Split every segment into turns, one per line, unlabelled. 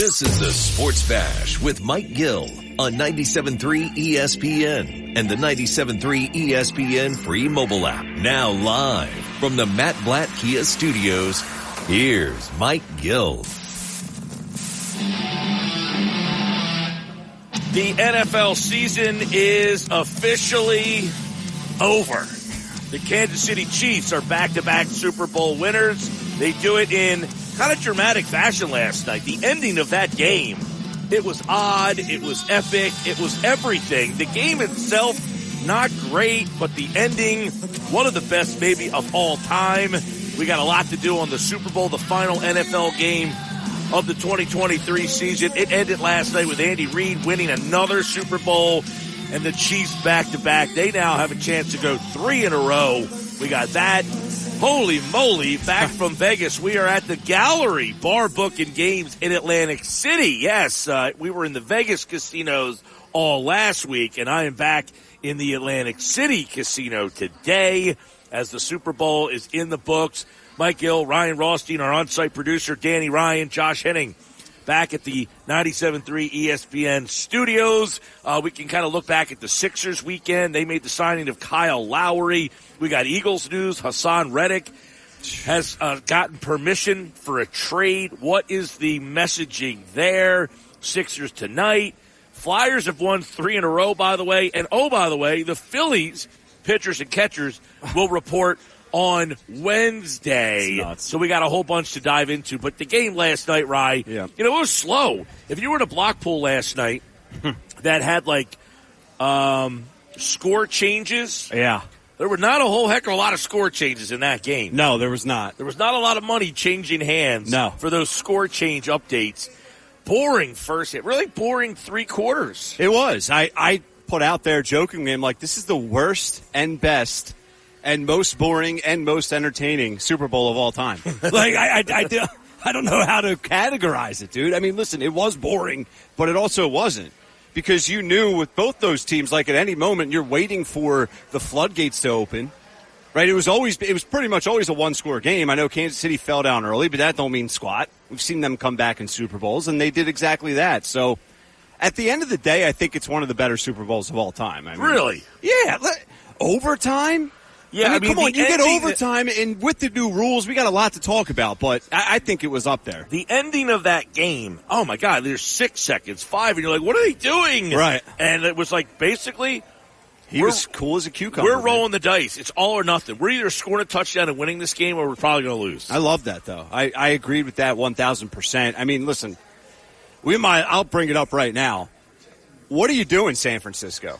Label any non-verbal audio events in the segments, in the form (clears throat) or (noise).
This is the Sports Bash with Mike Gill on 97.3 ESPN and the 97.3 ESPN free mobile app. Now live from the Matt Blatt Kia Studios, here's Mike Gill.
The NFL season is officially over. The Kansas City Chiefs are back-to-back Super Bowl winners. They do it in kind of dramatic fashion last night. The ending of that game, it was odd, it was epic, it was everything. The game itself, not great, but the ending, one of the best maybe of all time. We got a lot to do on the Super Bowl, the final NFL game of the 2023 season. It ended last night with Andy Reid winning another Super Bowl and the Chiefs back to back. They now have a chance to go three in a row. We got that. Holy moly, back (laughs) from Vegas. We are at the gallery bar Book and games in Atlantic City. Yes, uh, we were in the Vegas casinos all last week and I am back in the Atlantic City casino today as the Super Bowl is in the books. Mike Gill, Ryan Rothstein, our on-site producer, Danny Ryan, Josh Henning back at the 97.3 ESPN studios. Uh, we can kind of look back at the Sixers weekend. They made the signing of Kyle Lowry. We got Eagles news. Haason Reddick has uh, gotten permission for a trade. What is the messaging there? Sixers tonight. Flyers have won three in a row, by the way. And oh, by the way, the Phillies pitchers and catchers will report on Wednesday. So we got a whole bunch to dive into. But the game last night, Rye,
Yeah.
you know, it was slow. If you were in a block pool last night that had like um, score changes,
Yeah.
there were not a whole heck of a lot of score changes in that game.
No, there was not.
There was not a lot of money changing hands
No.
for those score change updates. Boring first hit, really boring three quarters.
It was. I, I put out there jokingly, I'm like, this is the worst and best and most boring and most entertaining Super Bowl of all time. (laughs) like, I, I, I, do- I don't know how to categorize it, dude. I mean, listen, it was boring, but it also wasn't. Because you knew with both those teams, like at any moment, you're waiting for the floodgates to open. Right? It was always, it was pretty much always a one score game. I know Kansas City fell down early, but that don't mean squat. We've seen them come back in Super Bowls, and they did exactly that. So, at the end of the day, I think it's one of the better Super Bowls of all time. I mean,
Really?
Yeah. Overtime?
Yeah,
I mean,
I mean,
come on,
the
you get
ending-
overtime, and with the new rules, we got a lot to talk about, but I, I think it was up there.
The ending of that game, oh my God, there's six seconds, five, and you're like, what are they doing?
Right.
And it was like, basically,
He
We're-
was cool as a cucumber.
we're
man.
rolling the dice. It's all or nothing. We're either scoring a touchdown and winning this game, or we're probably going to lose.
I love that though. I, I agreed with that one thousand percent. I mean, listen, we might. I'll bring it up right now. What are you doing, San Francisco?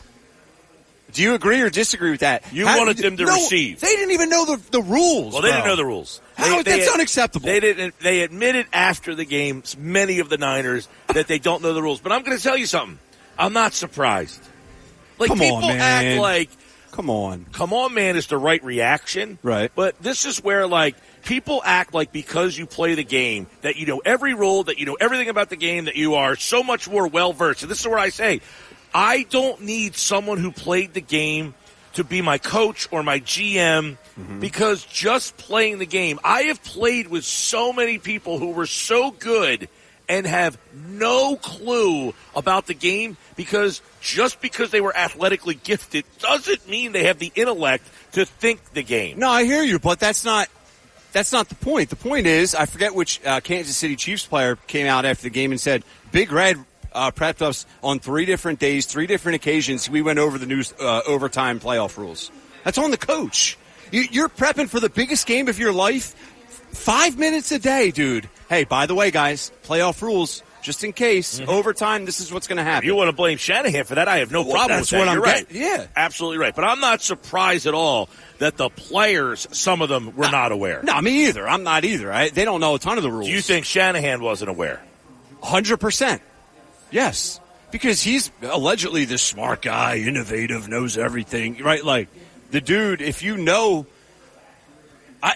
Do you agree or disagree with that?
You
How-
wanted them to
no,
receive.
They didn't even know the, the rules.
Well, they didn't know the rules.
How?
They- they
That's
had-
unacceptable.
They didn't. They admitted after the game, many of the Niners, that they don't know the rules. But I'm going to tell you something. I'm not surprised. Like
Come on,
people
man.
act like
Come on.
come on man is the right reaction.
Right.
But this is where like people act like because you play the game that you know every rule, that you know everything about the game, that you are so much more well versed. And this is where I say, I don't need someone who played the game to be my coach or my GM because just playing the game, I have played with so many people who were so good and have no clue about the game because just because they were athletically gifted doesn't mean they have the intellect to think the game.
No, I hear you, but that's not that's not the point. The point is, I forget which uh, Kansas City Chiefs player came out after the game and said, "Big Red uh, prepped us on three different days, three different occasions. We went over the new uh, overtime playoff rules. That's on the coach. You, you're prepping for the biggest game of your life, five minutes a day, dude. Hey, by the way, guys, playoff rules." Just in case overtime, this is what's going to happen.
If you want to blame Shanahan for that, I have no
Well,
problem
that's
with that.
what I'm
You're right.
getting- yeah.
Absolutely right. But I'm not surprised at all that the players, some of them, were not aware.
no, me either. I'm not either. I, they don't know a ton of the rules.
Do you think Shanahan wasn't aware?
Hundred percent. Yes, because he's allegedly the smart guy, innovative, knows everything. Right? Like the dude. If you know,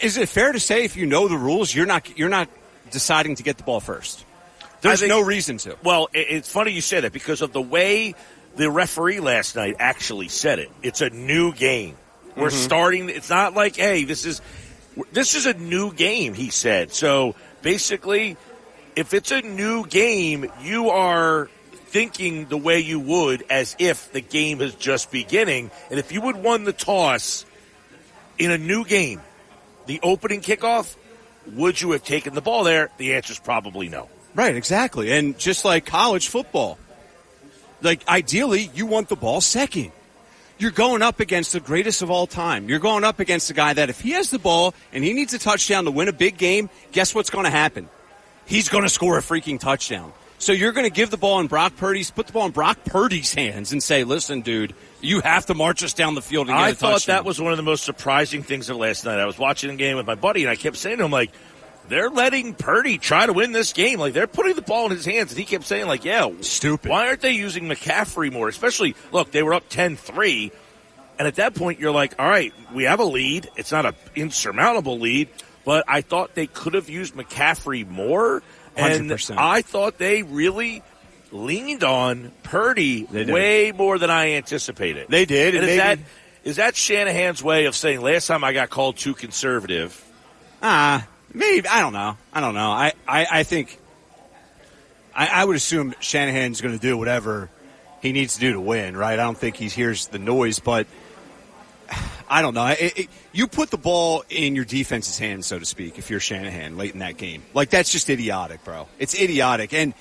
is it fair to say if you know the rules, you're not you're not deciding to get the ball first? There's
think-
no reason to.
Well, it's funny you say that because of the way the referee last night actually said it. It's a new game. We're
Mm-hmm.
starting. It's not like, hey, this is this is a new game. He said. So basically, if it's a new game, you are thinking the way you would as if the game is just beginning. And if you would won the toss in a new game, the opening kickoff, would you have taken the ball there? The answer is probably no.
Right, exactly. And just like college football, like ideally you want the ball second. You're going up against the greatest of all time. You're going up against a guy that if he has the ball and he needs a touchdown to win a big game, guess what's going to happen? He's going to score a freaking touchdown. So you're going to give the ball in Brock Purdy's, put the ball in Brock Purdy's hands and say, listen, dude, you have to march us down the field and get
I thought
touchdown.
that was one of the most surprising things of last night. I was watching the game with my buddy and I kept saying to him, like, they're letting Purdy try to win this game. Like, they're putting the ball in his hands. And he kept saying, like, yeah,
Stupid.
Why aren't they using McCaffrey more? Especially, look, they were up 10-3. And at that point, you're like, all right, we have a lead. It's not an insurmountable lead, but I thought they could have used McCaffrey more. And
100%.
I thought they really leaned on Purdy way more than I anticipated.
They did,
And
and
is
maybe-
that is that Shanahan's way of saying last time I got called too conservative?
Ah, maybe I don't know. I don't know. I I, I think I, I would assume Shanahan's going to do whatever he needs to do to win. Right? I don't think he hears the noise, but I don't know. It, it, you put the ball in your defense's hands, so to speak, if you're Shanahan late in that game. Like that's just idiotic, bro. It's idiotic. And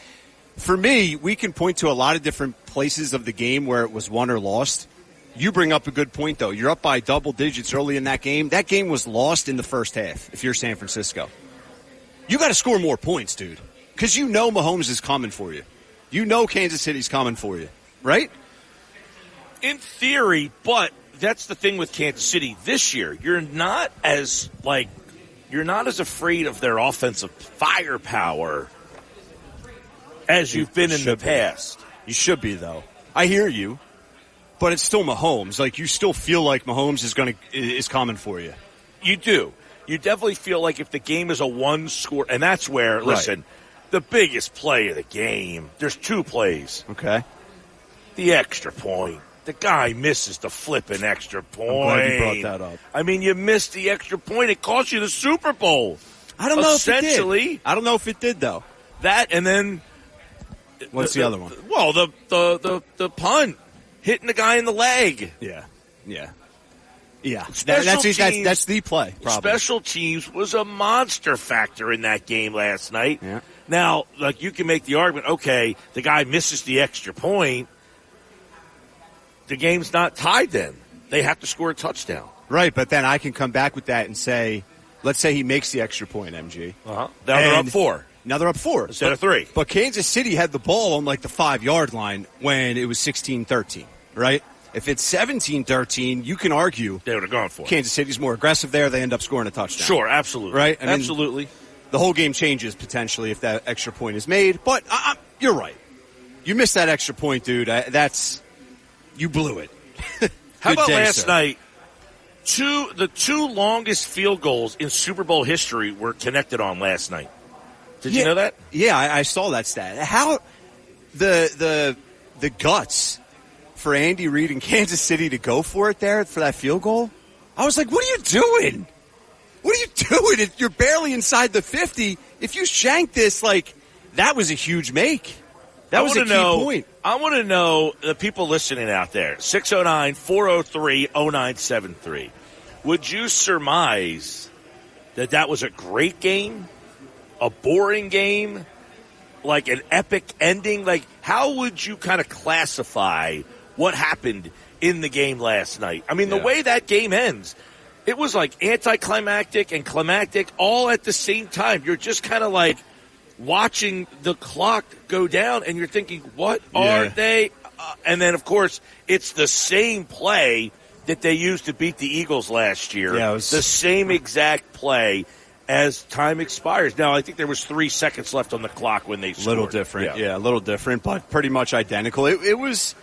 for me, we can point to a lot of different places of the game where it was won or lost. You bring up a good point, though. You're up by double digits early in that game. That game was lost in the first half. If you're San Francisco, you got to score more points, dude, because you know Mahomes is coming for you. You know Kansas City's coming for you, right?
In theory, but that's the thing with Kansas City this year. You're not as like you're not as afraid of their offensive firepower as you've been in the
be.
past.
You should be though. I hear you, but it's still Mahomes. Like you still feel like Mahomes is going to is coming for you.
You do. You definitely feel like if the game is a one score, and that's where, listen, the biggest play of the game, there's two plays.
Okay.
The extra point. The guy misses the flipping extra point.
glad you brought that up.
I mean, you missed the extra point. It cost you the Super Bowl.
I don't know if it
Essentially.
I don't know if it did though.
that and then
What's the, other one?
Well, the, the the the punt hitting the guy in the leg.
Yeah. Yeah. Yeah. That- that's, that's that's the play. Probably.
Special teams was a monster factor in that game last night.
Yeah.
Now, like you can make the argument, okay, the guy misses the extra point. The game's not tied then. They have to score a touchdown.
Right, but then I can come back with that and say, let's say he makes the extra point, MG.
Uh-huh. Now they're up four.
Now they're up four.
Instead
but,
of three.
But Kansas City had the ball on like the five yard line when it was 16 13, right? If it's 17 13, you can argue
They would have gone for it.
Kansas City's more aggressive there. They end up scoring a touchdown.
Sure, absolutely.
Right? I mean-
absolutely.
The whole game changes potentially if that extra point is made. But you're right. You missed that extra point, dude. I, that's. You blew it. (laughs)
How about
day,
last
sir.
night? Two the two longest field goals in Super Bowl history were connected on last night. Did you know that?
Yeah, I, I saw that stat. How the the the guts for Andy Reid in (laughs) Kansas City to go for it there for that field goal? I was like, what are you doing? What are you (laughs) doing? If You're barely inside the fifty. If you shank this, like that was a huge make. That
I
was a key
know,
point.
I want to know the people listening out there 609 403 0973. Would you surmise that that was a great game? A boring game? Like an epic ending? Like, how would you kind of classify what happened in the game last night? I mean, the way that game ends, it was like anticlimactic and climactic all at the same time. You're just kind of like watching the clock go down and you're thinking, what are
Yeah.
they? Uh, and then, of course, it's the same play that they used to beat the Eagles last year.
Yeah, was-
the same exact play as time expires. Now, I think there was three seconds left on the clock when they scored.
little different. Yeah. a little different, but pretty much identical. It, it was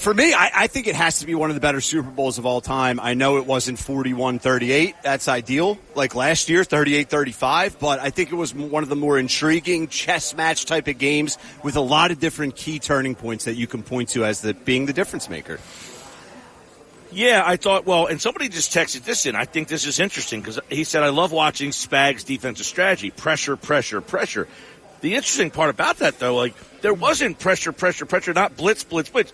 for me. I, I think it has to be one of the better Super Bowls of all time. I know it wasn't 41-38. That's ideal, like last year, 38-35. But I think it was one of the more intriguing chess match type of games with a lot of different key turning points that you can point to as the being the difference maker.
Yeah, I thought, well, and somebody just texted this in. I think this is interesting because he said, I love watching Spags' defensive strategy. Pressure, pressure, pressure. the interesting part about that, though, like there wasn't pressure, pressure, pressure, not blitz, blitz, blitz.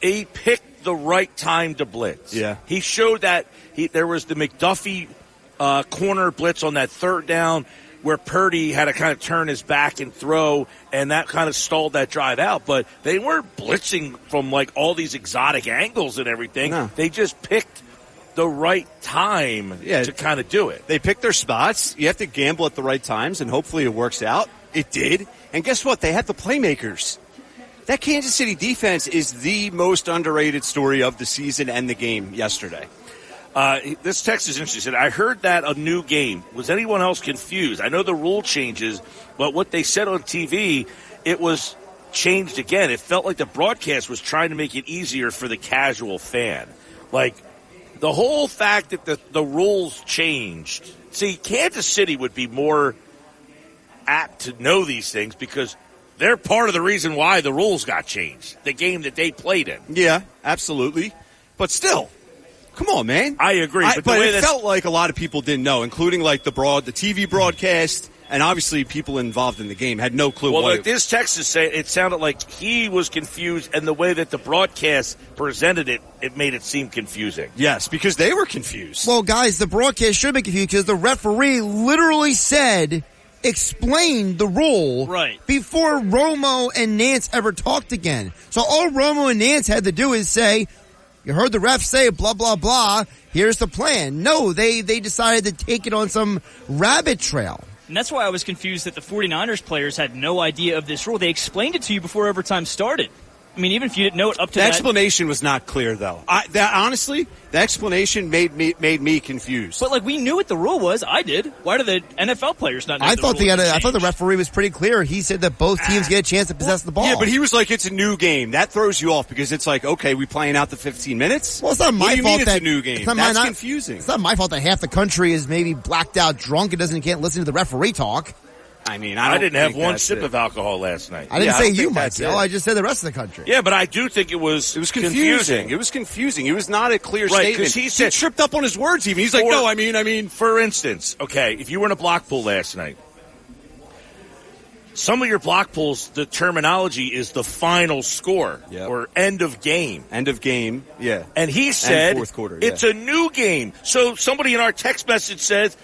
He picked the right time to blitz.
Yeah.
he showed that he there was the McDuffie uh, corner blitz on that third down where Purdy had to kind of turn his back and throw, and that kind of stalled that drive out. But they weren't blitzing from like all these exotic angles and everything.
No.
They just picked the right time
Yeah.
to kind of do it.
They picked their spots. You have to gamble at the right times, and hopefully it works out. It did. And guess what? They had the playmakers. That Kansas City defense is the most underrated story of the season and the game yesterday.
Uh, this text is interesting. I heard that a new game. Was anyone else confused? I know the rule changes, but what they said on TV, it was changed again. It felt like the broadcast was trying to make it easier for the casual fan. Like, the whole fact that the, the rules changed. See, Kansas City would be more apt to know these things because they're part of the reason why the rules got changed. The game that they played in.
Yeah, absolutely. But still, come on, man.
I agree,
I-
but
but
the way
it felt like a lot of people didn't know, including like the broad, the TV broadcast, and obviously people involved in the game had no clue
Well,
what.
like
it-
this text is saying, it sounded like he was confused, and the way that the broadcast presented it, it made it seem confusing.
yes, because they were confused.
Well, guys, the broadcast should be confused because the referee literally said, explain the rule
Right.
before Romo and Nance ever talked again. So all Romo and Nance had to do is say, you heard the ref say blah, blah, blah. Here's the plan. No, they, they decided to take it on some rabbit trail.
And that's why I was confused that the 49ers players had no idea of this rule. They explained it to you before overtime started. I mean, even if you didn't know it up to
the
that.
explanation was not clear, though. I, that honestly, the explanation made me made me confused.
But like we knew what the rule was. I did. Why do the NFL players not know?
I
the
thought
rule
the
had
I thought the referee was pretty clear. He said that both ah. teams get a chance to possess the ball.
Yeah, but he was like, "It's a new game." That throws you off because it's like, okay, we playing out the 15 minutes.
Well, it's not my
what do
fault
mean it's
that
a new game.
It's not my-
That's
not-
confusing.
It's not my fault that half the country is maybe blacked out, drunk, and doesn't can't listen to the referee talk.
I mean, I,
I,
don't
didn't have one sip
it.
of alcohol last night.
I didn't
Yeah,
say
don't
you,
think that's
Michael. I just said the rest of the country.
yeah, but I do think it was
It was confusing. It was confusing. It was not a clear
Right, 'cause
statement.
he said-
tripped up on his words. Even he's like,
For-
"No, I mean, I mean."
For instance, okay, if you were in a block pool last night, some of your block pools, the terminology is the final score
Yep.
or end of game.
End of game. Yeah.
And he said
fourth quarter,
it's
yeah.
a new game. So somebody in our text message says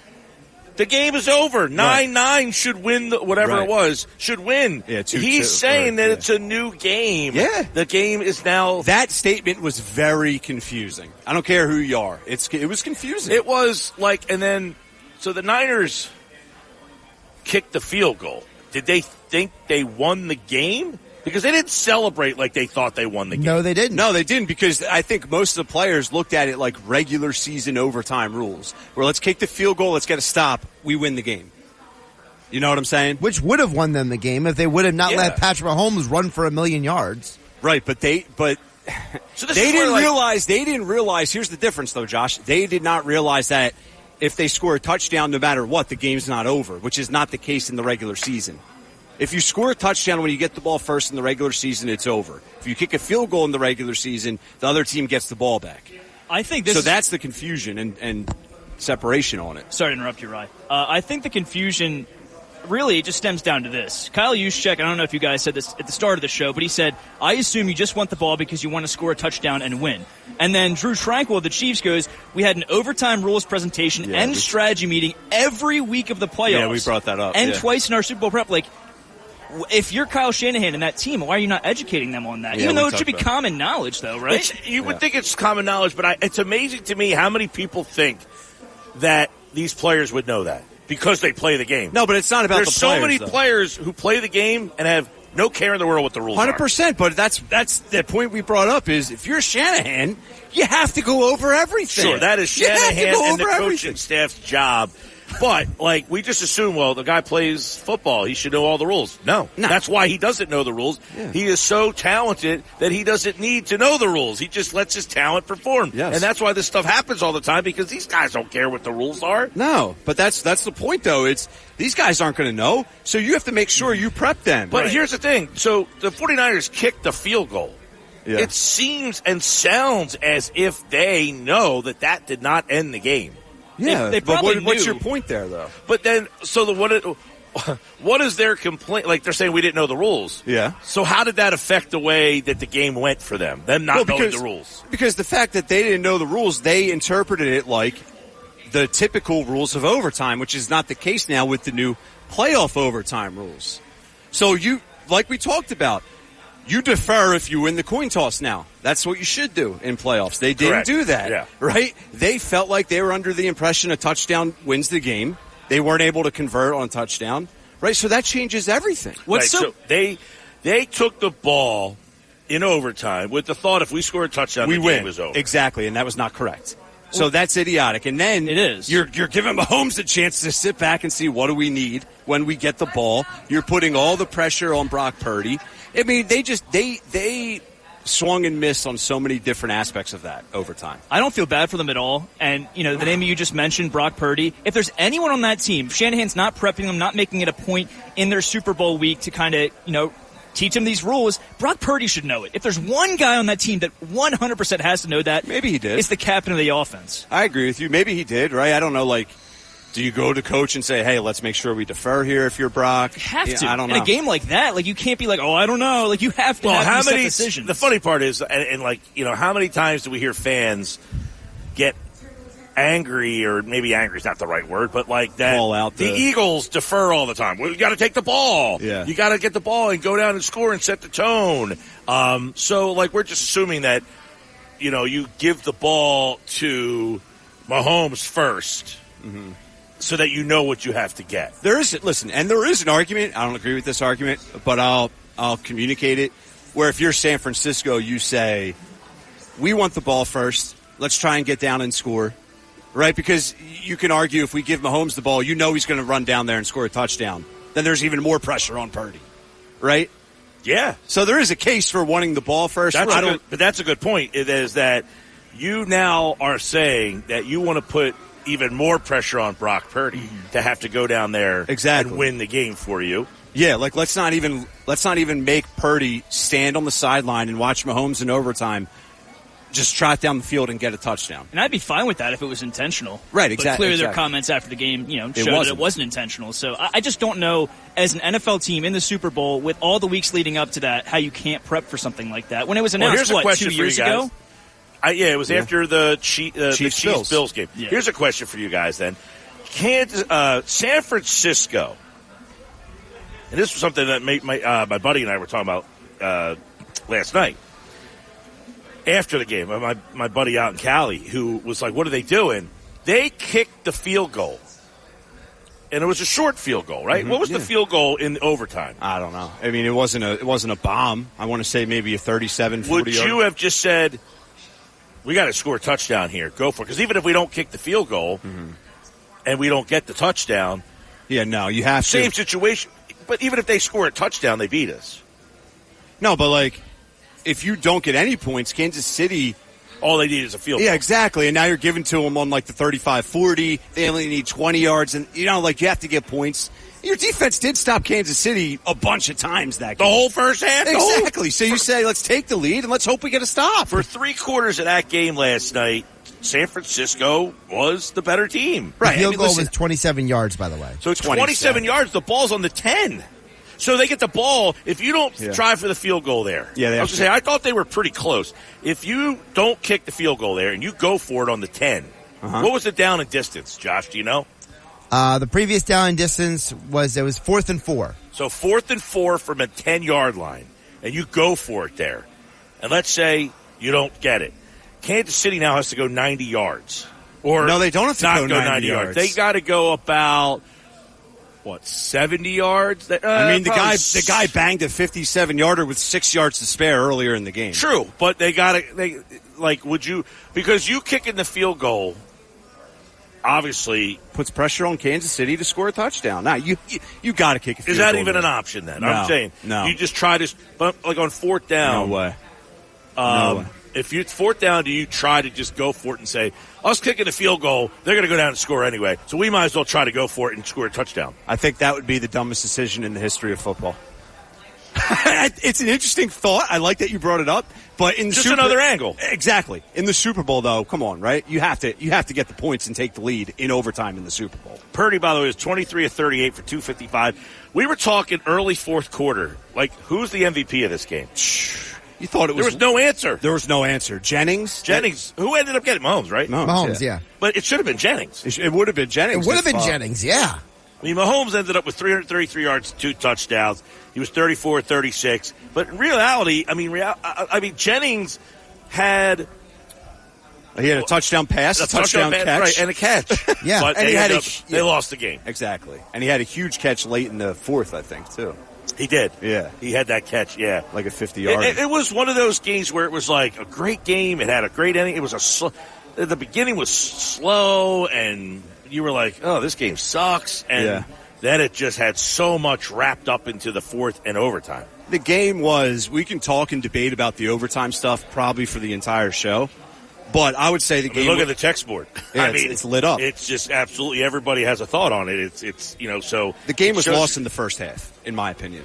the game is over. Nine nine should win the, whatever
Right.
it was should win.
Yeah, two-
He's
two,
saying
or-
that
yeah.
it's a new game.
Yeah.
the game is now.
That statement was very confusing. I don't care who you are. It's it was confusing.
It was like, and then so the Niners kicked the field goal. Did they think they won the game? Because they didn't celebrate like they thought they won the game.
No, they didn't.
No, they didn't because I think most of the players looked at it like regular season overtime rules. Where let's kick the field goal, let's get a stop, we win the game. You know what I'm saying?
Which would have won them the game if they would have not
Yeah.
let Patrick Mahomes run for a million yards.
Right, but they but (laughs)
So this
they
is
didn't
like,
realize they didn't realize here's the difference though, Josh. They did not realize that if they score a touchdown no matter what, the game's not over, which is not the case in the regular season. If you score a touchdown when you get the ball first in the regular season, it's over. If you kick a field goal in the regular season, the other team gets the ball back.
I think this.
so
is-
that's the confusion and, and separation on it.
Sorry to interrupt you, Rye. Uh, I think the confusion really it just stems down to this. Kyle Juszczyk, I don't know if you guys said this at the start of the show, but he said, I assume you just want the ball because you want to score a touchdown and win. And then Drue Tranquill of the Chiefs goes, we had an overtime rules presentation
Yeah,
and strategy meeting every week of the playoffs.
Yeah, we brought that up,
And
yeah.
twice in our Super Bowl prep. Like, if you're Kyle Shanahan and that team, why are you not educating them on that?
Yeah,
Even though it should be common knowledge, though, right?
It's, you would think it's common knowledge, but I, it's amazing to me how many people think that these players would know that because they play the game.
No, but it's not about
There's
the
so many
though.
players who play the game and have no care in the world what the rules
Hundred
are.
percent, but that's that's the point we brought up is if you're Shanahan, you have to go over everything.
Sure, that is
You have to
Shanahan
go
and the
over
coaching
everything.
staff's job. But like we just assume, well, the guy plays football; he should know all the rules. No,
No.
that's why he doesn't know the rules.
Yeah.
He is so talented that he doesn't need to know the rules. He just lets his talent perform,
Yes.
and that's why this stuff happens all the time because these guys don't care what the rules are.
No, but that's that's the point though. It's these guys aren't going to know, so you have to make sure you prep them.
But here's the thing: so the 49ers kicked the field goal.
Yeah.
It seems and sounds as if they know that that did not end the game.
Yeah,
they
but
probably
what, what's your point there though?
But then, so the what? It, (laughs) what is their complaint? Like they're saying we didn't know the rules.
Yeah.
So how did that affect the way that the game went for them? Them not
Well,
knowing the rules.
Because the fact that they didn't know the rules, they interpreted it like the typical rules of overtime, which is not the case now with the new playoff overtime rules. So you, like we talked about, you defer if you win the coin toss now. That's what you should do in playoffs. They didn't
Correct.
do that.
Yeah.
Right? They felt like they were under the impression a touchdown wins the game. They weren't able to convert on a touchdown. Right? So that changes everything.
What's
Right,
so,
they they took the ball in overtime with the thought if we score a touchdown,
we
the
win
game was over.
exactly, and that was not correct. So that's idiotic. And then
It is.
You're you're giving Mahomes a chance to sit back and see what do we need when we get the ball. You're putting all the pressure on Brock Purdy. I mean, they just they they swung and missed on so many different aspects of that over time.
I don't feel bad for them at all. And, you know, the name you just mentioned, Brock Purdy, if there's anyone on that team, Shanahan's not prepping them, not making it a point in their Super Bowl week to kind of, you know, teach him these rules, Brock Purdy should know it. If there's one guy on that team that 100% has to know that,
Maybe he did.
It's the captain of the offense.
I agree with you. Maybe he did, right? I don't know. Like, do you go to coach and say, "Hey, let's make sure we defer here"? If you're Brock,
You have
Yeah,
to.
I don't know.
In a game like that, like you can't be like, oh, I don't know. Like you have to
Well,
have
how
these
many?
decisions.
The funny part is, and, and like you know, how many times do we hear fans get angry, or maybe angry is not the right word, but like that
Call out
the,
the-
Eagles defer all the time. Well, you got to take the ball.
Yeah.
you got to get the ball and go down and score and set the tone. Um, so like we're just assuming that you know you give the ball to Mahomes 1st
Mm-hmm.
so that you know what you have to get.
There is listen, and there is an argument. I don't agree with this argument, but I'll I'll communicate it. Where if you're San Francisco, you say, "We want the ball first. Let's try and get down and score." Right? Because you can argue if we give Mahomes the ball, you know he's going to run down there and score a touchdown. Then there's even more pressure on Purdy. Right?
Yeah,
So there is a case for wanting the ball first.
That's
I don't.
good, but that's a good point. It is that you now are saying that you want to put even more pressure on Brock Purdy mm-hmm. to have to go down there
Exactly.
and win the game for you.
Yeah, like let's not even let's not even make Purdy stand on the sideline and watch Mahomes in overtime. Just trot down the field and get a touchdown.
And I'd be fine with that if it was intentional.
Right, exactly.
But
exact-
clearly their comments after the game, you know, showed that it wasn't intentional. So I, I just don't know, as an NFL team in the Super Bowl, with all the weeks leading up to that, how you can't prep for something like that. When it was
Well,
announced,
here's a
what,
question
two
for you
years
guys.
ago?
I, yeah, it was after the, Chief, uh, the
Chiefs
Chiefs
Bills.
Bills game.
Yeah.
Here's a question for you guys then. Kansas, uh, San Francisco, and this was something that made my, uh, my buddy and I were talking about uh, last night. After the game, my, my buddy out in Cali, who was like, What are they doing? They kicked the field goal. And it was a short field goal, right? What was the field goal in overtime?
I don't know. I mean, it wasn't a it wasn't a bomb. I want to say maybe a 37, 40
Would you have just said, "We got to score a touchdown here. Go for it"? Because even if we don't kick the field goal
Mm-hmm.
and we don't get the touchdown,
yeah, no, you have
same
to.
situation. But even if they score a touchdown, they beat us.
No, but like, if you don't get any points, Kansas City.
All they need is a field
Yeah, exactly. And now you're giving to them on like the 35, 40. They only need 20 yards, and you know, like you have to get points. Your defense did stop Kansas City a bunch of times that game.
The whole first half. the whole-
Exactly. So you say, let's take the lead and let's hope we get a stop.
for three quarters of that game last night, San Francisco was the better team.
right. I
Field
mean,
goal
listen,
was 27 yards, by the way.
So
27.
27 yards, the ball's on the 10. So they get the ball. If you don't
Yeah.
try for the field goal there,
Yeah,
I was going to say, I thought they were pretty close. If you don't kick the field goal there and you go for it on the 10,
Uh-huh.
what was the down and distance, Josh? Do you know?
Uh, the previous down and distance was, it was fourth and four.
So fourth and four from a 10 yard line, and you go for it there. And let's say you don't get it. Kansas City now has to go 90 yards. Or
No, they don't have to
not
go 90 yards.
They got to go about, what, 70 yards? That- uh,
I mean, the guy
s-
the guy banged a 57 yarder with six yards to spare earlier in the game.
True, but they got to, they, like, would you, because you kicking the field goal, obviously,
Puts pressure on Kansas City to score a touchdown. Now you you, you got to kick a field
is that
goal
even
there.
an option then?
No,
I'm saying,
no.
you just try to, but like on fourth down,
No way.
Um,
way.
If you fourth down, do you try to just go for it and say, "Us kicking the field goal, they're going to go down and score anyway, so we might as well try to go for it and score a touchdown."
I think that would be the dumbest decision in the history of football. (laughs) it's an interesting thought. I like that you brought it up. But in the
Just
Super-
another angle.
Exactly. In the Super Bowl, though, come on, right? You have to you have to get the points and take the lead in overtime in the Super Bowl.
Purdy, by the way, was 23 of 38 for 255. We were talking early fourth quarter. Like, who's the MVP of this game? (sighs) (sighs) (sighs)
You thought it was.
There
was,
was no answer.
there was no answer. Jennings,
Jennings, who ended up getting Mahomes, right?
Mahomes,
Mahomes, yeah.
But it should have been Jennings.
It, sh- it would have been Jennings.
It would have been Jennings, yeah.
I mean, Mahomes ended up with 333 yards, two touchdowns. He was 34 36. But in reality, I mean, real, I, I mean, Jennings had
He had a touchdown pass, a, touchdown,
pass,
catch,
right, and a catch. (laughs)
Yeah,
but
and
they,
he had
ended
a-
up- they lost the game.
exactly. And he had a huge catch late in the fourth, I think, too,
He did.
Yeah.
he had that catch. Yeah,
like a fifty
It,
yard.
it, it was one of those games where it was like a great game. It had a great ending. It was a sl- the beginning was slow, and you were like, "Oh, this game sucks." And
Yeah.
then it just had so much wrapped up into the fourth and overtime.
the game was. We can talk and debate about the overtime stuff probably for the entire show, but I would say the
I mean,
game.
look at the text board. (laughs)
Yeah,
I
it's-
mean,
it's lit up.
It's just absolutely everybody has a thought on it. It's it's you know so
the game was
shows-
lost in the first half, in my opinion.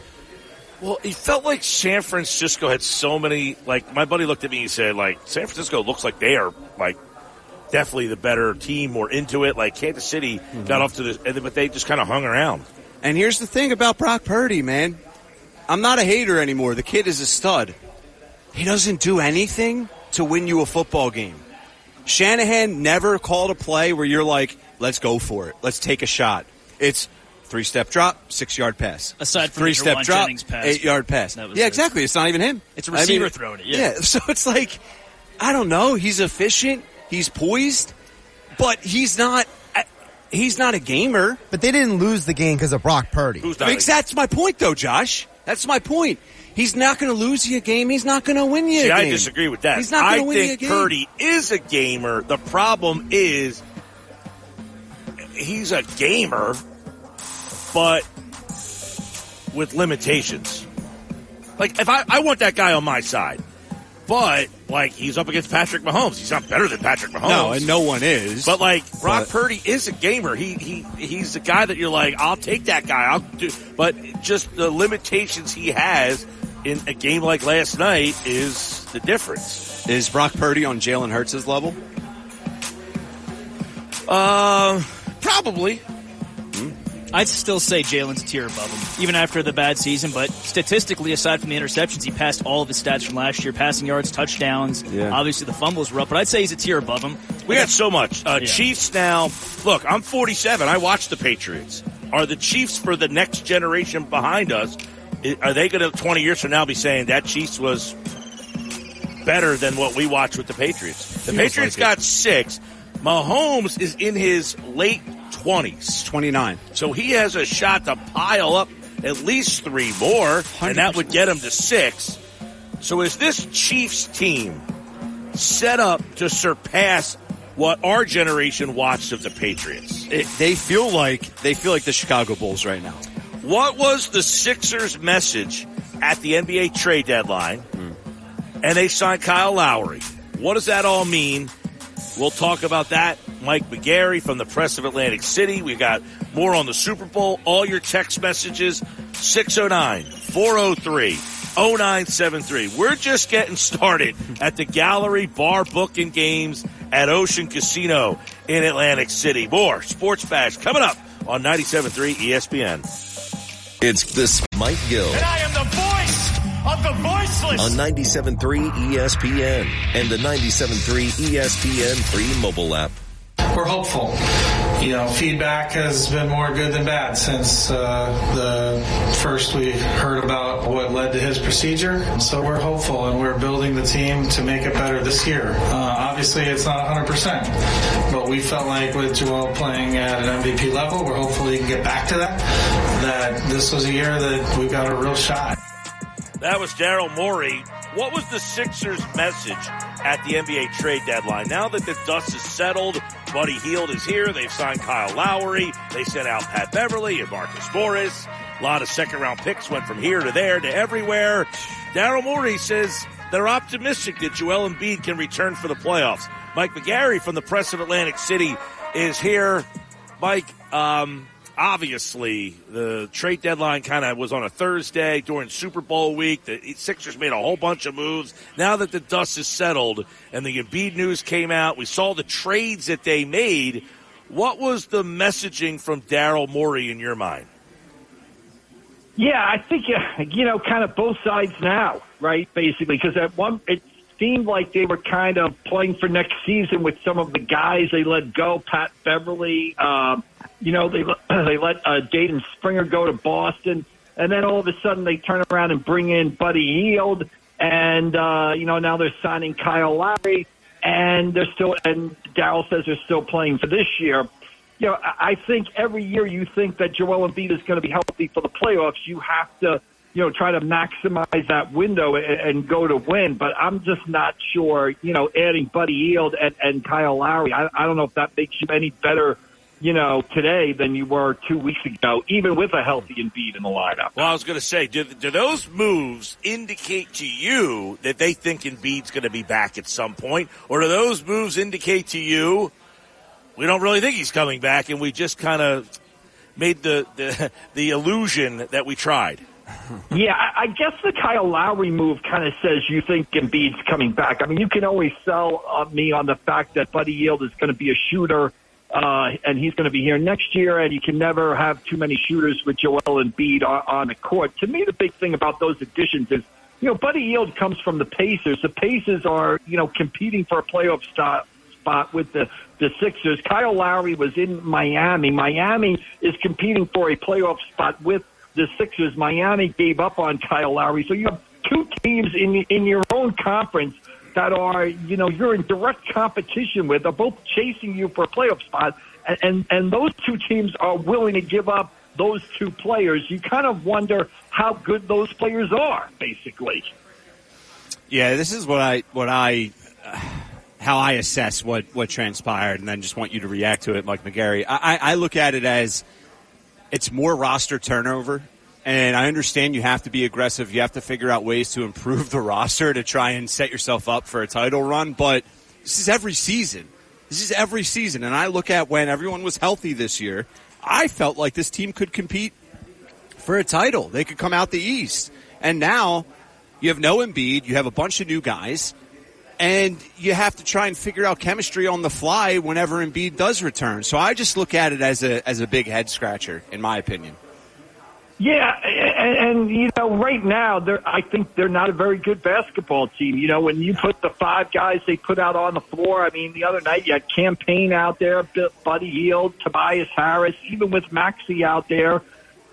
Well, it felt like San Francisco had so many. Like my buddy looked at me and said, like San Francisco looks like they are like definitely the better team, more into it. Like Kansas City
Mm-hmm.
got off to the, but they just kind of hung around.
And here's the thing about Brock Purdy, man. I'm not a hater anymore. The kid is a stud. He doesn't do anything to win you a football game. Shanahan never called a play where you're like, let's go for it. Let's take a shot. It's three step drop, six yard pass.
Aside from
three
the
step
Jauan
drop,
Jennings pass.
eight yard pass. Yeah,
it.
exactly. It's not even him.
It's a receiver
mean,
throwing it, yeah. (laughs)
So it's like, I don't know. He's efficient. He's poised, but he's not. He's not a gamer.
But they didn't lose the game because of Brock Purdy.
Who's
that's my point, though, Josh. That's my point. He's not going to lose you a game. He's not going to win you
See,
a
I
game.
disagree with that.
He's not going to win you a game.
I think
game.
Purdy is a gamer. The problem is he's a gamer, but with limitations. Like if I, I want that guy on my side, but like he's up against Patrick Mahomes. He's not better than Patrick Mahomes.
No, and no one is.
But like Brock
But-
Purdy is a gamer. He he he's the guy that you're like, I'll take that guy. I'll do. But just the limitations he has in a game like last night is the difference.
is Brock Purdy on Jalen Hurts' level?
Uh, probably.
I'd still say Jalen's a tier above him, even after the bad season. But statistically, aside from the interceptions, he passed all of his stats from last year: passing yards, touchdowns.
Yeah.
Obviously, the fumbles were up, but I'd say he's a tier above him.
We got so much. Uh,
Yeah.
Chiefs now. Look, I'm 47. I watch the Patriots. Are the Chiefs for the next generation behind us? I- Are they going to 20 years from now be saying that Chiefs was better than what we watched with the Patriots? The
Feels
Patriots
like it.
got six. Mahomes is in his late 20s.
29.
So he has a shot to pile up at least three more, and that would get him to six. So is this Chiefs team set up to surpass what our generation watched of the Patriots?
It, they feel like they feel like the Chicago Bulls right now.
What was the Sixers' message at the NBA trade deadline? And they signed Kyle Lowry. What does that all mean? We'll talk about that. Mike McGarry from the Press of Atlantic City. We got more on the Super Bowl. All your text messages 609 403 0973. We're just getting started at the Gallery Bar Booking Games at Ocean Casino in Atlantic City. More Sports Bash coming up on 97.3 ESPN.
It's this Mike Gill
And I am the voice of the voiceless.
on 97.3 ESPN and the 97.3 ESPN free mobile app.
We're hopeful. You know, feedback has been more good than bad since uh, the first we heard about what led to his procedure. So we're hopeful and we're building the team to make it better this year. Uh, obviously, it's not 100%, but we felt like with Joel playing at an MVP level, we're hopeful he can get back to that. That this was a year that we got a real shot.
That was Daryl Morey. What was the Sixers' message at the NBA trade deadline? Now that the dust is settled, Buddy Hield is here. They've signed Kyle Lowry. They sent out Pat Beverley and Marcus Morris. A lot of second round picks went from here to there to everywhere. Daryl Morey says they're optimistic that Joel Embiid can return for the playoffs. Mike McGarry from the Press of Atlantic City is here. Mike, um, obviously the trade deadline kind of was on a Thursday during Super Bowl week. The Sixers made a whole bunch of moves. Now that the dust is settled and the Embiid news came out, we saw the trades that they made. What was the messaging from Daryl Morey in your mind?
Yeah, I think uh, you know, kind of both sides now, right? Basically, because at one it seemed like they were kind of playing for next season with some of the guys they let go. Pat Beverley. um, you know, they (clears throat) they let uh, Jaden Springer go to Boston, and then all of a sudden they turn around and bring in Buddy Hield, and uh, you know now they're signing Kyle Lowry, and they're still and Daryl says they're still playing for this year you know, I think every year you think that Joel Embiid is going to be healthy for the playoffs, you have to, you know, try to maximize that window and, and go to win. But I'm just not sure, you know, adding Buddy Hield and, and Kyle Lowry, I, I don't know if that makes you any better, you know, today than you were two weeks ago, even with a healthy Embiid in the lineup.
Well, I was going to say, do, do those moves indicate to you that they think Embiid's going to be back at some point, or do those moves indicate to you? we don't really think he's coming back, and we just kind of made the, the (laughs) the illusion that we tried.
yeah, I guess the Kyle Lowry move kind of says you think Embiid's coming back. I mean, you can always sell uh, me on the fact that Buddy Hield is going to be a shooter, uh, and he's going to be here next year, and you can never have too many shooters with Joel Embiid on, on the court. To me, the big thing about those additions is, you know, Buddy Hield comes from the Pacers. The Pacers are, you know, competing for a playoff spot spot with the the Sixers. Kyle Lowry was in Miami. Miami is competing for a playoff spot with the Sixers. Miami gave up on Kyle Lowry. So you have two teams in in your own conference that are, you know, you're in direct competition with. They're both chasing you for a playoff spot, and and, and those two teams are willing to give up those two players. You kind of wonder how good those players are, basically.
Yeah, this is what I what I. How I assess what, what transpired and then just want you to react to it, Mike McGarry. I, I look at it as it's more roster turnover. And I understand you have to be aggressive. You have to figure out ways to improve the (laughs) roster to try and set yourself up for a title run. But this is every season. This is every season. And I look at when everyone was healthy this year, I felt like this team could compete for a title. They could come out the East. And now you have no Embiid. You have a bunch of new guys and you have to try and figure out chemistry on the fly whenever Embiid does return. So I just look at it as a as a big head scratcher, in my opinion.
Yeah, and, and you know, right now, they're I think they're not a very good basketball team. You know, when you put the five guys they put out on the floor, I mean, the other night you had Cam Payne out there, Buddy Hield, Tobias Harris, even with Maxey out there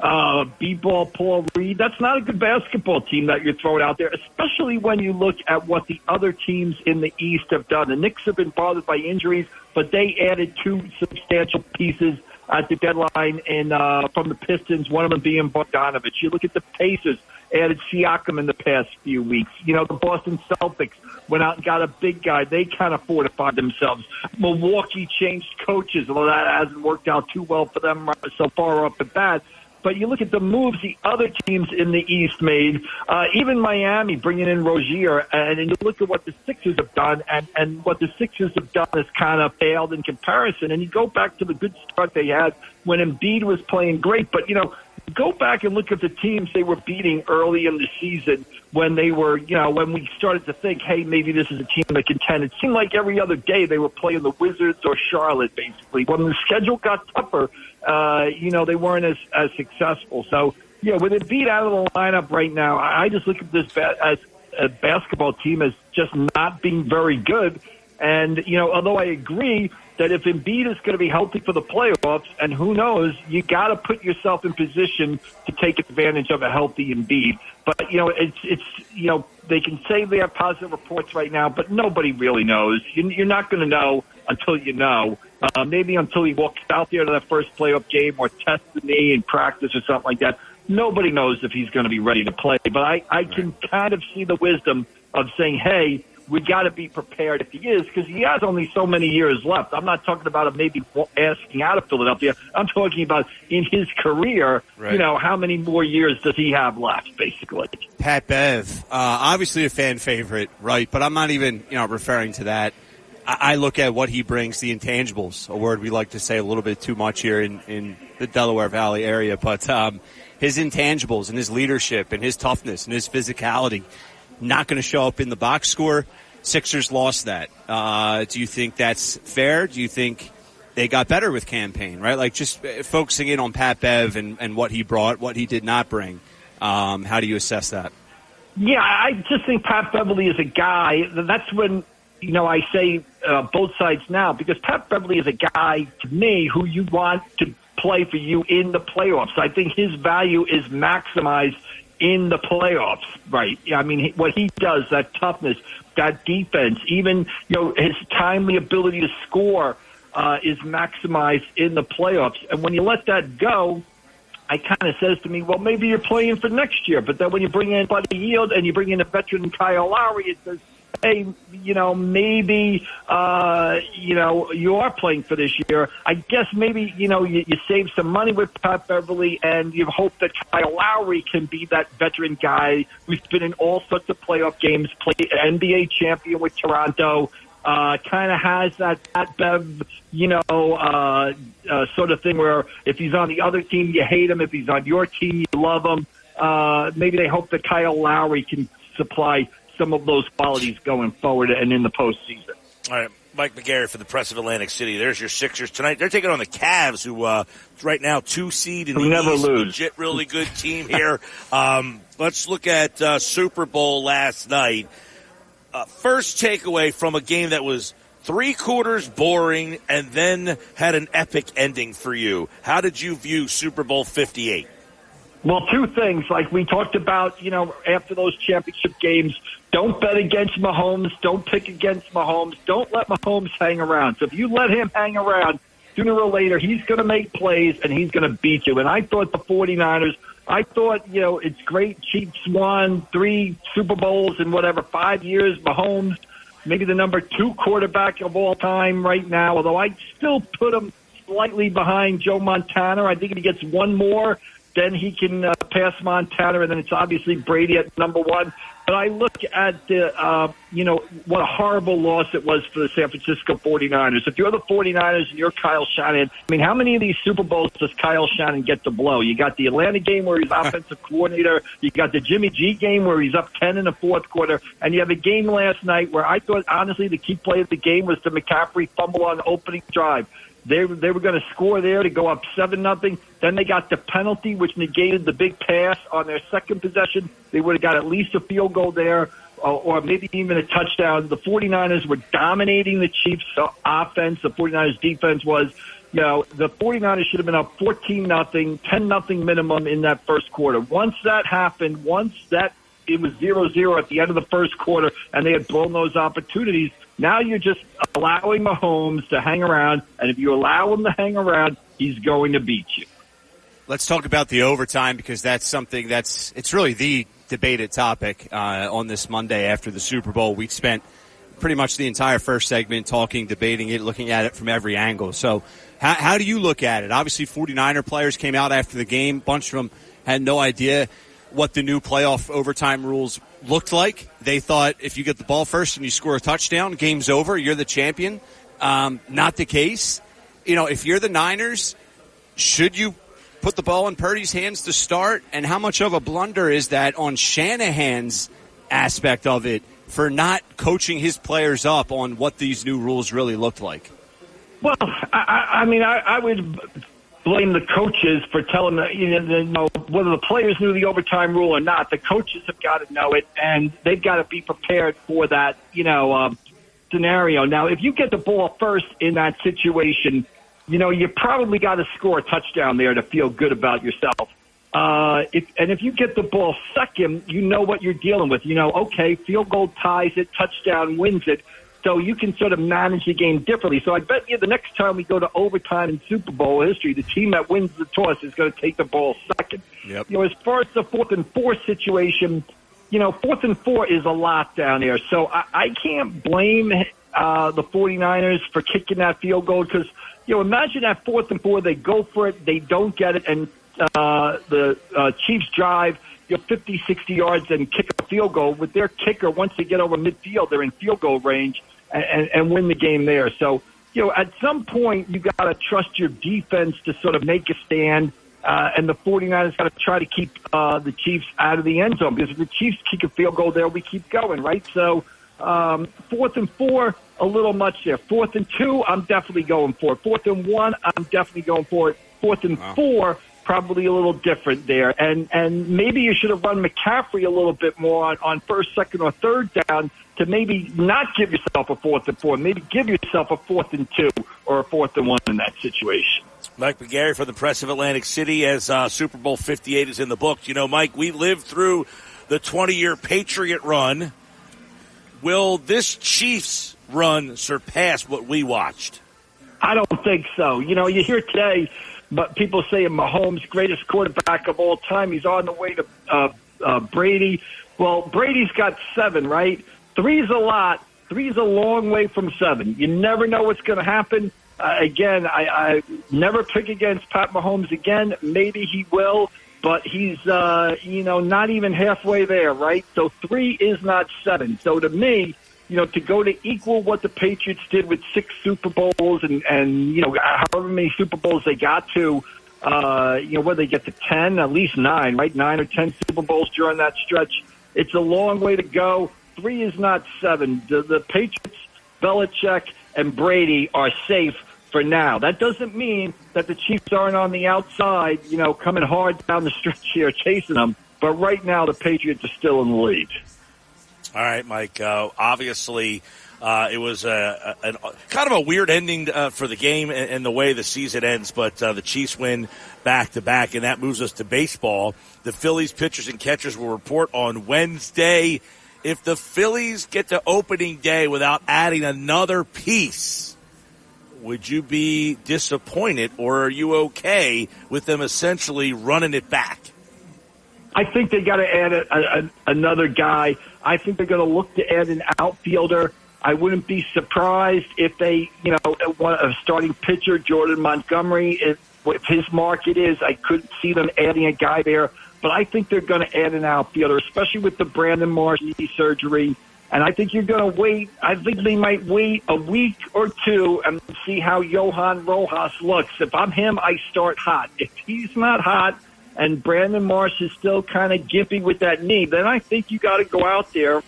uh, B-ball Paul Reed. That's not a good basketball team that you're throwing out there, especially when you look at what the other teams in the East have done. The Knicks have been bothered by injuries, but they added two substantial pieces at the deadline in, uh, from the Pistons, one of them being Bogdanovich. You look at the Pacers, added Siakam in the past few weeks. You know, the Boston Celtics went out and got a big guy. They kind of fortified themselves. Milwaukee changed coaches, although that hasn't worked out too well for them so far off the bat. But you look at the moves the other teams in the East made, uh, even Miami bringing in Rozier, and, and you look at what the Sixers have done, and, and what the Sixers have done has kind of failed in comparison. And you go back to the good start they had when Embiid was playing great, but you know, go back and look at the teams they were beating early in the season when they were, you know, when we started to think, hey, maybe this is a team that can contend. It seemed like every other day they were playing the Wizards or Charlotte, basically. When the schedule got tougher, uh, you know, they weren't as, as successful. So, yeah, with Embiid out of the lineup right now, I just look at this ba- as a basketball team as just not being very good. And, you know, although I agree that if Embiid is going to be healthy for the playoffs, and who knows, you got to put yourself in position to take advantage of a healthy Embiid. But, you know, it's, it's, you know, they can say they have positive reports right now, but nobody really knows. You're not going to know until you know. Uh, maybe until he walks out there to that first playoff game or tests the knee in practice or something like that. Nobody knows if he's going to be ready to play. But I, I can kind of see the wisdom of saying, hey, we got to be prepared if he is because he has only so many years left. I'm not talking about him maybe asking out of Philadelphia. I'm talking about in his career. Right. You know, how many more years does he have left? Basically,
Pat Bev, uh, obviously a fan favorite, right? But I'm not even you know referring to that. I look at what he brings, the intangibles, a word we like to say a little bit too much here in, in the Delaware Valley area, but um, his intangibles and his leadership and his toughness and his physicality not going to show up in the box score. Sixers lost that. Uh, do you think that's fair? Do you think they got better with Cam Payne, right? Like just uh, focusing in on Pat Bev and, and what he brought, what he did not bring. Um, how do you assess that?
Yeah, I just think Pat Beverley is a guy. That's when you know I say uh, both sides now because Pat Beverley is a guy to me who you want to play for you in the playoffs. I think his value is maximized in the playoffs. Right? I mean, what he does, that toughness, that defense, even you know his timely ability to score uh, is maximized in the playoffs. And when you let that go, it kind of says to me, well, maybe you're playing for next year. But then when you bring in Buddy Hield and you bring in a veteran Kyle Lowry, it says, hey, you know, maybe, uh, you know, you are playing for this year. I guess maybe, you know, you, you save some money with Pat Beverley and you hope that Kyle Lowry can be that veteran guy who's been in all sorts of playoff games, played NBA champion with Toronto, uh, kind of has that Pat Bev, you know, uh, uh, sort of thing where if he's on the other team, you hate him. If he's on your team, you love him. Uh, maybe they hope that Kyle Lowry can supply some of those qualities going forward and in the postseason.
All right. Mike McGarry for the Press of Atlantic City. There's your Sixers tonight. They're taking on the Cavs, who uh, right now two seed in the
never
East.
lose.
Legit, really good team here. (laughs) um, let's look at uh, Super Bowl last night. Uh, first takeaway from a game that was three quarters boring and then had an epic ending for you. How did you view Super Bowl 58?
Well, two things. Like we talked about, you know, after those championship games, don't bet against Mahomes. Don't pick against Mahomes. Don't let Mahomes hang around. So if you let him hang around, sooner or later, he's going to make plays and he's going to beat you. And I thought the 49ers, I thought, you know, it's great. Chiefs won three Super Bowls in whatever, five years. Mahomes, maybe the number two quarterback of all time right now, although I still put him slightly behind Joe Montana. I think if he gets one more, then he can uh, pass Montana, and then it's obviously Brady at number one. But I look at the, uh, you know, what a horrible loss it was for the San Francisco 49ers. If you're the 49ers and you're Kyle Shanahan, I mean, how many of these Super Bowls does Kyle Shanahan get to blow? You got the Atlanta game where he's (laughs) offensive coordinator. You got the Jimmy G game where he's up 10 in the fourth quarter. And you have a game last night where I thought, honestly, the key play of the game was the McCaffrey fumble on the opening drive. They they were going to score there to go up seven nothing. Then they got the penalty, which negated the big pass on their second possession. They would have got at least a field goal there, or, or maybe even a touchdown. The 49ers were dominating the Chiefs' uh, offense. The 49ers' defense was. You know, the 49ers should have been up 14 nothing, 10 nothing minimum in that first quarter. Once that happened, once that it was zero zero at the end of the first quarter, and they had blown those opportunities. Now you're just allowing Mahomes to hang around, and if you allow him to hang around, he's going to beat you.
Let's talk about the overtime because that's something that's it's really the debated topic uh, on this Monday after the Super Bowl. We spent pretty much the entire first segment talking, debating it, looking at it from every angle. So, how, how do you look at it? Obviously, 49er players came out after the game. A bunch of them had no idea what the new playoff overtime rules looked like. They thought if you get the ball first and you score a touchdown, game's over. You're the champion. Um, not the case. You know, if you're the Niners, should you put the ball in Purdy's hands to start? And how much of a blunder is that on Shanahan's aspect of it for not coaching his players up on what these new rules really looked like?
Well, I, I mean, I, I would blame the coaches for telling the, you know, whether the players knew the overtime rule or not. The coaches have got to know it, and they've got to be prepared for that, you know, um, scenario. Now, if you get the ball first in that situation, you know, you probably got to score a touchdown there to feel good about yourself. Uh, if, and if you get the ball second, you know what you're dealing with. You know, okay, field goal ties it, touchdown wins it. So you can sort of manage the game differently. So I bet you the next time we go to overtime in Super Bowl history, the team that wins the toss is going to take the ball second.
Yep.
You know, as far as the fourth and four situation, you know, fourth and four is a lot down there. So I, I can't blame uh, the 49ers for kicking that field goal because, you know, imagine that fourth and four, they go for it, they don't get it, and uh, the uh, Chiefs drive – you know, 50, 60 yards and kick a field goal. With their kicker, once they get over midfield, they're in field goal range and, and, and win the game there. So you know, at some point you got to trust your defense to sort of make a stand. Uh, and the 49ers got to try to keep uh, the Chiefs out of the end zone because if the Chiefs kick a field goal there, we keep going, right? So um, fourth and four, a little much there. Fourth and two, I'm definitely going for it. Fourth and one, I'm definitely going for it. Fourth and wow. four, probably a little different there. And and maybe you should have run McCaffrey a little bit more on, on first, second, or third down to maybe not give yourself a fourth and four. Maybe give yourself a fourth and two or a fourth and one in that situation.
Mike McGarry from the Press of Atlantic City as uh, Super Bowl 58 is in the books. You know, Mike, we lived through the 20 year Patriot run. Will this Chiefs run surpass what we watched?
I don't think so. You know, you hear today, but people saying Mahomes greatest quarterback of all time. He's on the way to uh, uh, Brady. Well, Brady's got seven, right? Three's a lot. Three's a long way from seven. You never know what's going to happen. Uh, again, I, I never pick against Pat Mahomes again. Maybe he will, but he's, uh, you know, not even halfway there, right? So three is not seven. So to me, you know, to go to equal what the Patriots did with six Super Bowls and, and, you know, however many Super Bowls they got to, uh, you know, where they get to 10, at least nine, right? Nine or 10 Super Bowls during that stretch. It's a long way to go. Three is not seven. The, the Patriots, Belichick, and Brady are safe for now. That doesn't mean that the Chiefs aren't on the outside, you know, coming hard down the stretch here, (laughs) chasing them. But right now, the Patriots are still in the lead.
All right, Mike. Uh, obviously, uh, it was a, a, a, kind of a weird ending uh, for the game and, and, the way the season ends, but uh, the Chiefs win back to back, and that moves us to baseball. The Phillies pitchers and catchers will report on Wednesday. If the Phillies get to opening day without adding another piece, would you be disappointed or are you okay with them essentially running it back?
I think they got to add a, a, another guy. I think they're going to look to add an outfielder. I wouldn't be surprised if they, you know, want a starting pitcher, Jordan Montgomery. If, if his market is, I could see them adding a guy there. But I think they're going to add an outfielder, especially with the Brandon Marsh knee surgery. And I think you're going to wait. I think they might wait a week or two and see how Johan Rojas looks. If I'm him, I start hot. If he's not hot and Brandon Marsh is still kind of gimpy with that knee, then I think you got to go out there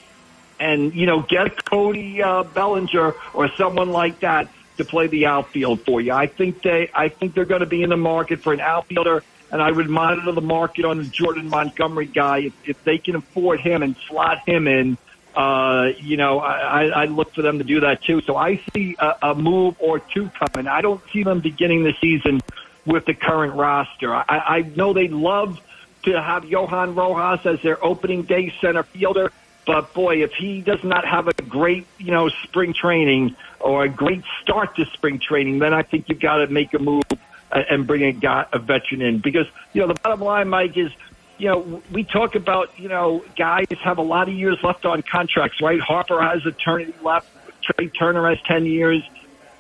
and, you know, get Cody uh, Bellinger or someone like that to play the outfield for you. I think they, I think they're going to be in the market for an outfielder and I would monitor the market on the Jordan Montgomery guy. If, if they can afford him and slot him in, uh, you know, I, I look for them to do that too. So I see a, a move or two coming. I don't see them beginning the season with the current roster. I, I know they love to have Johan Rojas as their opening day center fielder, but boy, if he does not have a great, you know, spring training or a great start to spring training, then I think you've got to make a move and bring a guy, a veteran in because, you know, the bottom line, Mike, is you know, we talk about, you know, guys have a lot of years left on contracts, right? Harper has eternity left. Trea Turner has 10 years.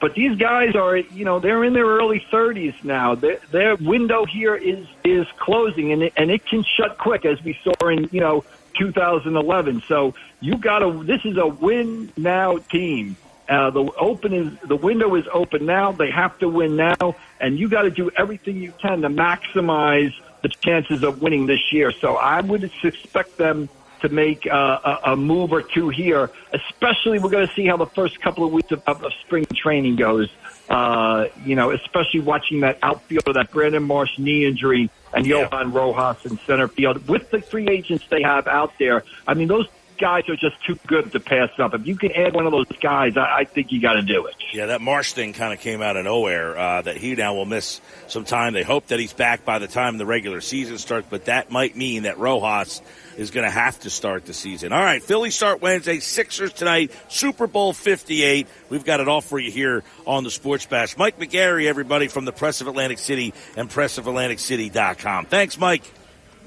But these guys are, you know, they're in their early 30s now. Their, their window here is, is closing and it, and it can shut quick as we saw in, you know, 2011. So you got to, this is a win now team. Uh, the open is, the window is open now. They have to win now and you got to do everything you can to maximize the chances of winning this year. So I would expect them to make uh, a, a, move or two here, especially we're going to see how the first couple of weeks of, of, spring training goes. Uh, you know, especially watching that outfielder, that Brandon Marsh knee injury and yeah. Johan Rojas in center field with the free agents they have out there. I mean, those guys are just too good to pass up. If you can add one of those guys, I, I think you got to do it.
Yeah, that Marsh thing kind of came out of nowhere. Uh, that he now will miss some time. They hope that he's back by the time the regular season starts, but that might mean that Rojas is going to have to start the season. All right, Philly start Wednesday, Sixers tonight, Super Bowl 58. We've got it all for you here on the Sports Bash. Mike McGarry, everybody from the Press of Atlantic City and pressofatlanticcity.com. Thanks, Mike.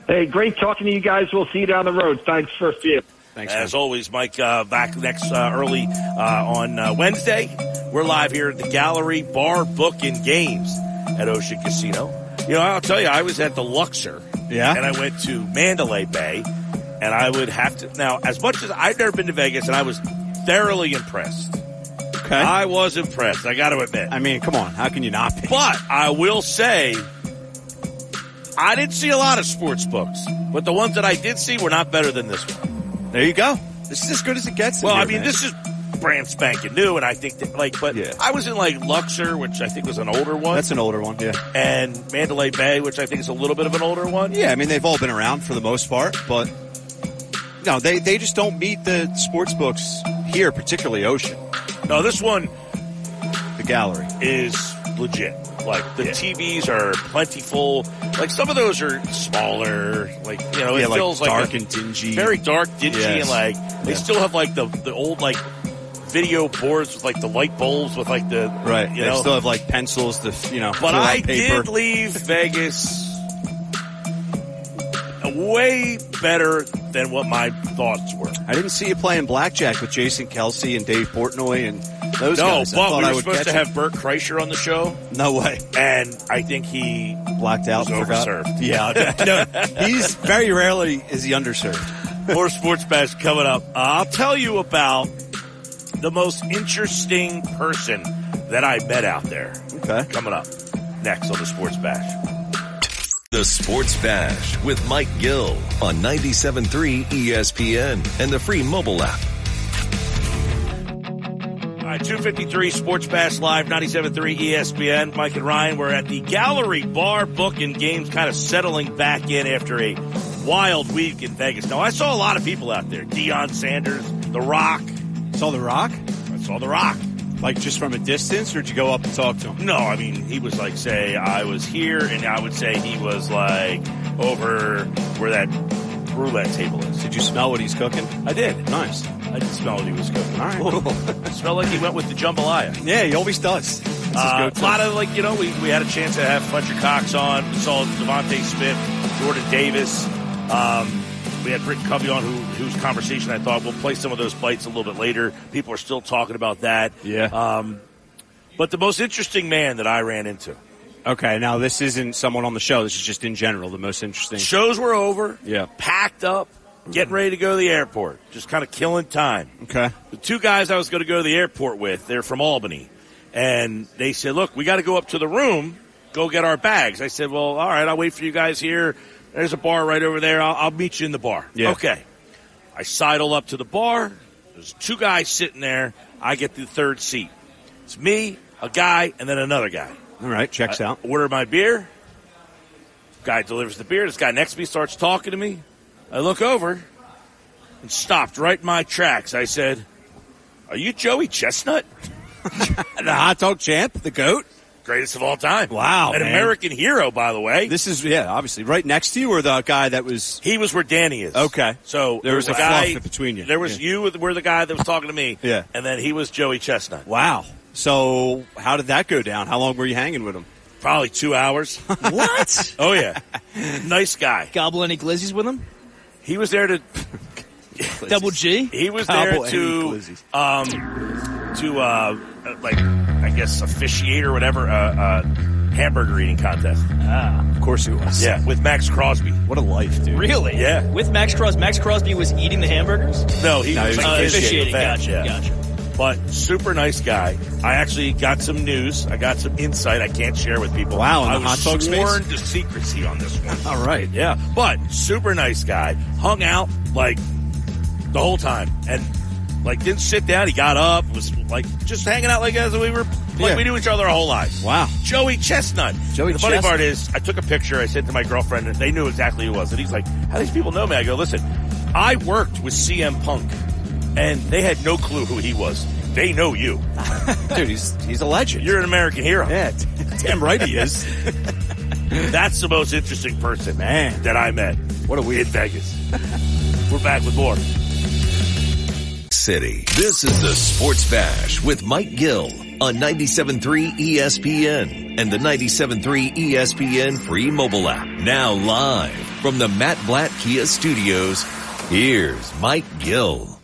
Hey, great talking to you guys. We'll see you down the road. Thanks for a few.
Thanks, As man. always, Mike, uh, back next uh, early uh, on uh, Wednesday. We're live here at the Gallery Bar Book and Games at Ocean Casino. You know, I'll tell you, I was at the Luxor.
Yeah.
And I went to Mandalay Bay. And I would have to, now, as much as I've never been to Vegas and I was thoroughly impressed.
Okay.
I was impressed. I got to admit.
I mean, come on. How can you not be?
But I will say, I didn't see a lot of sports books, but the ones that I did see were not better than this one.
There you go. This is as good as it gets.
Well,
here,
I mean,
man.
this is brand spanking new, and I think that, like, but
Yeah.
I was in like Luxor, which I think was an older one,
That's an older one, yeah.
and Mandalay Bay, which I think is a little bit of an older one.
Yeah, I mean, they've all been around for the most part, but no, they, they just don't meet the sports books here, particularly Ocean,
No, this one
the gallery.
is legit. Like the TVs are plentiful. Like some of those are smaller. Like you know, it
Yeah, like
feels like
dark and dingy.
very dark, dingy,
Yes.
and like they
Yeah.
still have like the the old like video boards with like the light bulbs with like the
Right.
You
they
know,
still have like pencils, the you know,
but I did leave Vegas way better than what my thoughts were.
I didn't see you playing blackjack with Jason Kelce and Dave Portnoy and those
No,
guys. I
but we
I
were
would
supposed to
him.
have Bert Kreischer on the show,
No way.
and I think he
Blacked out and
overserved.
Yeah, (laughs) no, (laughs) he's very rarely is he underserved.
More Sports Bash coming up. Uh, I'll tell you about the most interesting person that I met out there.
Okay.
Coming up next on the Sports Bash.
The Sports Bash with Mike Gill on 97.3 ESPN and the free mobile app.
All right, 253 Sports Bash Live, 97.3 ESPN. Mike and Ryan, we're at the Gallery Bar booking games kind of settling back in after a wild week in Vegas. Now, I saw a lot of people out there. Deion Sanders, The Rock.
Saw the Rock,
I saw The Rock.
like just from a distance, or did you go up and talk to him?
No, I mean, he was like, say, I was here, and I would say he was like over where that roulette table is.
Did you smell what he's cooking?
I did.
Nice.
I did smell what he was cooking.
All right.
Cool. (laughs) Smelled like he went with the jambalaya.
Yeah, he always does.
Uh, a lot of like you know we, we had a chance to have Fletcher Cox on. We saw DeVonta Smith, Jordan Davis. Um, we had Britt Covey on, who, whose conversation I thought we'll play some of those bites a little bit later. People are still talking about that.
Yeah.
Um, but the most interesting man that I ran into.
Okay, now this isn't someone on the show. This is just in general the most interesting.
Shows were over.
Yeah.
Packed up, getting ready to go to the airport, just kind of killing time.
Okay.
the two guys I was going to go to the airport with, they're from Albany. And they said, look, we got to go up to the room, go get our bags. I said, well, all right, I'll wait for you guys here. There's a bar right over there. I'll, I'll meet you in the bar.
Yeah.
Okay. I sidle up to the bar. There's two guys sitting there. I get the third seat. It's me, a guy, and then another guy.
All right, checks out.
Order my beer. Guy delivers the beer. This guy next to me starts talking to me. I look over and stopped right in my tracks. I said, Are you Joey Chestnut? (laughs)
The hot dog champ, the goat.
Greatest of all time.
Wow,
An
man.
American hero, by the way.
This is yeah, obviously right next to you, or the guy that was.
he was where Danny is.
Okay.
So
There was
a
a
guy
fluff between you.
There was
Yeah.
you were the guy that was talking to me.
Yeah.
And then he was Joey Chestnut.
Wow. So how did that go down? How long were you hanging with him?
Probably two hours. (laughs)
What?
oh yeah. nice guy.
Gobble any glizzies with him?
He was there to (laughs)
Double G?
He was
Gobble
there to um to uh like I guess officiate or whatever uh, uh hamburger eating contest.
Of course he was.
Yeah, with Maxx Crosby.
What a life, dude.
Really?
Yeah.
With Maxx Crosby. Maxx Crosby was eating the hamburgers?
No, he
No,
was
he was
Uh,
officiating.
officiating. Gotcha.
yeah.
Gotcha.
But super nice guy. I actually got some news. I got some insight I can't share with people.
Wow, in
I was
hot dog space?
sworn to secrecy on this one.
All right.
Yeah, but super nice guy. Hung out like the whole time and like didn't sit down. He got up, was like just hanging out like as we were like
Yeah.
we knew each other our whole lives.
Wow.
Joey Chestnut.
Joey
the funny
Chestnut.
part is, I took a picture. I sent to my girlfriend, and they knew exactly who it was. And he's like, "How do these people know me?" I go, "Listen, I worked with CM Punk, and they had no clue who he was. They know you. (laughs)
Dude, he's he's a legend.
You're an American hero.
yeah, damn right he is. (laughs)
That's the most interesting person,
Man.
that I met.
What a
in
weird.
Vegas. We're back with more.
City. This is the Sports Bash with Mike Gill on 97.3 ESPN and the 97.3 ESPN free mobile app. Now live from the Matt Blatt Kia Studios, here's Mike Gill.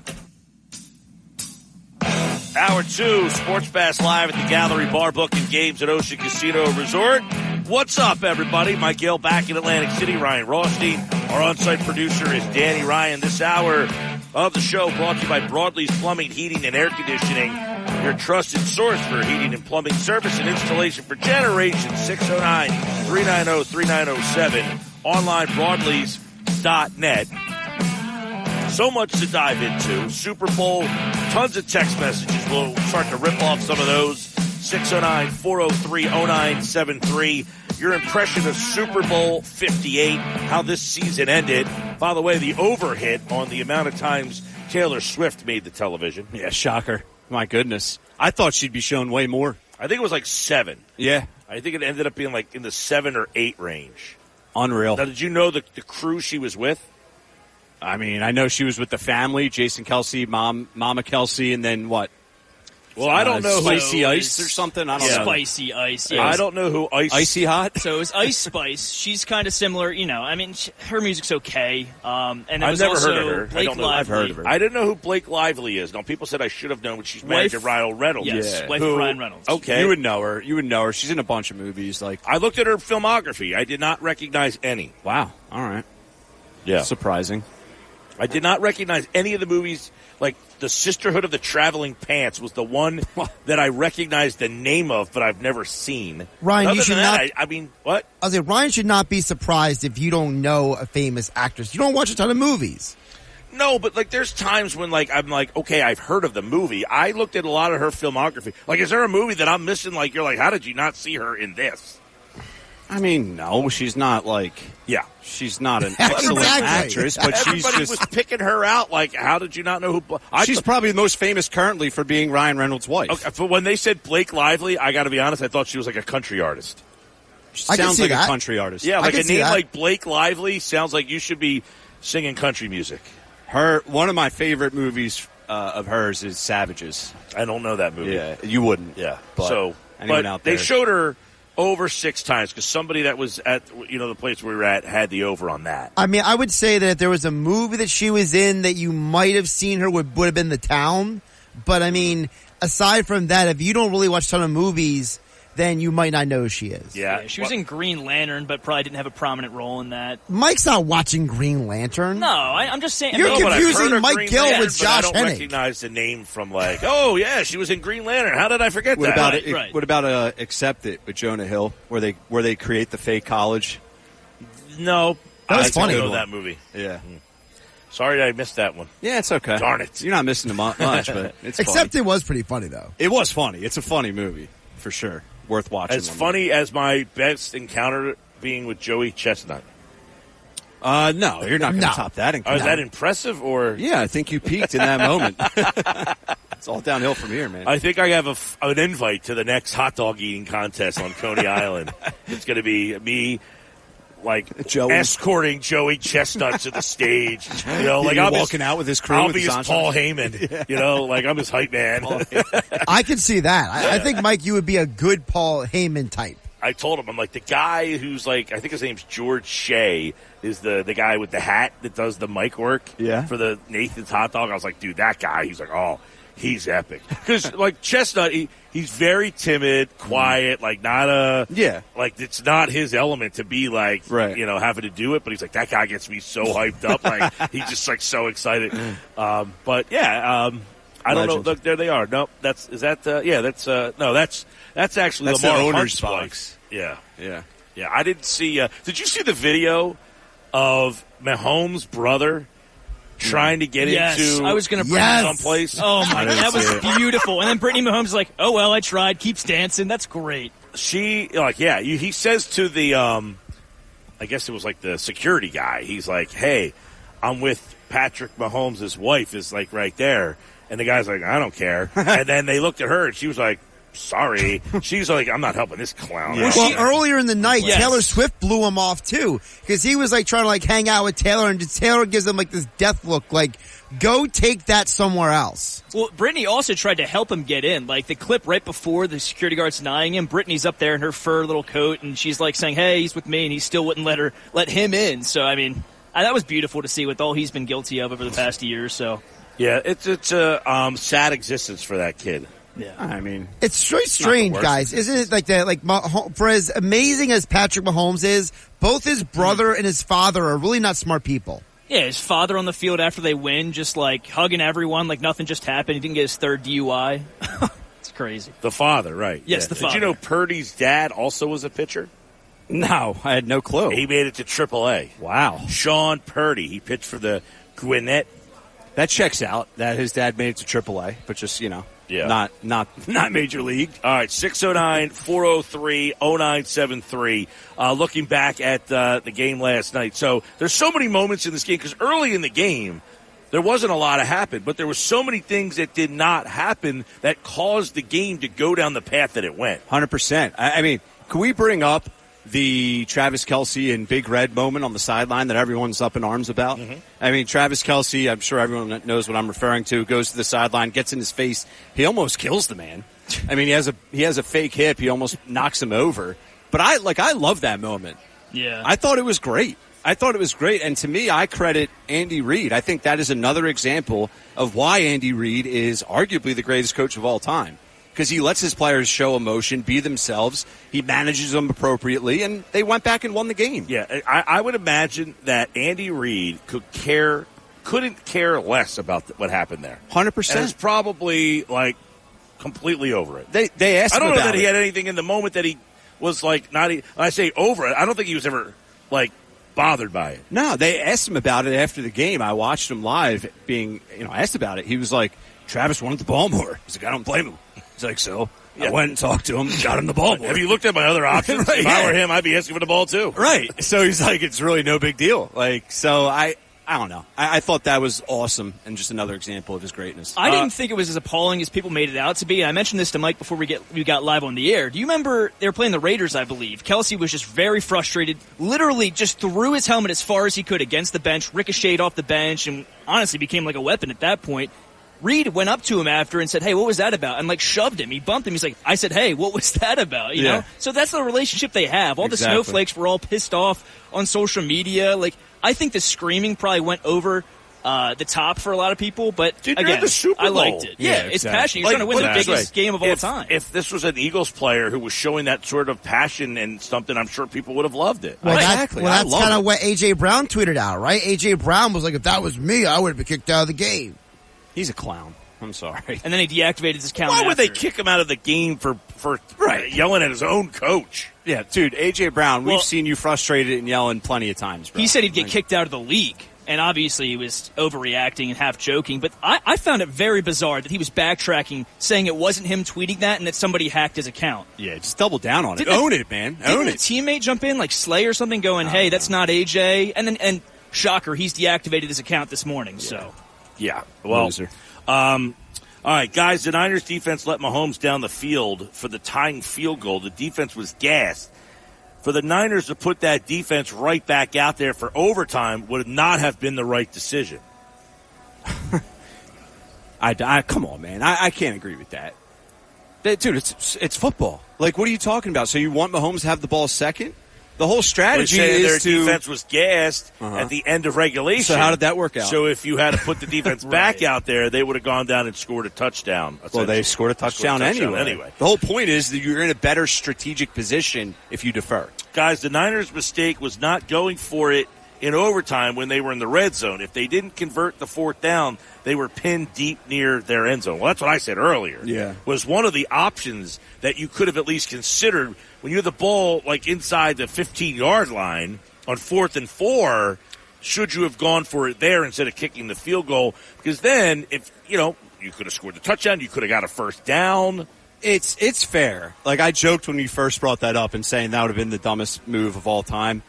Hour two, Sports Bash Live at the Gallery Bar Book and Games at Ocean Casino Resort. What's up, everybody? Mike Gill back in Atlantic City. Ryan Rothstein. Our on-site producer is Danny Ryan. This hour, of the show brought to you by Broadlee's Plumbing, Heating, and Air Conditioning. Your trusted source for heating and plumbing service and installation for generations. 609-390-3907. Online broadlees.net. So much to dive into. Super Bowl, tons of text messages. We'll start to rip off some of those. 609-403-0973. Your impression of Super Bowl 58, how this season ended. By the way, the overhit on the amount of times Taylor Swift made the television.
Yeah, shocker. My goodness. I thought she'd be shown way more.
I think it was like seven.
Yeah.
I think it ended up being like in the seven or eight range.
Unreal.
Now, did you know the, the crew she was with?
I mean, I know she was with the family, Jason Kelce, mom, Mama Kelce, and then what?
Well, I don't
Uh,
know who
Spicy Ice or something. I don't know.
Spicy Ice. Yeah.
I don't know who Ice.
Icy hot.
So it was Ice Spice. She's kind of similar, you know. I mean, sh her music's okay. Um, and it
I've
was
never
also
heard of her. I
Blake
don't know.
Lively.
I've
heard of her.
I didn't know who Blake Lively is. Now, people said I should have known when she's married
Wife-
to Ryan Reynolds.
Yes,
Yeah.
wife
Who-
of Ryan Reynolds.
Okay.
You would know her. You would know her. She's in a bunch of movies. Like,
I looked at her filmography. I did not recognize any.
wow. All right.
Yeah.
Surprising.
I did not recognize any of the movies. Like the Sisterhood of the Traveling Pants was the one (laughs) that I recognized the name of, but I've never seen.
Ryan,
Other
you should
that,
not-
I, I mean, what?
I was like, Ryan should not be surprised if you don't know a famous actress. You don't watch a ton of movies.
No, but like, there's times when like I'm like, okay, I've heard of the movie. I looked at a lot of her filmography. Like, is there a movie that I'm missing? Like, you're like, how did you not see her in this?
I mean, no, she's not like
Yeah.
she's not an (laughs) excellent
Exactly.
actress, but she's
Everybody
just
was picking her out. Like, how did you not know who? I
she's probably the most famous currently for being Ryan Reynolds' wife.
Okay, but when they said Blake Lively, I got to be honest. I thought she was like a country artist.
She
I can
sounds
see
like
that.
a country artist.
Yeah, like a name
that.
like Blake Lively sounds like you should be singing country music.
Her one of my favorite movies uh, of hers is Savages.
I don't know that movie.
Yeah, you wouldn't.
yeah.
but
so, but
out
they showed her over six times because somebody that was at you know the place we were at had the over on that.
I mean, I would say that if there was a movie that she was in that you might have seen her would, would have been The Town. But I mean, aside from that, if you don't really watch a ton of movies, then you might not know who she is.
Yeah,
Yeah, she was in Green Lantern, but probably didn't have a prominent role in that.
Mike's not watching Green Lantern.
No, I, I'm just saying. I
You're
No,
confusing
heard
Mike
Green
Gill
Lantern,
with
but I don't
Hennig.
recognize the name from like, oh yeah, she was in Green Lantern. How did I forget
What
that?
about
Right,
it?
right.
What about uh, Accepted with Jonah Hill, where they where they create the fake college?
No,
That was
I
funny.
don't know that movie.
Yeah,
Sorry, I missed that one.
yeah, it's okay.
Darn it.
you're not missing mu- much, but it's
Except (laughs)
funny.
it was pretty funny though.
it was funny. It's a funny movie for sure, worth watching.
As
one
funny as my best encounter being with Joey Chestnut.
Uh, no, you're not going to
No.
top that. In
Oh, is that impressive or?
Yeah, I think you peaked in that moment. (laughs) it's all downhill from here, man.
I think I have a f an invite to the next hot dog eating contest on Coney Island. (laughs) It's going to be me, like (laughs)
Joey.
escorting Joey Chestnut to the stage. You know, (laughs) like
You're
I'm
walking out with his crew
I'll
with
be
his
his Paul Heyman. (laughs) You know, like I'm his hype man.
I can see that. I, I think Mike, you would be a good Paul Heyman type.
I told him, I'm like the guy who's like, I think his name's George Shea is the the guy with the hat that does the mic work.
Yeah.
For the Nathan's hot dog. I was like, dude, that guy. He's like, oh, he's epic. Because like Chestnut, he, he's very timid, quiet, like not a
Yeah.
like it's not his element to be like
Right.
you know having to do it. But he's like that guy gets me so hyped up, like (laughs) he's just like so excited. Um, but yeah. Um, I don't know. Look, there they are. Nope. That's is that. Uh, yeah. That's uh, no. That's that's actually
That's the owner's box.
Yeah.
yeah.
Yeah, I didn't see. Uh, did you see the video of Mahomes' brother trying to get
yes,
into
I was going to bring
Yes.
someplace?
Oh my,
didn't
that was
it.
beautiful. And then Brittany Mahomes is like, "Oh well, I tried. Keeps dancing. That's great."
She like, yeah. You, he says to the, um, I guess it was like the security guy. He's like, "Hey, I'm with Patrick Mahomes' wife is like right there," and the guy's like, "I don't care." (laughs) and then they looked at her, and she was like, "Sorry." (laughs) She's like, "I'm not helping this clown."
Yeah.
out."
Well, earlier in the night,
Yes.
Taylor Swift blew him off too because he was like trying to like hang out with Taylor, and Taylor gives him like this death look, like go take that somewhere else.
Well, Brittany also tried to help him get in. Like the clip right before the security guard's denying him, Brittany's up there in her fur little coat, and she's like saying, "Hey, he's with me," and he still wouldn't let her let him in. So I mean, I, that was beautiful to see with all he's been guilty of over the past year. So
yeah, it's it's a um, sad existence for that kid.
Yeah,
I mean,
It's very strange,
worst.
guys, isn't it? Like that, like Mah- for as amazing as Patrick Mahomes is, both his brother and his father are really not smart people.
Yeah, his father on the field after they win, just like hugging everyone, like nothing just happened. He didn't get his third DUI. (laughs) it's crazy.
The father, right?
Yes,
Yeah.
the father.
Did you know Purdy's dad also was a pitcher?
No, I had no clue.
He made it to AAA.
Wow.
Shawn Purdy. He pitched for the Gwinnett.
That checks out. That his dad made it to AAA, but just you know,
Yeah.
not not not major league.
All right, 609 403 0973. Uh, looking back at uh, the game last night. So there's so many moments in this game because early in the game, there wasn't a lot of happen, but there were so many things that did not happen that caused the game to go down the path that it went.
Hundred percent. I I mean, can we bring up the Travis Kelce and Big Red moment on the sideline that everyone's up in arms about? Mm-hmm. I mean, Travis Kelce. I'm sure everyone knows what I'm referring to. Goes to the sideline, gets in his face. He almost kills the man. (laughs) I mean, he has a he has a fake hip. He almost knocks him over. But I like I love that moment.
Yeah.
I thought it was great. I thought it was great. And to me, I credit Andy Reid. I think that is another example of why Andy Reid is arguably the greatest coach of all time. Because he lets his players show emotion, be themselves. He manages them appropriately, and they went back and won the game.
Yeah, I, I would imagine that Andy Reid could care, couldn't care less about th- what happened there.
100%.
And is probably like completely over it.
They they asked
I don't know that he had anything in the moment that he was like not. I say over it, I don't think he was ever like bothered by it.
No, they asked him about it after the game. I watched him live being, you know, asked about it. He was like, Travis wanted the ball more. He's like, I don't blame him. He's like, so I went and talked to him, got him the ball.
Have you looked at my other options? (laughs)
Right,
if
yeah.
I were him, I'd be asking for the ball too.
Right. So he's like, it's really no big deal. Like, so I, I don't know. I, I thought that was awesome and just another example of his greatness.
I
Uh,
didn't think it was as appalling as people made it out to be. I mentioned this to Mike before we get we got live on the air. Do you remember they were playing the Raiders? I believe Kelce was just very frustrated. Literally, just threw his helmet as far as he could against the bench, ricocheted off the bench, and honestly became like a weapon at that point. Reid went up to him after and said, "Hey, what was that about?" And like shoved him. He bumped him. He's like, "I said, hey, what was (laughs) that about?" You
Yeah.
know. So that's the relationship they have. All
Exactly.
the snowflakes were all pissed off on social media. Like I think the screaming probably went over. Uh, the top for a lot of people, but
Dude, you're
again,
the Super
I liked it. Yeah,
Yeah,
it's passion. You're trying to win
put
the biggest
way.
game of all
if,
time.
If this was an Eagles player who was showing that sort of passion and something, I'm sure people would have loved it.
Well,
Right,
that-
exactly.
well, that's kind of what AJ Brown tweeted out, right? AJ Brown was like, "If that was me, I would have been kicked out of the game."
He's a clown. I'm sorry.
and then he deactivated his account.
Why would they kick him out of the game for for right. yelling at his own coach?
Yeah, dude, AJ Brown, we've seen you frustrated and yelling plenty of times, bro.
He said he'd get
Like,
kicked out of the league, and obviously he was overreacting and half joking. But I, I found it very bizarre that he was backtracking, saying it wasn't him tweeting that, and that somebody hacked his account.
Yeah, just double down on it.
Didn't
Own it, man.
Didn't
Own
a
it.
teammate jump in like Slay or something, going, "Hey, that's not AJ," and then and shocker, he's deactivated his account this morning. So
Yeah. Well. Um, all right, guys. The Niners defense let Mahomes down the field for the tying field goal. The defense was gassed. For the Niners to put that defense right back out there for overtime would not have been the right decision. (laughs)
I, I come on, man. I, I can't agree with that. That- Dude, it's it's football. Like, what are you talking about? So you want Mahomes to have the ball second? The whole strategy
say their
is to.
defense was gassed
Uh-huh.
at the end of regulation.
So how did that work out?
So if you had to put the defense (laughs) back out there, they would have gone down and scored a touchdown.
well, they scored a touchdown,
touchdown
anyway.
anyway.
The whole point is that you're in a better strategic position if you defer.
guys, the Niners' mistake was not going for it in overtime when they were in the red zone. If they didn't convert the fourth down, they were pinned deep near their end zone. Well, that's what I said earlier.
Yeah.
Was one of the options that you could have at least considered when you have the ball like inside the 15 yard line on fourth and four. Should you have gone for it there instead of kicking the field goal? Because then, if you know, you could have scored the touchdown, you could have got a first down.
It's it's fair. Like I joked when you first brought that up and saying that would have been the dumbest move of all time.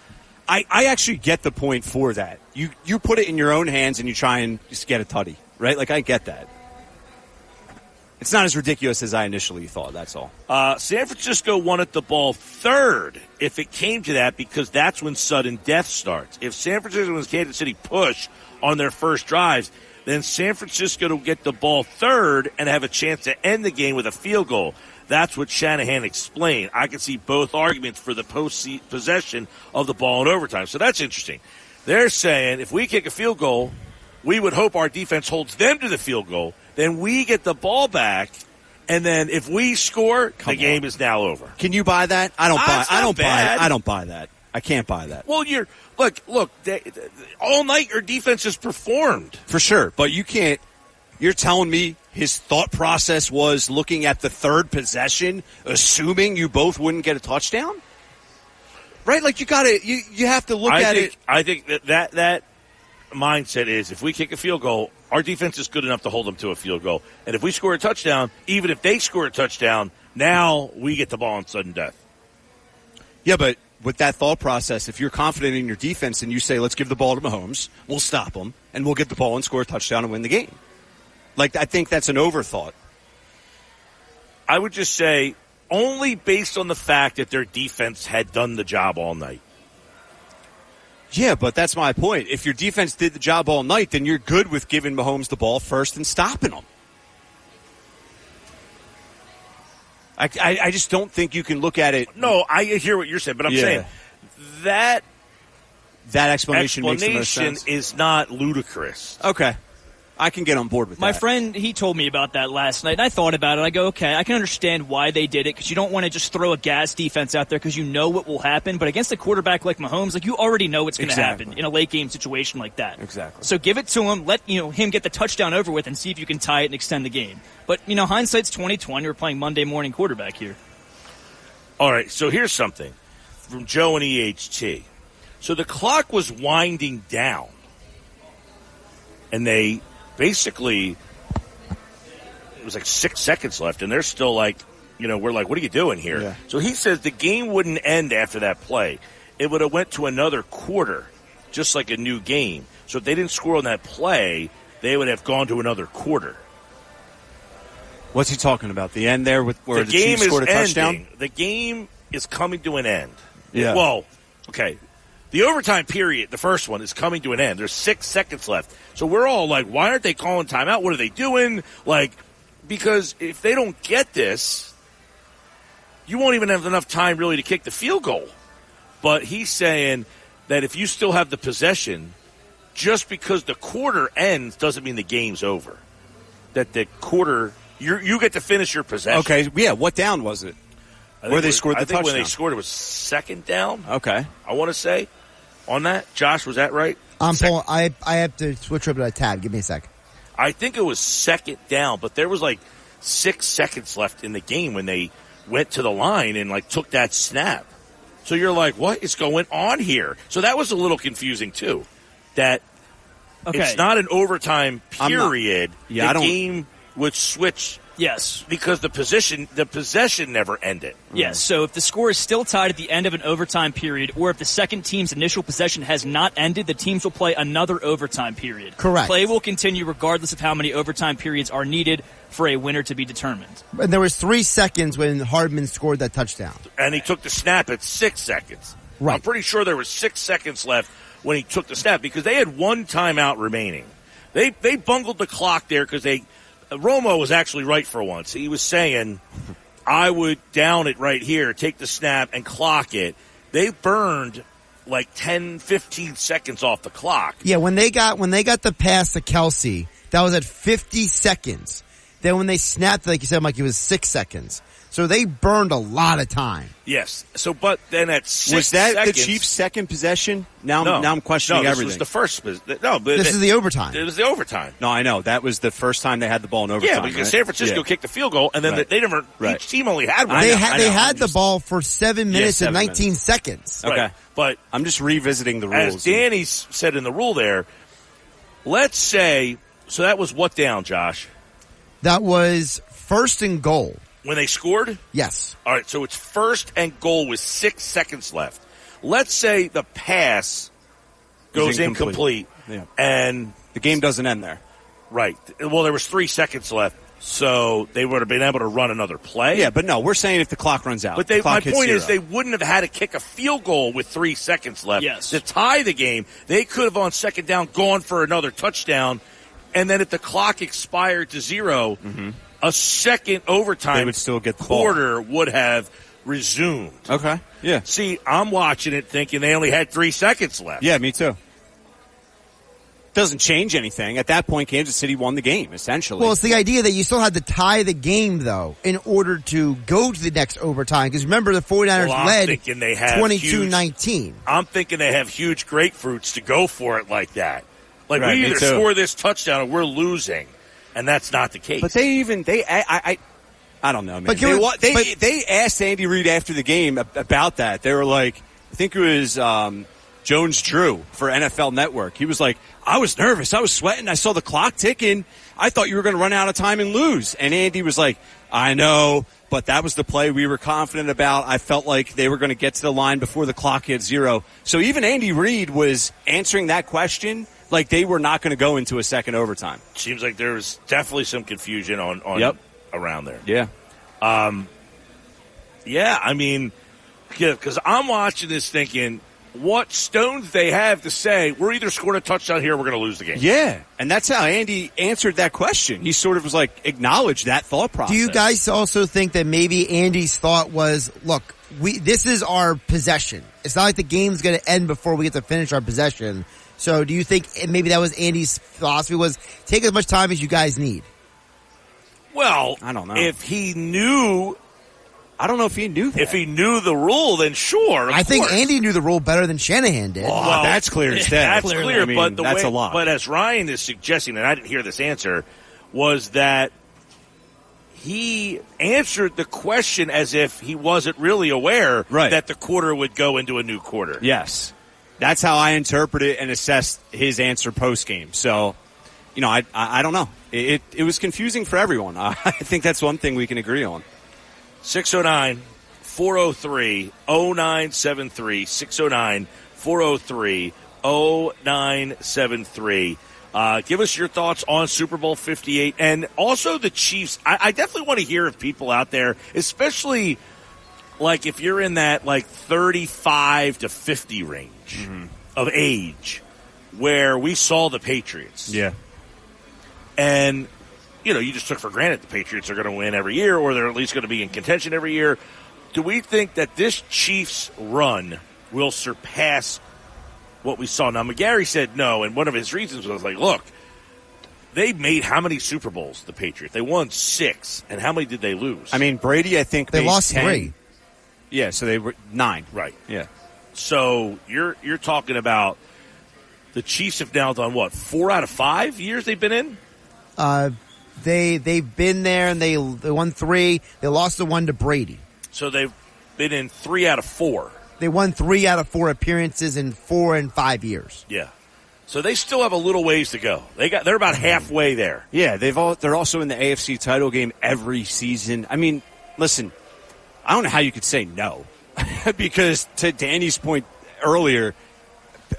I, I actually get the point for that. You you put it in your own hands and you try and just get a tutty, right? Like I get that. It's not as ridiculous as I initially thought. That's all.
Uh, San Francisco wanted the ball third if it came to that because that's when sudden death starts. If San Francisco and Kansas City push on their first drives, then San Francisco will get the ball third and have a chance to end the game with a field goal. That's what Shanahan explained. I can see both arguments for the post possession of the ball in overtime. So that's interesting. They're saying if we kick a field goal, we would hope our defense holds them to the field goal. Then we get the ball back, and then if we score,
Come
the game
on.
is now over.
Can you buy that? I don't
Ah,
buy. I don't
bad.
buy. I don't buy that. I can't buy that
Well, you're look, look. They, they- all night your defense has performed.
for sure. But you can't. You're telling me his thought process was looking at the third possession, assuming you both wouldn't get a touchdown, right? Like you got to you you have to look
I
at
think
it.
I think that, that that mindset is if we kick a field goal, our defense is good enough to hold them to a field goal, and if we score a touchdown, even if they score a touchdown, now we get the ball on sudden death.
Yeah, but with that thought process, if you're confident in your defense and you say, let's give the ball to Mahomes, we'll stop them, and we'll get the ball and score a touchdown and win the game. Like, I think that's an overthought.
I would just say only based on the fact that their defense had done the job all night.
Yeah, but that's my point. If your defense did the job all night, then you're good with giving Mahomes the ball first and stopping him. I, I, I just don't think you can look at it.
No, I hear what you're saying, but I'm
Yeah.
saying that
That explanation, makes the most
explanation is not ludicrous.
Okay. I can get on board with
My
that.
My friend, he told me about that last night, and I thought about it. I go, okay, I can understand why they did it because you don't want to just throw a gas defense out there because you know what will happen. But against a quarterback like Mahomes, like you already know what's going to
Exactly.
happen in a late game situation like that.
Exactly.
So give it to him, let you know him get the touchdown over with, and see if you can tie it and extend the game. But you know, hindsight's twenty twenty. We're playing Monday morning quarterback here.
All right, so here's something from Joe and EHT. So the clock was winding down, and they basically it was like six seconds left, and they're still like, you know, we're like, what are you doing here?
Yeah.
So he says the game wouldn't end after that play; it would have went to another quarter, just like a new game. So if they didn't score on that play, they would have gone to another quarter.
What's he talking about? The end there with where
the,
the,
game
Chiefs
is
scored a touchdown?
ending. The game is coming to an end.
Yeah.
Well, okay. The overtime period, the first one, is coming to an end. There's six seconds left. So we're all like, why aren't they calling timeout? What are they doing? Like, because if they don't get this, you won't even have enough time really to kick the field goal. But he's saying that if you still have the possession, just because the quarter ends doesn't mean the game's over. That the quarter, you you get to finish your possession.
Okay, yeah. What down was it? Where they scored the
I think when they scored it was second down.
Okay.
I want to say on that. Josh, was that right?
I'm
Sec-
pulling, I I have to switch over to a tab. Give me a sec.
I think it was second down, but there was like six seconds left in the game when they went to the line and like took that snap. So you're like, what is going on here? So that was a little confusing too. That
Okay.
it's not an overtime
I'm not-
period.
Yeah,
the
I don't-
game would switch
yes.
because the position, the possession never ended.
Yes. Mm-hmm. So if the score is still tied at the end of an overtime period, or if the second team's initial possession has not ended, the teams will play another overtime period.
Correct.
Play will continue regardless of how many overtime periods are needed for a winner to be determined.
And there was three seconds when Hardman scored that touchdown.
and he took the snap at six seconds.
Right.
I'm pretty sure there was six seconds left when he took the snap because they had one timeout remaining. They they bungled the clock there because they Romo was actually right for once. He was saying, "I would down it right here, take the snap, and clock it." They burned like 10, 15 seconds off the clock.
Yeah, when they got when they got the pass to Kelce, that was at 50 seconds. Then when they snapped, like you said, Mike, it was six seconds. So they burned a lot of time.
Yes. So, but then at six
Was that
seconds,
the Chiefs' second possession? Now, I'm, now I'm questioning
no, this
everything.
Was the first, pos- no, but
This
it-
is the overtime.
It was the overtime.
no, I know that was the first time they had the ball in overtime.
Yeah, because
right?
San Francisco
Yeah.
kicked the field goal, and then
Right.
they never.
Right.
Each team only had one.
They
know,
had they had
I'm
the
just-
ball for seven minutes
seven
and 19
minutes.
seconds.
Right.
Okay.
but
I'm just revisiting the rules.
as Danny s- said in the rule there, let's say so that was what down, Josh,
That was first and goal.
When they scored.
Yes.
All right, so it's first and goal with six seconds left. Let's say the pass goes
incomplete.
incomplete,
Yeah.
and
the game doesn't end there.
right. Well, there was three seconds left, so they would have been able to run another play.
Yeah, but no, we're saying if the clock runs out.
But they,
the clock
my
hits
point is, they wouldn't have had to kick a field goal with three seconds left
Yes.
to tie the game. They could have on second down gone for another touchdown, and then if the clock expired to 0 mm-hmm. A second overtime.
They would still get the ball.
quarter would have resumed.
okay. Yeah,
See, I'm watching it thinking they only had three seconds left.
yeah, me too. doesn't change anything. At that point, Kansas City won the game essentially.
Well, it's the idea that you still had to tie the game though in order to go to the next overtime. Because remember, the 49ers
Well, I'm
led
thinking they have
22-19.
I'm thinking they have huge grapefruits to go for it like that. Like
Right,
we either score this touchdown or we're losing, and that's not the case.
But they even they I I, I don't know, man.
But
they,
we-
they
but-
they asked Andy Reid after the game about that. They were like, I think it was um, Jones Drew for NFL Network. He was like, I was nervous, I was sweating, I saw the clock ticking. I thought you were going to run out of time and lose. And Andy was like, I know, but that was the play we were confident about. I felt like they were going to get to the line before the clock hit zero. So even Andy Reid was answering that question like they were not going to go into a second overtime.
seems like there was definitely some confusion on on
Yep.
around there.
Yeah.
Um, yeah, I mean, because I'm watching this thinking, what stones they have to say? We're either scoring a touchdown here, or we're going to lose the game.
Yeah, and that's how Andy answered that question. He sort of was like acknowledged that thought process.
Do you guys also think that maybe Andy's thought was, look, we this is our possession. It's not like the game's going to end before we get to finish our possession. So, do you think maybe that was Andy's philosophy? Was take as much time as you guys need.
Well,
I don't know.
if he knew
I don't know if he knew that.
if he knew the rule, then sure. of
I think
course.
Andy knew the rule better than Shanahan did.
Oh,
Well,
that's clear as (laughs) day.
That's
Clearly.
clear,
I mean,
but the
that's
way,
a lot.
But as Ryan is suggesting, and I didn't hear this answer, was that he answered the question as if he wasn't really aware
Right.
that the quarter would go into a new quarter.
yes, that's how I interpret it and assessed his answer post game. So, you know, I, I I don't know. It, it it was confusing for everyone. (laughs) I think that's one thing we can agree on.
609 403 0973. 609 403 0973. Uh, give us your thoughts on Super Bowl 58 and also the Chiefs. I, I definitely want to hear of people out there, especially like if you're in that like 35 to 50 range of age where we saw the Patriots
Yeah.
and you know you just took for granted the Patriots are going to win every year, or they're at least going to be in contention every year. Do we think that this Chiefs run will surpass what we saw? Now, McGarry said no, and one of his reasons was like, look, they made how many Super Bowls? The Patriots they won six, and how many did they lose?
I mean, Brady, I think
They
made
lost
10.
three.
Yeah, so they were nine.
right.
Yeah.
So you're you're talking about the Chiefs have now done what four out of five years they've been in.
Uh, they they've been there and they they won three. They lost the one to Brady.
So they've been in three out of four.
They won three out of four appearances in four and five years.
Yeah. So they still have a little ways to go. They got they're about halfway there.
Yeah, they've all they're also in the AFC title game every season. I mean, listen, I don't know how you could say no. (laughs) because to Danny's point earlier,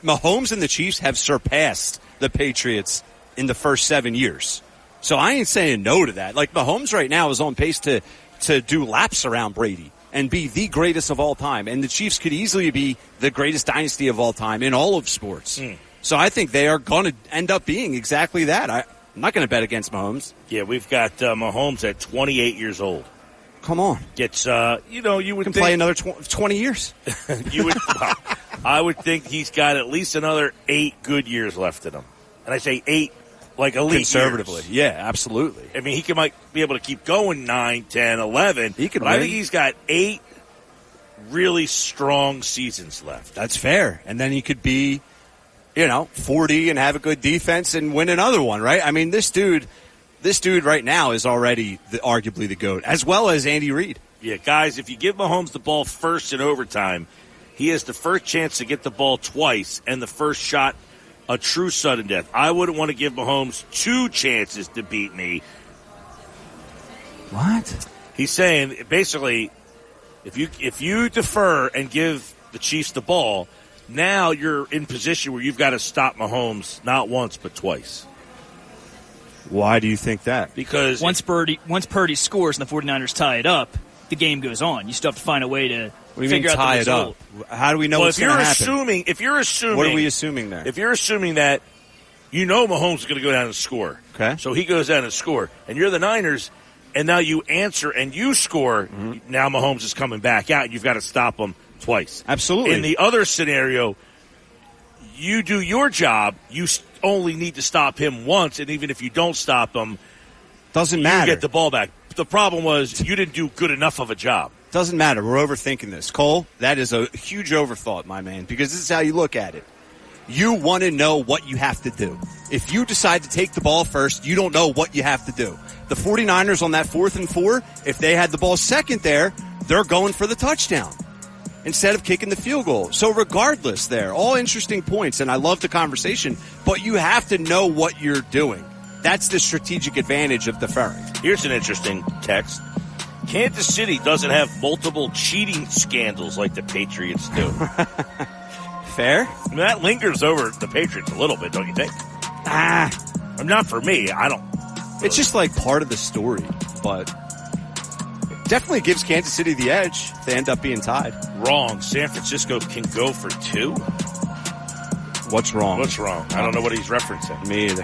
Mahomes and the Chiefs have surpassed the Patriots in the first 7 years. So I ain't saying no to that. Like Mahomes right now is on pace to to do laps around Brady and be the greatest of all time. And the Chiefs could easily be the greatest dynasty of all time in all of sports. So I think they are going to end up being exactly that. I, I'm not going to bet against Mahomes.
Yeah, we've got uh, Mahomes at 28 years old.
Come on.
Gets uh, you know, you would
Can
think
play another tw- 20 years. (laughs)
you would well, I would think he's got at least another 8 good years left in him. And I say 8 like elite
Conservatively.
years.
Yeah, absolutely.
I mean, he can, might be able to keep going 9, 10, 11.
He could
but I think he's got 8 really strong seasons left.
That's fair. And then he could be, you know, 40 and have a good defense and win another one, right? I mean, this dude, this dude right now is already the, arguably the GOAT, as well as Andy Reid.
Yeah, guys, if you give Mahomes the ball first in overtime, he has the first chance to get the ball twice and the first shot a true sudden death. I wouldn't want to give Mahomes two chances to beat me.
What?
He's saying basically if you if you defer and give the Chiefs the ball, now you're in position where you've got to stop Mahomes not once but twice.
Why do you think that?
Because
Once Purdy, once Purdy scores and the 49ers tie it up, the game goes on. You still have to find a way to
What do you mean
figure out
tie
the
it
result.
up? How do we know
well,
what's
if you're
going to happen?
assuming if you're assuming
what are we assuming there?
If you're assuming that you know Mahomes is going to go down and score,
Okay.
so he goes down and score, and you're the Niners, and now you answer and you score,
Mm-hmm.
now Mahomes is coming back out, and you've got to stop him twice.
Absolutely.
In the other scenario, you do your job, you s- only need to stop him once, and even if you don't stop him,
Doesn't matter.
you get the ball back. The problem was you didn't do good enough of a job.
Doesn't matter. We're overthinking this. Cole, that is a huge overthought, my man, because this is how you look at it. You want to know what you have to do. If you decide to take the ball first, you don't know what you have to do. The 49ers on that fourth and four, if they had the ball second there, they're going for the touchdown instead of kicking the field goal. So regardless there, all interesting points and I love the conversation, but you have to know what you're doing. That's the strategic advantage of the deferring.
Here's an interesting text. Kansas City doesn't have multiple cheating scandals like the Patriots do. (laughs)
Fair?
That lingers over the Patriots a little bit, don't you think?
Ah,
not for me. I don't.
It's just like part of the story, but definitely gives Kansas City the edge if they end up being tied.
Wrong. San Francisco can go for two.
What's wrong?
What's wrong? I don't know what he's referencing.
Me either.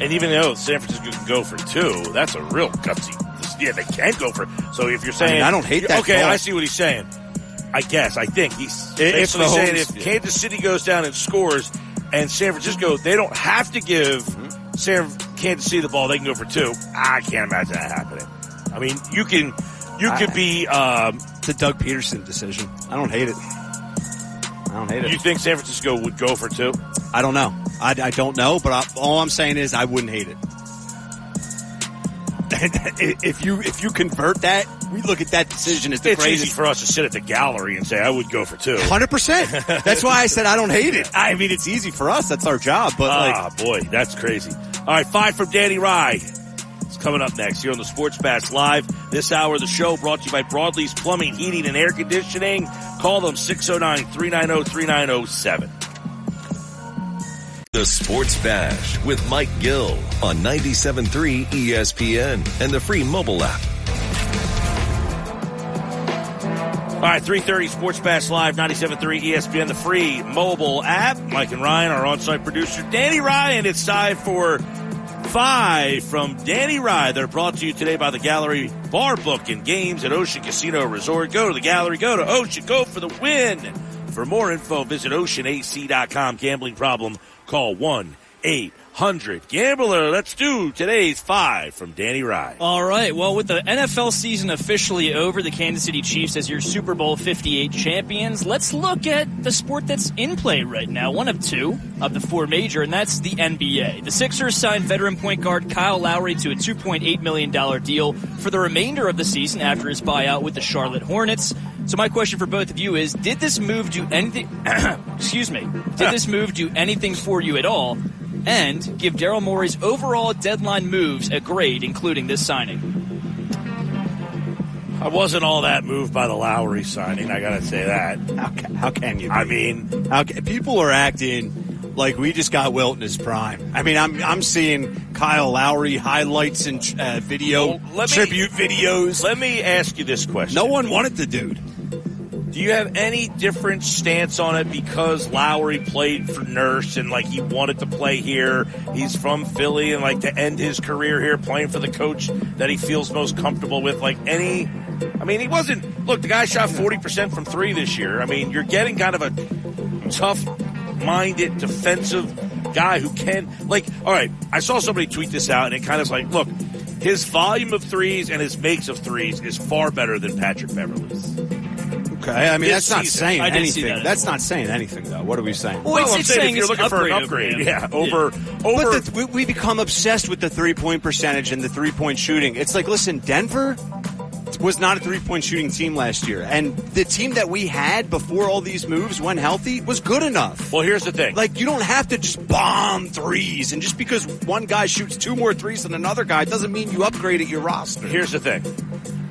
And even though San Francisco can go for two, that's a real gutsy. Yeah, they can go for. So if you're saying,
I don't hate that
Okay. I see what he's saying. I guess. I think he's basically saying if. Kansas City goes down and scores, and San Francisco, they don't have to give
Mm-hmm.
San Kansas City the ball. They can go for two. I can't imagine that happening. I mean, you can, you
I-
could be. Um,
It's a Doug Pederson decision. I don't hate it. I don't hate it.
you think San Francisco would go for two?
I don't know. I, I don't know, but I, all I'm saying is I wouldn't hate it. (laughs) if you if you convert that, we look at that decision as the
It's easy for us to sit at the gallery and say I would go for two.
Hundred percent. That's why I said I don't hate it. (laughs) I mean, it's easy for us. That's our job. But like,
Ah, boy, that's crazy. All right, five from Danny Rye. Coming up next here on the Sports Bash Live. This hour of the show brought to you by Broadleaf's Plumbing, Heating, and Air Conditioning. Call them oh, 609-390-3907.
The Sports Bash with Mike Gill on 97.3 ESPN and the free mobile app.
All right, 3.30 Sports Bash Live, 97.3 ESPN, the free mobile app. Mike and Ryan, our on-site producer, Danny Ryan. It's time for five from Danny Rye. They're brought to you today by the Gallery Bar Book and Games at Ocean Casino Resort. Go to the Gallery, go to Ocean, go for the win. For more info, visit oceanac.com. Gambling problem, call 1-800-GAMBLER. Let's do today's five from Danny Rye.
All right. Well, with the NFL season officially over, the Kansas City Chiefs as your Super Bowl 58 champions, let's look at the sport that's in play right now. One of two of the four major, and that's the NBA. The Sixers signed veteran point guard Kyle Lowry to a $2.8 million deal for the remainder of the season after his buyout with the Charlotte Hornets. So my question for both of you is, did this move do anything, (clears throat) excuse me, did this move do anything for you at all? And give Daryl Morey's overall deadline moves a grade, including this signing.
I wasn't all that moved by the Lowry signing, I gotta say that.
how, ca- how can you? Be?
I mean,
How ca- people are acting like we just got Wilt in his prime. I mean, I'm I'm seeing Kyle Lowry highlights and uh, video
Well, let me-
tribute videos.
let me ask you this question.
no one wanted the dude.
Do you have any different stance on it because Lowry played for Nurse and like he wanted to play here? He's from Philly and like to end his career here playing for the coach that he feels most comfortable with. Like any, I mean, he wasn't, look, the guy shot 40% from three this year. I mean, you're getting kind of a tough minded defensive guy who can, like, all right, I saw somebody tweet this out and it kind of like, look, his volume of threes and his makes of threes is far better than Patrick Beverley's.
Okay, I mean
This
that's not
season.
saying
I
anything.
that
That's
well.
not saying anything though. What are we saying?
Well,
well
it's
I'm saying,
saying
if you're
it's
looking for an
upgrade
upgrade,
over
yeah, over over.
But the, we, we become obsessed with the three point percentage and the three point shooting. It's like, listen, Denver was not a three point shooting team last year, and the team that we had before all these moves, when healthy, was good enough.
well, here's the thing.
Like you don't have to just bomb threes, and just because one guy shoots two more threes than another guy doesn't mean you upgrade at your roster.
here's the thing.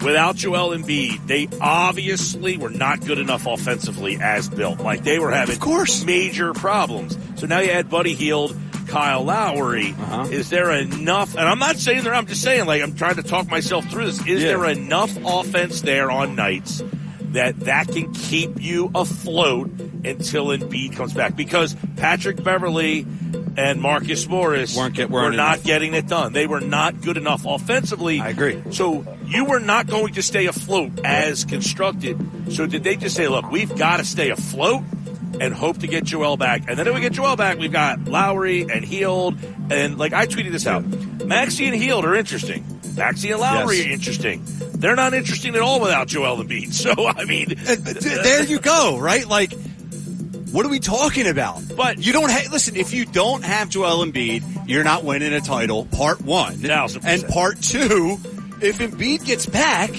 Without Joel Embiid, they obviously were not good enough offensively as built. Like they were having
Of course.
major problems. So now you add Buddy Hield, Kyle Lowry.
Uh-huh.
Is there enough? And I'm not saying there. I'm just saying like I'm trying to talk myself through this. Is
Yeah.
there enough offense there on nights that that can keep you afloat until Embiid comes back? Because Patrick Beverley and Marcus Morris
Weren't get-
were
weren't
not
enough.
getting it done. They were not good enough offensively.
I agree.
So you were not going to stay afloat as constructed. So did they just say, look, we've got to stay afloat and hope to get Joel back. And then if we get Joel back, we've got Lowry and Hield. And like I tweeted this out, Maxey and Hield are interesting. Maxey and Lowry
Yes.
are interesting. They're not interesting at all without Joel Embiid. (laughs) So I mean,
Uh, there you go, right? Like, what are we talking about?
But-
you don't ha- listen. If you don't have Joel Embiid, you're not winning a title. Part one,
Thousand
and
and
part two. If Embiid gets back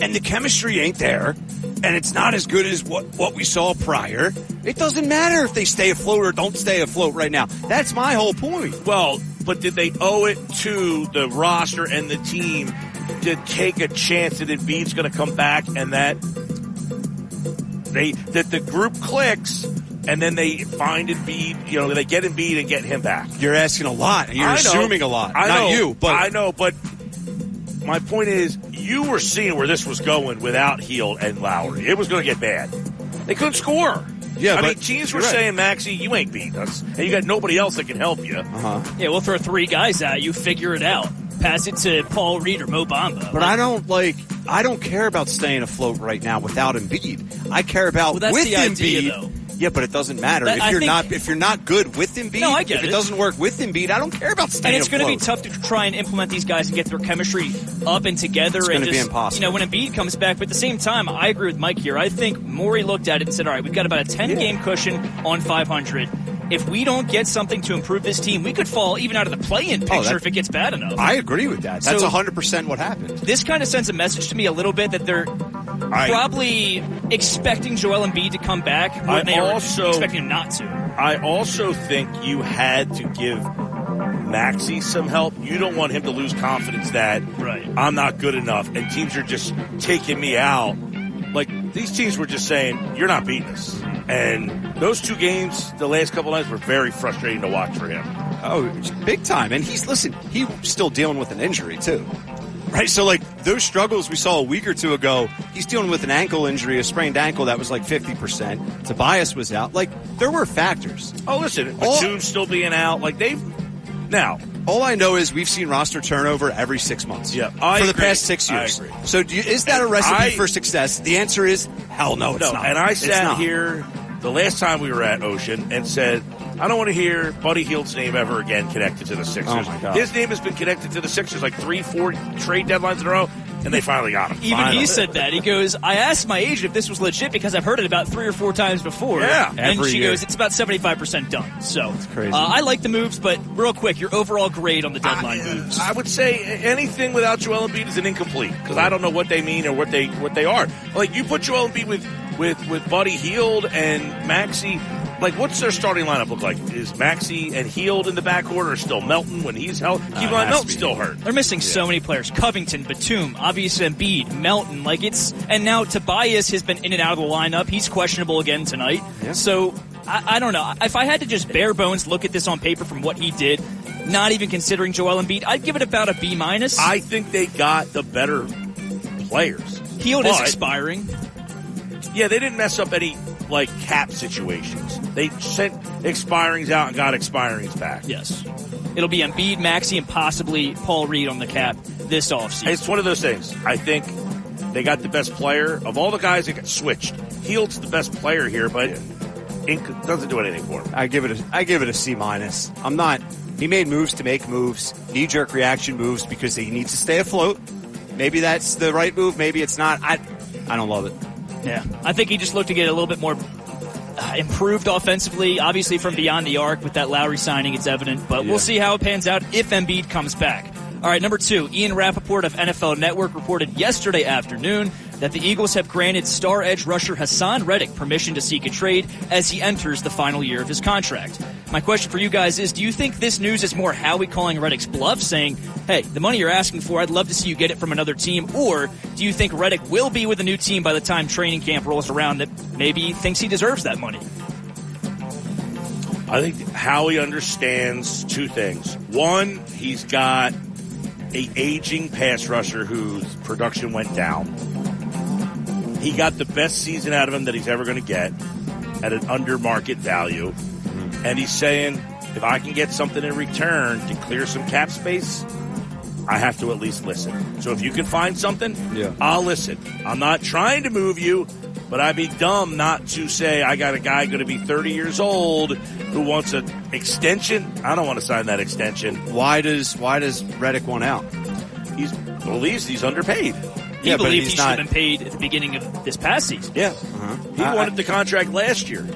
and the chemistry ain't there, and it's not as good as what what we saw prior, it doesn't matter if they stay afloat or don't stay afloat right now. That's my whole point.
Well, but did they owe it to the roster and the team to take a chance that Embiid's going to come back and that they that the group clicks and then they find Embiid, you know, they get Embiid and get him back?
You're asking a lot, you're
know.
assuming a lot.
I
not
know,
you, but
I know. But my point is, you were seeing where this was going without Hield and Lowry. It was going to get bad. They couldn't score.
Yeah,
I
but
mean, teams were
you're right.
saying, Maxey, you ain't beating us, and you got nobody else that can help you.
Uh-huh.
Yeah, we'll throw three guys at you, figure it out. Pass it to Paul Reed or Mo Bamba.
But I don't like. I don't care about staying afloat right now without Embiid. I care about
Well, that's
with
the idea,
Embiid.
though.
Yeah, but it doesn't matter
That-
if you're
think-
not if you're not good with Embiid.
No, I get
if it,
it.
doesn't work with Embiid, I don't care about staying
and it's going to be tough to try and implement these guys and get their chemistry up and together.
It's
and just,
impossible.
You know, when Embiid comes back, but at the same time, I agree with Mike here. I think Morey looked at it and said, "All right, we've got about a ten game cushion on 500. If we don't get something to improve this team, we could fall even out of the play-in oh, picture
Oh, that-
if it gets bad enough."
I agree with that. That's
So-
hundred percent what happened.
this kind of sends a message to me a little bit that they're
I-
probably expecting Joel Embiid to come back more
I
they are
also-
expecting him not to.
I also think you had to give Maxey some help. You don't want him to lose confidence that
Right.
I'm not good enough and teams are just taking me out. Like these teams were just saying, You're not beating us. And those two games, the last couple nights, were very frustrating to watch for him.
Oh, big time. And he's listen. He's still dealing with an injury too. Right, so like those struggles we saw a week or two ago, he's dealing with an ankle injury, a sprained ankle that was like fifty percent. Tobias was out. Like there were factors.
Oh, listen, Batum's still being out. Like they've now.
All I know is we've seen roster turnover every six months.
Yeah, I
for the
agree.
past six years. So do you, is that a recipe
I-
for success? The answer is hell no. It's
no,
not.
and I sat here the last time we were at Ocean and said, I don't want to hear Buddy Hield's name ever again connected to the Sixers.
Oh, my God.
His name has been connected to the Sixers like three, four trade deadlines in a row, and they finally got him.
Even
Finally.
he said that. He goes, I asked my agent if this was legit because I've heard it about three or four times before.
Yeah.
and
Every
she
year.
goes, it's about 75% done. So, it's
crazy.
Uh, I like the moves, but real quick, your overall grade on the deadline
I,
moves.
I would say anything without Joel Embiid is an incomplete because I don't know what they mean or what they what they are. Like you put Joel Embiid with with with Buddy Hield and Maxey. Like, what's their starting lineup look like? Is Maxey and Hield in the back or still Melton when he's held? Uh, keep in
it
mind,
has to
Melton's still hurt.
They're missing so many players. Covington, Batum, obviously Embiid, Melton. Like it's, and now Tobias has been in and out of the lineup. He's questionable again tonight. So I, I don't know. If I had to just bare bones look at this on paper from what he did, not even considering Joel Embiid, I'd give it about a B minus.
I think they got the better players.
Hield is
But-
expiring.
Yeah, they didn't mess up any like cap situations. They sent expirings out and got expirings back.
Yes. It'll be Embiid, Maxey, and possibly Paul Reed on the cap this offseason.
It's one of those things. I think they got the best player of all the guys that got switched. Hield's the best player here, but Inc doesn't do anything for him.
I give it a I give it a C minus. I'm not. He made moves to make moves, knee jerk reaction moves because he needs to stay afloat. Maybe that's the right move. Maybe it's not. I I don't love it.
Yeah. I think he just looked to get a little bit more uh, improved offensively. Obviously, from beyond the arc with that Lowry signing, it's evident. But
Yeah.
we'll see how it pans out if Embiid comes back. All right, number two, Ian Rapoport of NFL Network reported yesterday afternoon that the Eagles have granted star edge rusher Haason Reddick permission to seek a trade as he enters the final year of his contract. My question for you guys is, do you think this news is more Howie calling Reddick's bluff, saying, hey, the money you're asking for, I'd love to see you get it from another team, or do you think Reddick will be with a new team by the time training camp rolls around that maybe thinks he deserves that money?
I think Howie understands two things. One, he's got a aging pass rusher whose production went down. He got the best season out of him that he's ever going to get at an under market value. Mm-hmm. And he's saying, if I can get something in return to clear some cap space, I have to at least listen. So if you can find something,
Yeah.
I'll listen. I'm not trying to move you, but I'd be dumb not to say I got a guy going to be 30 years old who wants an extension. I don't want to sign that extension.
Why does why does Reddick want out?
He believes he's underpaid.
He
Yeah,
believed
he's
he should
not-
have been paid at the beginning of this past season.
Yeah. Uh-huh. He
I-
wanted the contract last year.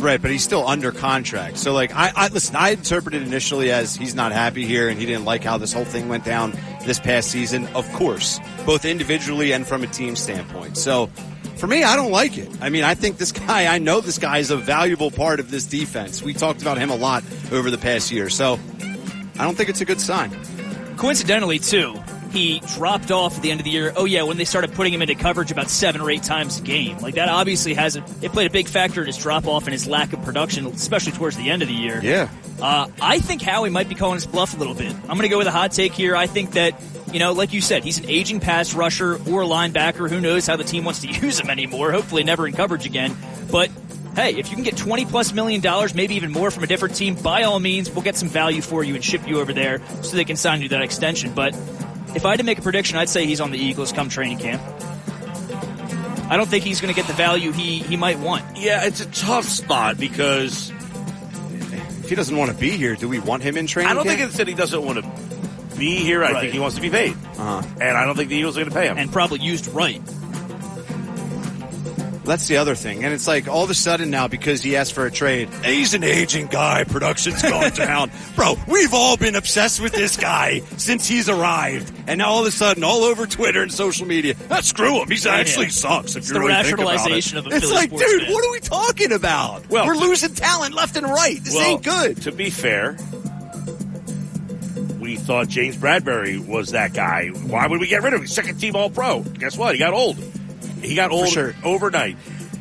Right, but he's still under contract. So, like, I, I listen. I interpreted initially as he's not happy here, and he didn't like how this whole thing went down this past season. Of course, both individually and from a team standpoint. So, for me, I don't like it. I mean, I think this (laughs) guy. I know this guy is a valuable part of this defense. We talked about him a lot over the past year. So, I don't think it's a good sign.
Coincidentally, too, he dropped off at the end of the year. Oh yeah, when they started putting him into coverage about seven or eight times a game, like that obviously has a, it played a big factor in his drop off and his lack of production, especially towards the end of the year.
Yeah.
Uh, I think Howie might be calling his bluff a little bit. I'm going to go with a hot take here. I think that, you know, like you said, he's an aging pass rusher or linebacker. Who knows how the team wants to (laughs) use him anymore? Hopefully never in coverage again. But hey, if you can get 20 plus million dollars, maybe even more from a different team, by all means, we'll get some value for you and ship you over there so they can sign you that extension. But if I had to make a prediction, I'd say he's on the Eagles come training camp. I don't think he's going to get the value he, he might want.
Yeah, it's a tough spot because
If he doesn't want to be here, do we want him in training? Camp?
I don't think
camp?
it's that he doesn't want to be here. I
Right.
think he wants to be paid.
Uh-huh.
And I don't think the Eagles are going to pay him.
And probably used right.
That's the other thing. And it's like all of a sudden now because he asked for a trade, he's an aging guy, production's gone (laughs) down. Bro, we've all been obsessed with this guy since he's arrived. And now all of a sudden, all over Twitter and social media, ah, screw him. He's actually
Yeah.
sucks if
It's
you
the
really think about
rationalization
it.
of a
It's
Philly
like, dude,
fan.
what are we talking about?
Well,
We're losing talent left and right. This
well,
ain't good.
To be fair, we thought James Bradberry was that guy. Why would we get rid of him? Second team All Pro. Guess what? He got old. He got old
sure.
overnight.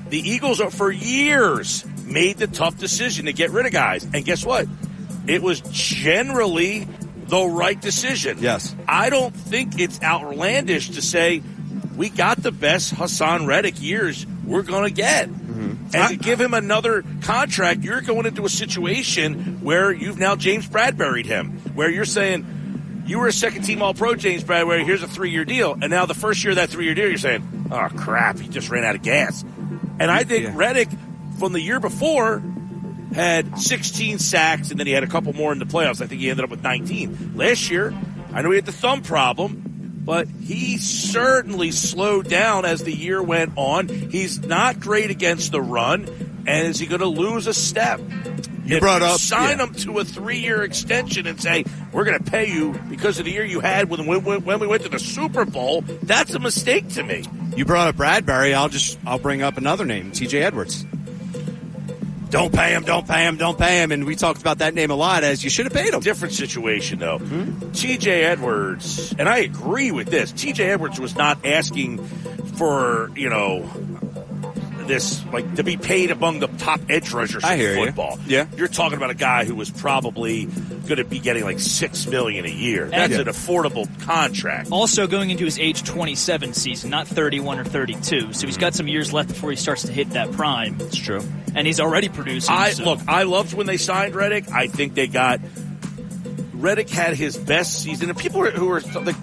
The Eagles are for years made the tough decision to get rid of guys, and guess what? It was generally the right decision.
Yes.
I don't think it's outlandish to say we got the best Haason Reddick years we're going to get. Mm-hmm. And to give him another contract, you're going into a situation where you've now James Bradberry'd him, where you're saying you were a second team All Pro, James Bradberry. Here's a three year deal, and now the first year of that three year deal, you're saying, "Oh crap, he just ran out of gas." And I think
Yeah.
Reddick from the year before had 16 sacks, and then he had a couple more in the playoffs. I think he ended up with 19 last year. I know he had the thumb problem, but he certainly slowed down as the year went on. He's not great against the run, and is he going to lose a step?
You
if
brought
you
up-
sign
yeah.
him to a three-year extension and say we're going to pay you because of the year you had when, when, when we went to the Super Bowl. That's a mistake to me.
You brought up Bradberry. I'll just I'll bring up another name, T.J. Edwards. Don't pay him. Don't pay him. Don't pay him. And we talked about that name a lot. As you should have paid him.
Different situation though. Hmm? TJ Edwards, and I agree with this. TJ Edwards was not asking for, you know, this like to be paid among the top edge rushers
I
in
hear you.
football.
Yeah.
You're talking about a guy who was probably going to be getting like 6 million a year. That's
Yeah.
an affordable contract.
Also going into his age 27 season, not 31 or 32. So he's mm-hmm. got some years left before he starts to hit that prime.
It's true.
And he's already producing.
I
so-
look. I loved when they signed Reddick. I think they got Reddick had his best season, and people who were like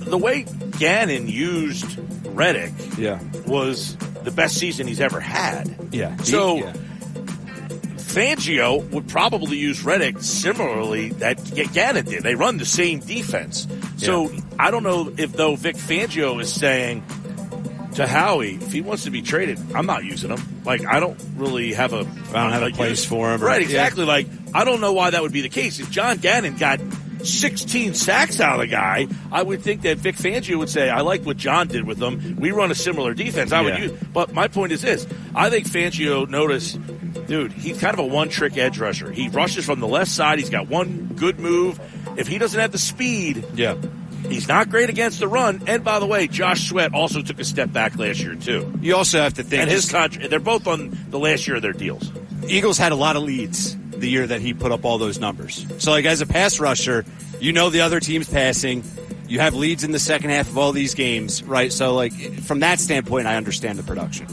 the way Gannon used Reddick
Yeah.
was the best season he's ever had.
Yeah.
So
Yeah.
Fangio would probably use Reddick similarly that Gannon did. They run the same defense. So I don't know if though Vic Fangio is saying to Howie, if he wants to be traded, I'm not using him. Like I don't really have a
I don't have a place for him
Right,
yeah.
exactly. Like I don't know why that would be the case. If John Gannon got 16 sacks out of the guy, I would think that Vic Fangio would say, I like what John did with them. We run a similar defense. I would
Yeah.
use, but my point is this. I think Fangio noticed, dude, he's kind of a one trick edge rusher. He rushes from the left side. He's got one good move. If he doesn't have the speed,
Yeah.
he's not great against the run. And by the way, Josh Sweat also took a step back last year too.
You also have to think
And his contract, they're both on the last year of their deals.
Eagles had a lot of leads the year that he put up all those numbers. So, like, as a pass rusher, you know the other team's passing. You have leads in the second half of all these games, right? So, like, from that standpoint, I understand the production.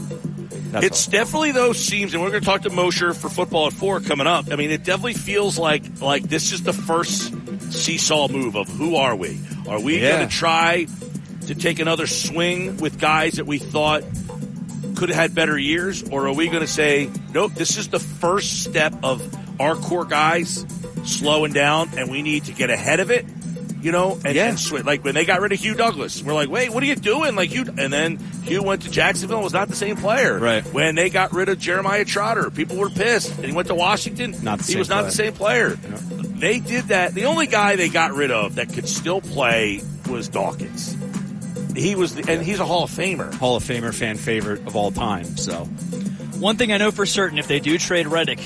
That's
It's
all.
definitely those teams, and we're going to talk to Mosher for football at four coming up. I mean, it definitely feels like like this is the first seesaw move of who are we? Are we
Yeah.
going to try to take another swing with guys that we thought could have had better years, or are we going to say, nope, this is the first step of our core guys slowing down, and we need to get ahead of it? You know, and,
Yeah.
and swi- like when they got rid of Hugh Douglas, we're like, wait, what are you doing? Like Hugh, and then Hugh went to Jacksonville, was not the same player.
Right.
When they got rid of Jeremiah Trotter, people were pissed, and he went to Washington.
Not
he was not the same player. They did that. The only guy they got rid of that could still play was Dawkins. He was, the, and he's a Hall of Famer.
Hall of Famer fan favorite of all time. So
One thing I know for certain, if they do trade Reddick,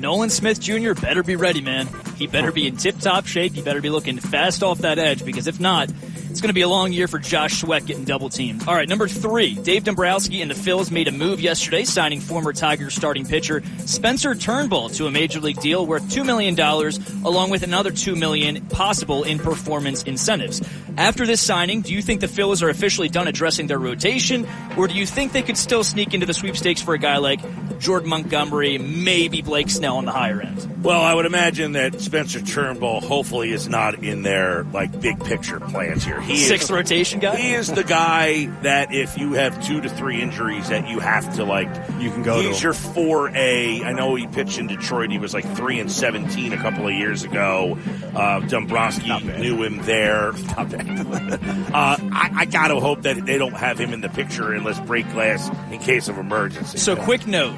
Nolan Smith Jr. better be ready, man. He better be in tip-top shape. He better be looking fast off that edge because if not, it's going to be a long year for Josh Sweat getting double teamed. All right, number three, Dave Dombrowski and the Phils made a move yesterday, signing former Tigers starting pitcher Spencer Turnbull to a major league deal worth two million dollars, along with another two million possible in performance incentives. After this signing, do you think the Phils are officially done addressing their rotation, or do you think they could still sneak into the sweepstakes for a guy like Jordan Montgomery, maybe Blake Snell on the higher end?
Well, I would imagine that Spencer Turnbull hopefully is not in their like big picture plans here. He
Sixth
is,
rotation guy.
He is the guy that if you have two to three injuries that you have to like,
You can go
He's
him.
your four A. I know he pitched in Detroit. He was like three and seventeen a couple of years ago. Uh, Dombrowski knew him there. Not bad. Uh, I, I got to hope that they don't have him in the picture unless break glass in case of emergency.
So, quick note.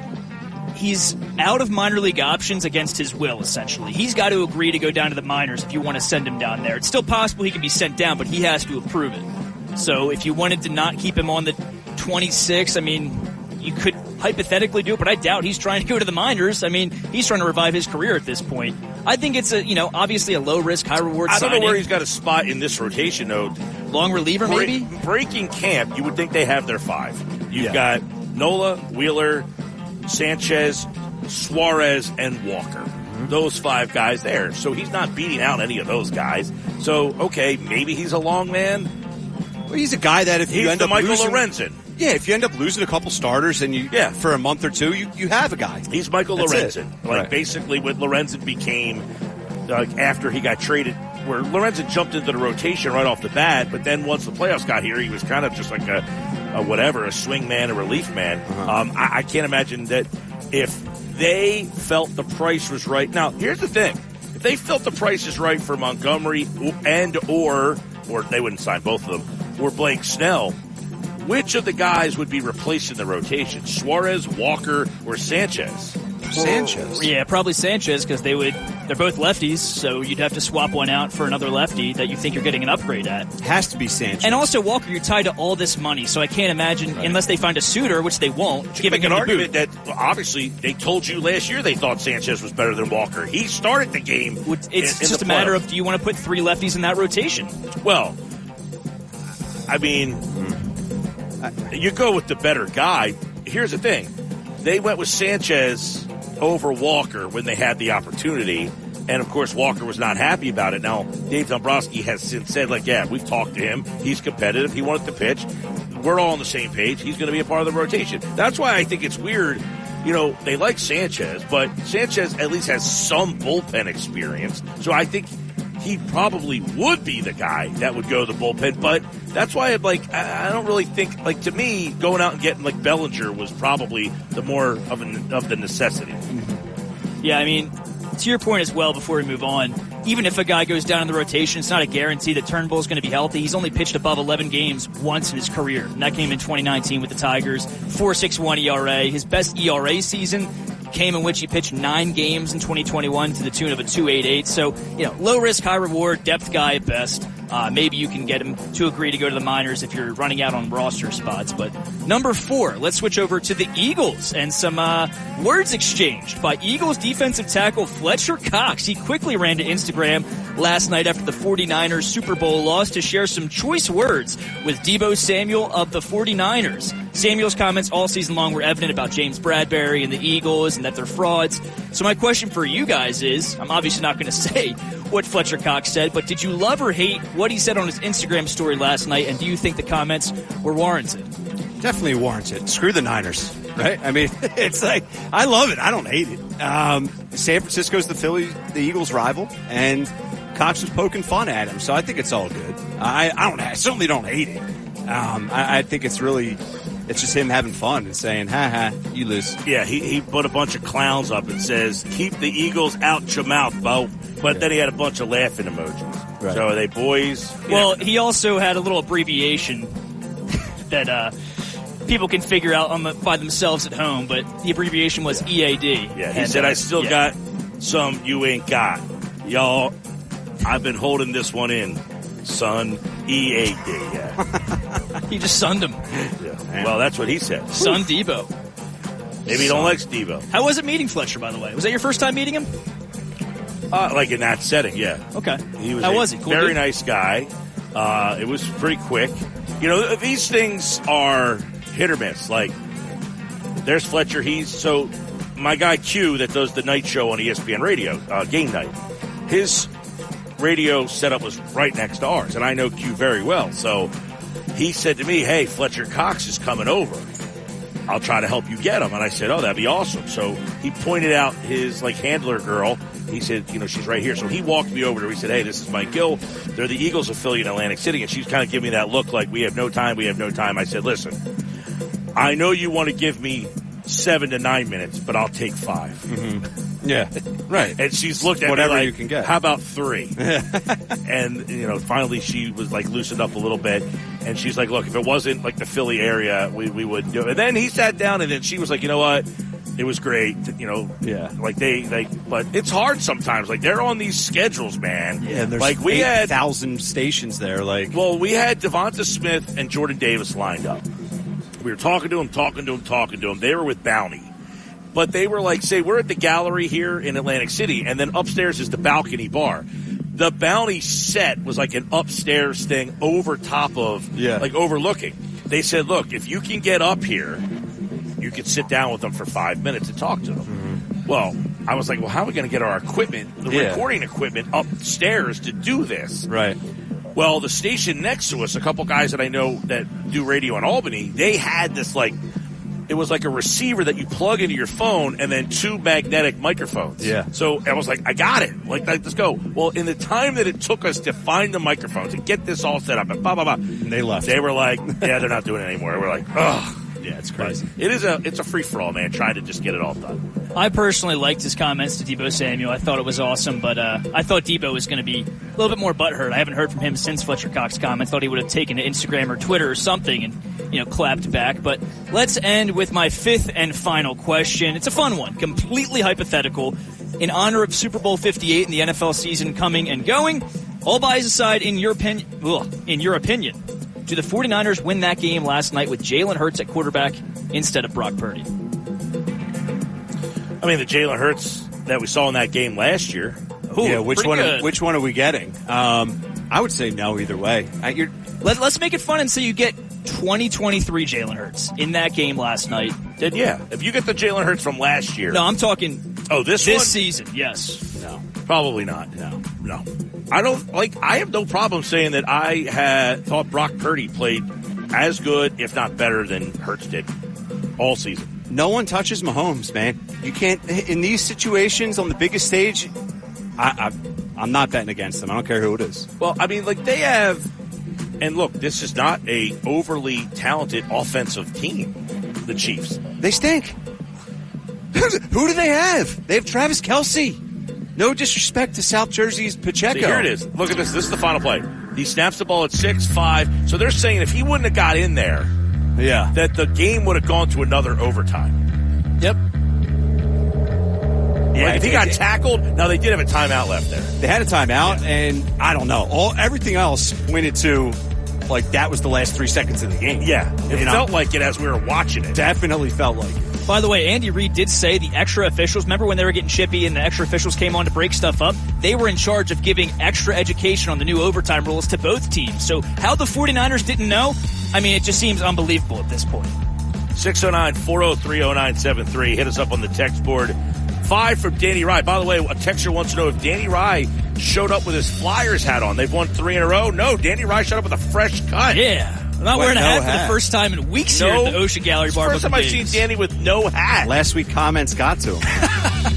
He's out of minor league options against his will, essentially. He's got to agree to go down to the minors if you want to send him down there. It's still possible he can be sent down, but he has to approve it. So, if you wanted to not keep him on the 26, I mean, you could hypothetically do it, but I doubt he's trying to go to the minors. I mean, he's trying to revive his career at this point. I think it's a, you know, obviously a low risk, high reward
I don't know where he's got a spot in this rotation though.
Long reliever,
Break-
maybe?
breaking camp, you would think they have their five. You've
Yeah.
got Nola, Wheeler, Sanchez, Suarez, and Walker.
Mm-hmm.
Those five guys there. So he's not beating out any of those guys. So okay, maybe he's a long man.
well, he's a guy that if
He's
you end
the
up
Michael
losing,
Lorenzen.
Yeah, if you end up losing a couple starters and you
Yeah.
for a month or two, you, you have a guy.
He's Michael
That's
Lorenzen.
it.
Like
Right.
basically what Lorenzen became like after he got traded where Lorenzen jumped into the rotation right off the bat, but then once the playoffs got here, he was kind of just like a, a whatever, a swing man, a relief man.
Uh-huh.
Um, I, I can't imagine that if they felt the price was right. Now, here's the thing: if they felt the price is right for Montgomery and or or they wouldn't sign both of them, or Blake Snell, which of the guys would be replacing the rotation? Suarez, Walker, or Sanchez?
Sanchez.
Oh, yeah, probably Sanchez because they would. They're both lefties, so you'd have to swap one out for another lefty that you think you're getting an upgrade at.
Has to be Sanchez.
And also, Walker, you're tied to all this money, so I can't imagine unless they find a suitor, which they won't,
You
giving
make an
him the
argument
boot.
that well, obviously they told you last year they thought Sanchez was better than Walker. He started the game.
Would-
in-
It's
in
just
the
a matter of do you want to put three lefties in that rotation?
well, I mean, you go with the better guy. Here's the thing: they went with Sanchez over Walker when they had the opportunity. And of course, Walker was not happy about it. Now, Dave Dombrowski has since said, like, yeah, we've talked to him. He's competitive. He wanted to pitch. We're all on the same page. He's going to be a part of the rotation. That's why I think it's weird. You know, they like Sanchez, but Sanchez at least has some bullpen experience. So I think he probably would be the guy that would go to the bullpen. But that's why I'm like, I I don't really think, like, to me, going out and getting like Bellinger was probably the more of, an, of the necessity.
Yeah, I mean, to your point as well, before we move on, even if a guy goes down in the rotation, it's not a guarantee that Turnbull's going to be healthy. He's only pitched above 11 games once in his career, and that came in 2019 with the Tigers. 4.61 ERA. His best ERA season came in which he pitched nine games in 2021 to the tune of a 2.88. So, you know, low risk, high reward, depth guy at best. Uh, maybe you can get him to agree to go to the minors if you're running out on roster spots. But number four, let's switch over to the Eagles and some uh, words exchanged by Eagles defensive tackle Fletcher Cox. He quickly ran to Instagram last night after the 49ers Super Bowl loss to share some choice words with Deebo Samuel of the 49ers. Samuel's comments all season long were evident about James Bradberry and the Eagles and that they're frauds. So my question for you guys is, I'm obviously not going (laughs) to say what Fletcher Cox said, but did you love or hate what he said on his Instagram story last night, and do you think the comments were warranted?
Definitely warrants it. Screw the Niners, right? I mean, (laughs) it's like I love it. I don't hate it. Um, San Francisco's the Philly, the Eagles' rival, and Cox was poking fun at him, so I think it's all good. I, I don't. I certainly don't hate it. Um, I, I think it's really, it's just him having fun and saying, "Ha ha, you lose."
Yeah, he, he put a bunch of clowns up and says, "Keep the Eagles out your mouth, Bo." But then he had a bunch of laughing emojis.
Right.
So are they boys?
Well, he also had a little abbreviation (laughs) that uh, people can figure out on the, by themselves at home, but the abbreviation was EAD.
Yeah, he
And,
said,
uh,
I still
yeah.
got some you ain't got. Y'all, I've been holding this one in, son. EAD. Yeah. (laughs)
He just sunned him.
yeah. Well, that's what he said.
Sun Deebo.
Maybe he don't like Steve-O.
How was it meeting Fletcher, by the way? Was that your first time meeting him?
Uh, like in that setting, yeah.
Okay.
He was
How
a
was he? Cool
very
dude?
nice guy. Uh, it was pretty quick. You know, these things are hit or miss. Like, there's Fletcher. He's so my guy Q that does the night show on ESPN Radio, uh, game night. His radio setup was right next to ours, and I know Q very well. So he said to me, "Hey, Fletcher Cox is coming over. I'll try to help you get him." And I said, "Oh, that'd be awesome." So he pointed out his like handler girl. He said, "You know, she's right here." So he walked me over to her. He said, "Hey, this is Mike Gill. They're the Eagles affiliate in Atlantic City," and she's kind of giving me that look like we have no time. We have no time. I said, "Listen, I know you want to give me." Seven to nine minutes, but I'll take 5 mm-hmm.
Yeah, (laughs) right.
and she's looked at
Whatever
me like,
you can get.
How about three? (laughs) and you know, finally she was like loosened up a little bit, and she's like, "Look, if it wasn't like the Philly area, we we wouldn't do it." And then he sat down, and then she was like, "You know what? It was great. You know,
Yeah.
Like they like, but it's hard sometimes. Like they're on these schedules, man.
Yeah, there's
like we had
thousand stations there. Like,
well, we had DeVonta Smith and Jordan Davis lined up. We were talking to him, talking to him, talking to him. They were with Bounty. But they were like, say, we're at the gallery here in Atlantic City, and then upstairs is the balcony bar. The Bounty set was like an upstairs thing over top of,
Yeah.
like overlooking. They said, look, if you can get up here, you could sit down with them for five minutes and talk to them. Mm-hmm. Well, I was like, well, how are we going to get our equipment, the
Yeah.
recording equipment, upstairs to do this?
right.
Well, the station next to us, a couple guys that I know that do radio in Albany, they had this like, it was like a receiver that you plug into your phone and then two magnetic microphones.
Yeah.
So I was like, I got it. Like, like, let's go. Well, in the time that it took us to find the microphones and get this all set up and blah, blah, blah,
And they left.
they were like, yeah, they're not doing it anymore. We're like, ugh.
Yeah, it's
But
crazy.
it is a, it's a free for all, man, trying to just get it all done.
I personally liked his comments to Deebo Samuel. I thought it was awesome, but uh, I thought Deebo was going to be a little bit more butthurt. I haven't heard from him since Fletcher Cox comment. Thought he would have taken to Instagram or Twitter or something and you know clapped back. But let's end with my fifth and final question. It's a fun one, completely hypothetical. In honor of Super Bowl 58 and the NFL season coming and going, all bias aside, in your opinion, in your opinion, do the 49ers win that game last night with Jalen Hurts at quarterback instead of Brock Purdy?
I mean, the Jalen Hurts that we saw in that game last year.
Ooh,
yeah, which one?
good.
Which one are we getting? Um, I would say no either way. I, you're,
Let, let's make it fun and say you get 2023 Jalen Hurts in that game last night.
Then yeah, if you get the Jalen Hurts from last year,
No, I'm talking
oh this
this
one?
season. Yes.
no.
Probably not. No, no. I don't like. I have no problem saying that I had thought Brock Purdy played as good, if not better, than Hurts did all season.
No one touches Mahomes, man. You can't in these situations on the biggest stage. I, I, I'm not betting against them. I don't care who it is.
Well, I mean, like they have, and look, this is not a overly talented offensive team. The Chiefs.
They stink. (laughs) who do they have? They have Travis Kelce. No disrespect to South Jersey's Pacheco.
See, here it is. Look at this. This is the final play. He snaps the ball at six five. So they're saying if he wouldn't have got in there,
Yeah.
that the game would have gone to another overtime.
Yep.
yeah.
Like if he got tackled, now they did have a timeout left there.
they had a timeout, and I don't know. All everything else pointed to like that was the last three seconds of the game.
Yeah, it
You know?
felt like it as we were watching it.
definitely felt like it.
By the way, Andy Reid did say the extra officials, remember when they were getting chippy and the extra officials came on to break stuff up? They were in charge of giving extra education on the new overtime rules to both teams. So how the 49ers didn't know, I mean, it just seems unbelievable at this point.
609 403 0973. Hit us up on the text board. Five from Danny Rye. By the way, a texter wants to know if Danny Rye showed up with his Flyers hat on. They've won three in a row. No, Danny Rye showed up with a fresh cut.
Yeah. I'm not wearing a
no
hat for the first time in weeks here
No.
at the Ocean Gallery Bar.
First time I've seen Danny with no hat.
Last week comments got to him. (laughs)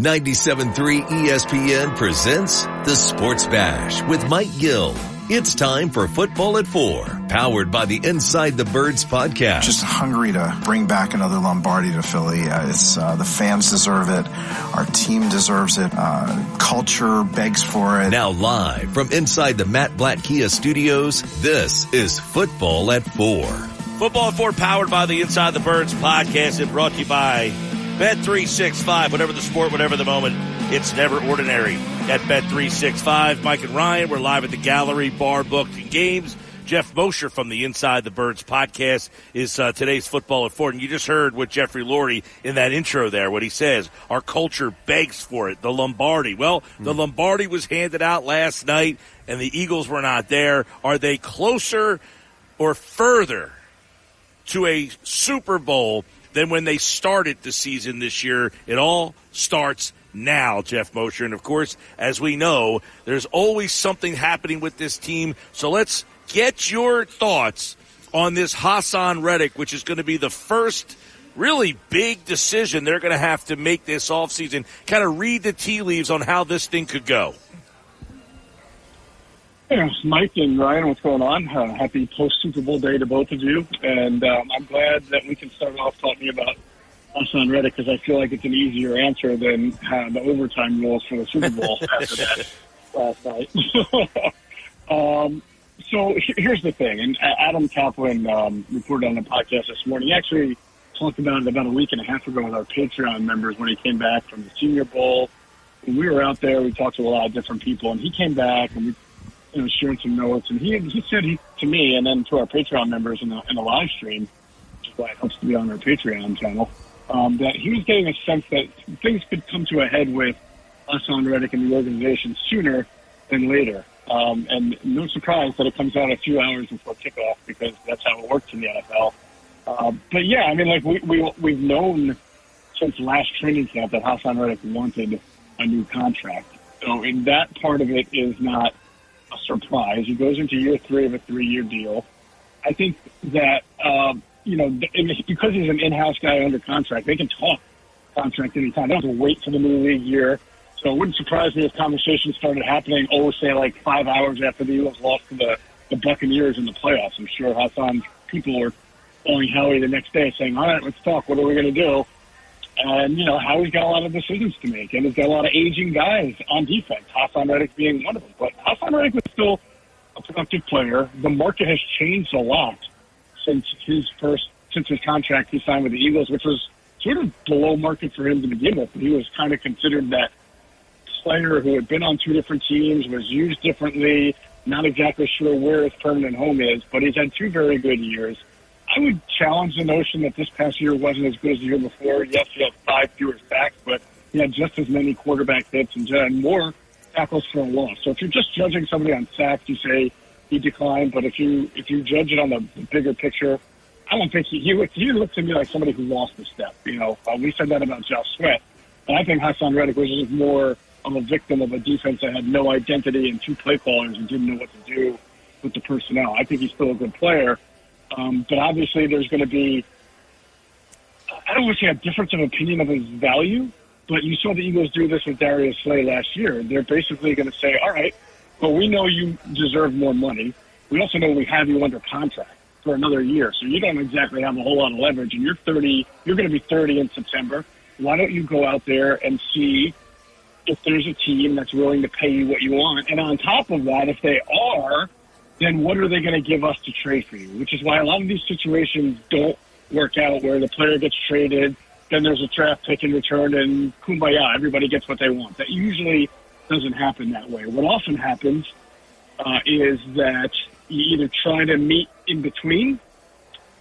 97.3 ESPN presents The Sports Bash with Mike Gill It's time for Football at Four, powered by the Inside the Birds podcast.
Just hungry to bring back another Lombardi to Philly. Uh, it's uh, the fans deserve it. Our team deserves it. Uh, culture begs for it.
Now live from inside the Matt Blatt Kia studios, this is Football at Four.
Football at Four, powered by the Inside the Birds podcast, and brought to you by Bet365. Whatever the sport, whatever the moment, it's never ordinary. At Bet365, Mike and Ryan, we're live at the gallery, bar, booked, and games. Jeff Mosher from the Inside the Birds podcast is uh, today's football at Four. And you just heard what Jeffrey Lurie in that intro there, what he says. Our culture begs for it. The Lombardi. Well, the Lombardi was handed out last night and the Eagles were not there. Are they closer or further to a Super Bowl than when they started the season this year? It all starts now, Jeff Mosher. And of course, as we know, there's always something happening with this team. So let's get your thoughts on this Haason Reddick, which is going to be the first really big decision they're going to have to make this offseason. Kind of read the tea leaves on how this thing could go.
Yeah, Mike and Ryan, what's going on? Uh, happy post Super Bowl day to both of you. And um, I'm glad that we can start off talking about Haason Reddick because I feel like it's an easier answer than uh, the overtime rules for the Super Bowl after (laughs) that last night. (laughs) um, so here's the thing, and Adam Caplan um, reported on the podcast this morning. He actually talked about it about a week and a half ago with our Patreon members when he came back from the Senior Bowl. When we were out there, we talked to a lot of different people, and he came back and we you know, sharing some notes. And he he said he to me, and then to our Patreon members in the in the live stream, which is why it helps to be on our Patreon channel, um, that he was getting a sense that things could come to a head with Haason Reddick and the organization sooner than later. Um, and no surprise that it comes out a few hours before kickoff because that's how it works in the NFL. Uh, but yeah, I mean, like we, we we've known since last training camp that Haason Reddick wanted a new contract. So in that part of it is not a surprise. He goes into year three of a three-year deal. I think that um, you know because he's an in-house guy under contract, they can talk contract anytime. They don't have to wait for the new league year. So it wouldn't surprise me if conversations started happening, oh, say like five hours after the Eagles lost to the, the Buccaneers in the playoffs. I'm sure Haason's people were calling Howie the next day saying, all right, let's talk. What are we going to do? And, you know, Howie's got a lot of decisions to make, and he's got a lot of aging guys on defense, Haason Reddick being one of them. But Haason Reddick was still a productive player. The market has changed a lot since his first, since his contract he signed with the Eagles, which was sort of below market for him to begin with. But he was kind of considered that player who had been on two different teams, was used differently, not exactly sure where his permanent home is, but he's had two very good years. I would challenge the notion that this past year wasn't as good as the year before. Yes, he had five fewer sacks, but he had just as many quarterback hits and more tackles for a loss. So if you're just judging somebody on sacks, you say he declined. But if you if you judge it on the bigger picture, I don't think he he, he looked to me like somebody who lost a step. You know, uh, we said that about Josh Sweat, and I think Haason Reddick was just more of a victim of a defense that had no identity and two play callers and didn't know what to do with the personnel. I think he's still a good player, um, but obviously there's going to be. I don't want to say a difference of opinion of his value, but you saw the Eagles do this with Darius Slay last year. They're basically going to say, "All right, well, we know you deserve more money. We also know we have you under contract for another year, so you don't exactly have a whole lot of leverage. And you're 30. You're going to be 30 in September. Why don't you go out there and see if there's a team that's willing to pay you what you want. And on top of that, if they are, then what are they going to give us to trade for you? Which is why a lot of these situations don't work out where the player gets traded, then there's a draft pick in return, and kumbaya, everybody gets what they want. That usually doesn't happen that way. What often happens uh, is that you either try to meet in between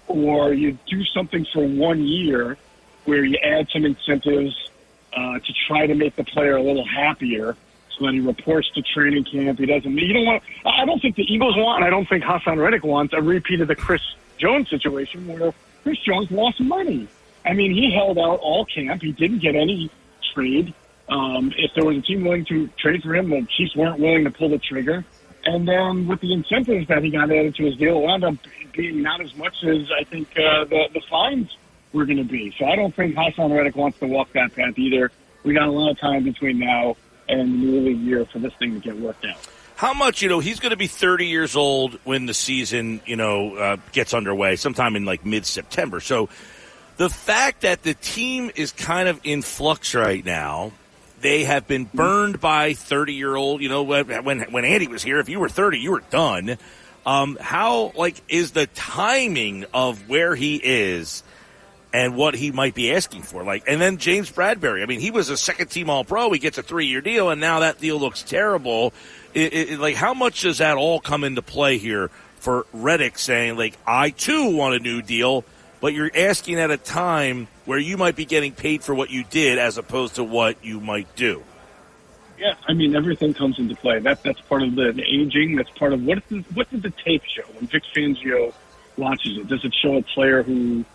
or you do something for one year where you add some incentives uh, to try to make the player a little happier so that he reports to training camp. He doesn't. You don't want. I don't think the Eagles want. And I don't think Haason Reddick wants a repeat of the Chris Jones situation where Chris Jones lost money. I mean, he held out all camp. He didn't get any trade. Um, if there was a team willing to trade for him, the Chiefs weren't willing to pull the trigger. And then with the incentives that he got added to his deal, it wound up being not as much as I think uh, the the fines we're going to be. So I don't think Haason Reddick wants to walk that path either. We got a lot of time between now and the new league year for this thing to get worked out.
how much you know he's going to be 30 years old when the season you know uh, gets underway sometime in like mid September. So the fact that the team is kind of in flux right now. They have been burned by 30 year old, you know, when, when Andy was here, if you were 30, you were done. Um, how, like, is the timing of where he is and what he might be asking for. Like, and then James Bradberry. I mean, he was a second team All Pro. He gets a three year deal, and now that deal looks terrible. It, it, like, how much does that all come into play here for Reddick saying, like, I too want a new deal, but you're asking at a time where you might be getting paid for what you did as opposed to what you might do?
Yeah, I mean everything comes into play. That that's part of the, the aging. That's part of what did, what did the tape show when Vic Fangio watches it? Does it show a player who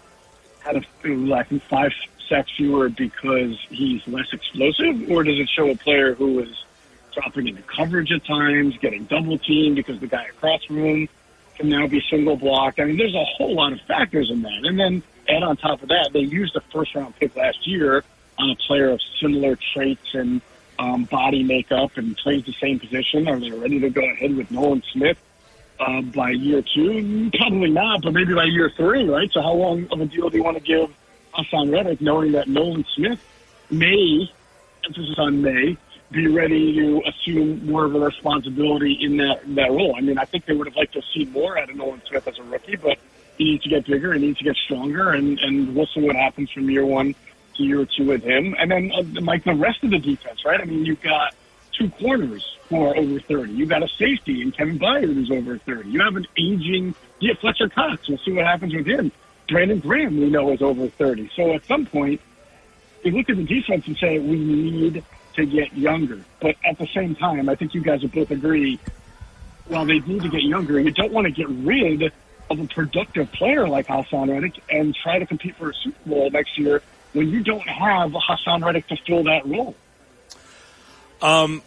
had a, five sacks fewer because he's less explosive, or does it show a player who is dropping into coverage at times, getting double teamed because the guy across from him can now be single blocked? I mean, there's a whole lot of factors in that. And then add on top of that, they used a first round pick last year on a player of similar traits and um, body makeup and plays the same position. Are they ready to go ahead with Nolan Smith? uh, by year two? Probably not, but maybe by year three, right? So how long of a deal do you want to give Haason Reddick, knowing that Nolan Smith may, emphasis on may, be ready to assume more of a responsibility in that that role? I mean, I think they would have liked to see more out of Nolan Smith as a rookie, but he needs to get bigger, he needs to get stronger, and and we'll see what happens from year one to year two with him. And then, uh, like the rest of the defense, right? I mean, you've got two corners who are over 30. You've got a safety in Kevin Byard who's over 30. You have an aging, yeah, Fletcher Cox. We'll see what happens with him. Brandon Graham, we know, is over 30. So at some point, you look at the defense and say, we need to get younger. But at the same time, I think you guys would both agree, while they need to get younger, you don't want to get rid of a productive player like Haason Reddick and try to compete for a Super Bowl next year when you don't have Haason Reddick to fill that role.
Um,